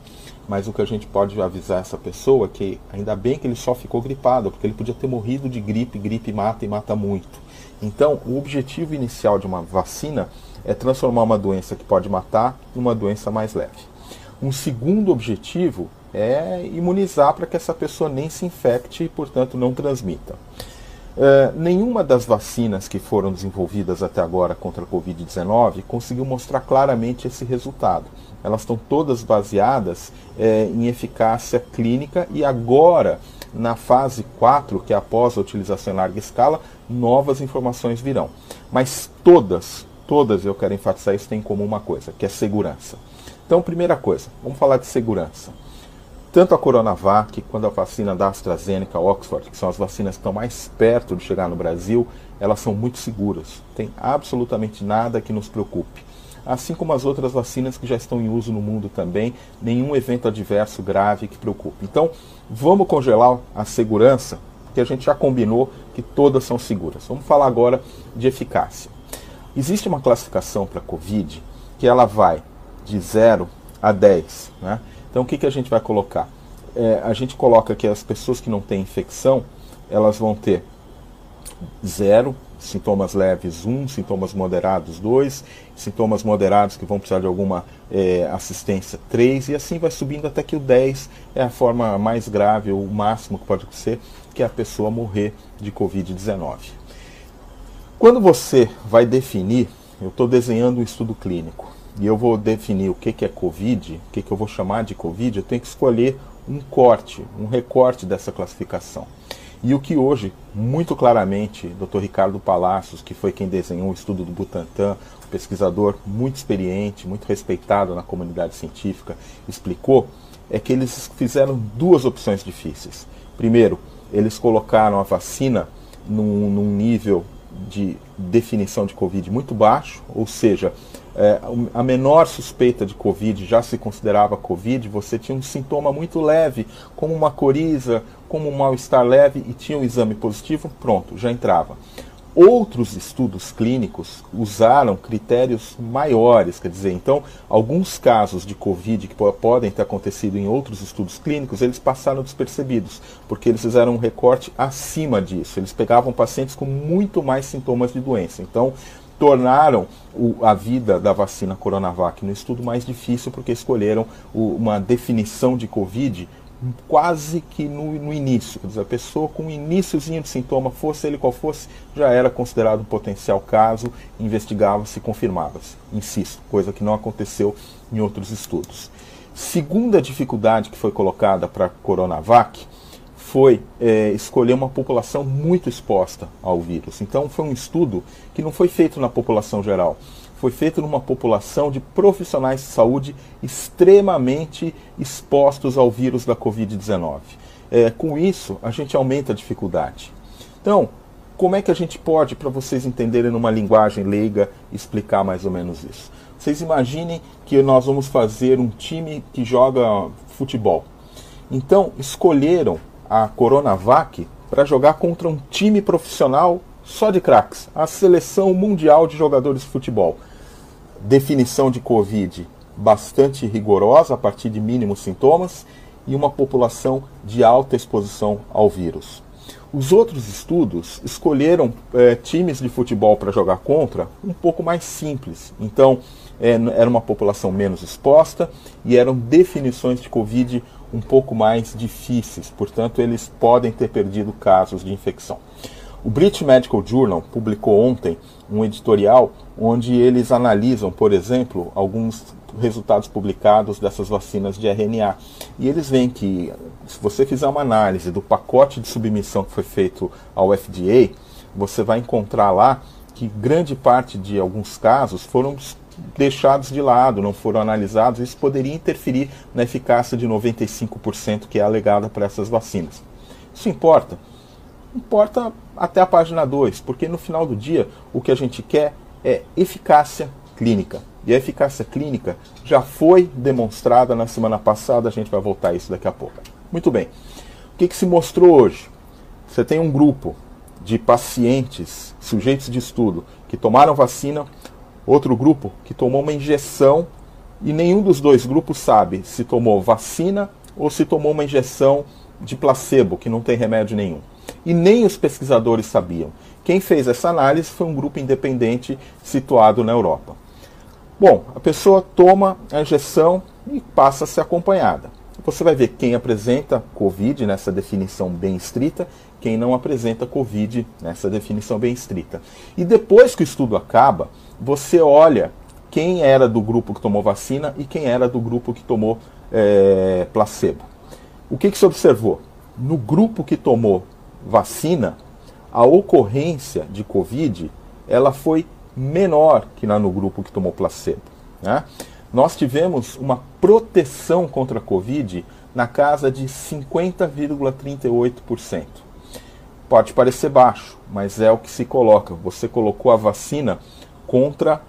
Mas o que a gente pode avisar essa pessoa é que ainda bem que ele só ficou gripado, porque ele podia ter morrido de gripe, gripe mata e mata muito. Então, o objetivo inicial de uma vacina é transformar uma doença que pode matar numa doença mais leve. Um segundo objetivo é imunizar para que essa pessoa nem se infecte e, portanto, não transmita. Uh, nenhuma das vacinas que foram desenvolvidas até agora contra a Covid-19 conseguiu mostrar claramente esse resultado. Elas estão todas baseadas é, em eficácia clínica e agora, na fase 4, que é após a utilização em larga escala, novas informações virão. Mas todas, todas, eu quero enfatizar isso, têm comum uma coisa, que é segurança. Então, primeira coisa, vamos falar de segurança. tanto a Coronavac quanto a vacina da AstraZeneca, Oxford, que são as vacinas que estão mais perto de chegar no Brasil, elas são muito seguras. Tem absolutamente nada que nos preocupe. Assim como as outras vacinas que já estão em uso no mundo também, nenhum evento adverso grave que preocupe. Então, vamos congelar a segurança, que a gente já combinou que todas são seguras. Vamos falar agora de eficácia. Existe uma classificação para a Covid que ela vai de 0 a 10. Né? Então, o que, que a gente vai colocar? É, a gente coloca que as pessoas que não têm infecção, elas vão ter 0, sintomas leves 1, um, sintomas moderados 2, sintomas moderados que vão precisar de alguma é, assistência 3, e assim vai subindo até que o 10 é a forma mais grave, ou o máximo que pode ser, que é a pessoa morrer de Covid-19. Quando você vai definir, eu estou desenhando um estudo clínico, e eu vou definir o que, que é Covid, o que, que eu vou chamar de Covid, eu tenho que escolher um corte, um recorte dessa classificação. E o que hoje, muito claramente, Dr. Ricardo Palacios, que foi quem desenhou o estudo do Butantan, pesquisador muito experiente, muito respeitado na comunidade científica, explicou, é que eles fizeram duas opções difíceis. Primeiro, eles colocaram a vacina num, num nível de definição de Covid muito baixo, ou seja, é, a menor suspeita de Covid já se considerava Covid, você tinha um sintoma muito leve, como uma coriza, como um mal-estar leve, e tinha um exame positivo, pronto, já entrava. Outros estudos clínicos usaram critérios maiores, quer dizer, então, alguns casos de Covid que podem ter acontecido em outros estudos clínicos, eles passaram despercebidos, porque eles fizeram um recorte acima disso. Eles pegavam pacientes com muito mais sintomas de doença. Então, tornaram o, a vida da vacina Coronavac no estudo mais difícil porque escolheram o, uma definição de Covid quase que no, no, início. Quer dizer, a pessoa com um iníciozinho de sintoma, fosse ele qual fosse, já era considerado um potencial caso, investigava-se e confirmava-se. Insisto, coisa que não aconteceu em outros estudos. Segunda dificuldade que foi colocada para a Coronavac foi é, escolher uma população muito exposta ao vírus. Então, foi um estudo que não foi feito na população geral, foi feito numa população de profissionais de saúde extremamente expostos ao vírus da Covid-19. É, com isso, a gente aumenta a dificuldade. Então, como é que a gente pode, para vocês entenderem numa linguagem leiga, explicar mais ou menos isso? Vocês imaginem que nós vamos fazer um time que joga futebol. Então, escolheram a Coronavac para jogar contra um time profissional só de craques, a seleção mundial de jogadores de futebol. Definição de Covid bastante rigorosa a partir de mínimos sintomas e uma população de alta exposição ao vírus. Os outros estudos escolheram é, times de futebol para jogar contra um pouco mais simples. Então, é, era uma população menos exposta e eram definições de Covid um pouco mais difíceis, portanto, eles podem ter perdido casos de infecção. O British Medical Journal publicou ontem um editorial onde eles analisam, por exemplo, alguns resultados publicados dessas vacinas de RNA. E eles veem que, se você fizer uma análise do pacote de submissão que foi feito ao FDA, você vai encontrar lá que grande parte de alguns casos foram deixados de lado, não foram analisados, isso poderia interferir na eficácia de 95% que é alegada para essas vacinas. Isso importa? Importa até a página 2, porque no final do dia o que a gente quer é eficácia clínica. E a eficácia clínica já foi demonstrada na semana passada, a gente vai voltar a isso daqui a pouco. Muito bem. O que, que se mostrou hoje? Você tem um grupo de pacientes, sujeitos de estudo, que tomaram vacina, outro grupo que tomou uma injeção e nenhum dos dois grupos sabe se tomou vacina ou se tomou uma injeção de placebo, que não tem remédio nenhum. E nem os pesquisadores sabiam. Quem fez essa análise foi um grupo independente situado na Europa. Bom, a pessoa toma a injeção e passa a ser acompanhada. Você vai ver quem apresenta Covid nessa definição bem estrita, quem não apresenta Covid nessa definição bem estrita. E depois que o estudo acaba, você olha quem era do grupo que tomou vacina e quem era do grupo que tomou é, placebo. O que, que se observou? No grupo que tomou vacina, a ocorrência de Covid ela foi menor que lá no grupo que tomou placebo. Né? Nós tivemos uma proteção contra a Covid na casa de 50,38%. Pode parecer baixo, mas é o que se coloca. Você colocou a vacina contra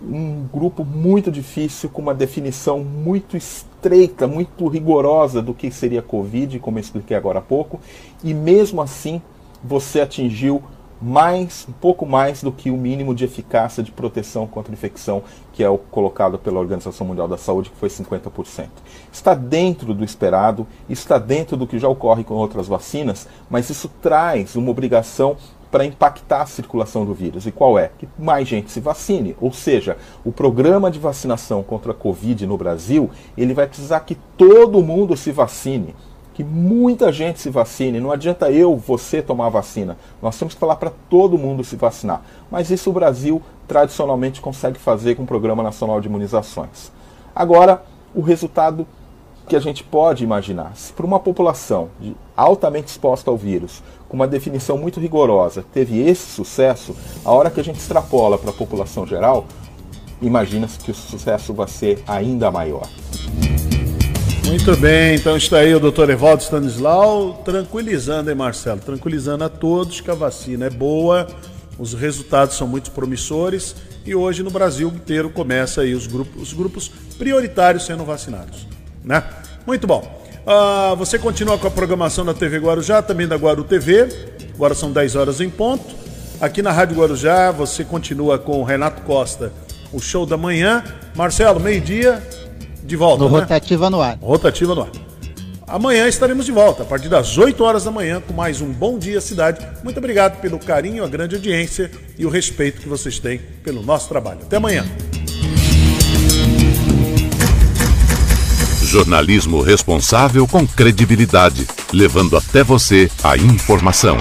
um grupo muito difícil, com uma definição muito estreita, muito rigorosa do que seria Covid, como eu expliquei agora há pouco, e mesmo assim você atingiu mais, um pouco mais do que o mínimo de eficácia de proteção contra infecção, que é o colocado pela Organização Mundial da Saúde, que foi 50%. Está dentro do esperado, está dentro do que já ocorre com outras vacinas, mas isso traz uma obrigação para impactar a circulação do vírus. E qual é? Que mais gente se vacine. Ou seja, o programa de vacinação contra a Covid no Brasil, ele vai precisar que todo mundo se vacine que muita gente se vacine. Não adianta eu, você tomar a vacina. Nós temos que falar para todo mundo se vacinar. Mas isso o Brasil tradicionalmente consegue fazer com o Programa Nacional de Imunizações. Agora, o resultado que a gente pode imaginar, se para uma população altamente exposta ao vírus, com uma definição muito rigorosa, teve esse sucesso, a hora que a gente extrapola para a população geral, imagina-se que o sucesso vai ser ainda maior. Muito bem, então está aí o doutor Evaldo Stanislau tranquilizando, hein, Marcelo? Tranquilizando a todos que a vacina é boa, os resultados são muito promissores e hoje no Brasil inteiro começa aí os grupos, os grupos prioritários sendo vacinados, né? Muito bom. Uh, você continua com a programação da TV Guarujá, também da Guaru TV. Agora são 10 horas em ponto. Aqui na Rádio Guarujá, você continua com o Renato Costa, o show da manhã. Marcelo, meio-dia, de volta. No né? Rotativa no ar. Rotativa no ar. Amanhã estaremos de volta, a partir das 8 horas da manhã, com mais um Bom Dia Cidade. Muito obrigado pelo carinho, a grande audiência e o respeito que vocês têm pelo nosso trabalho. Até amanhã. Jornalismo responsável com credibilidade, levando até você a informação.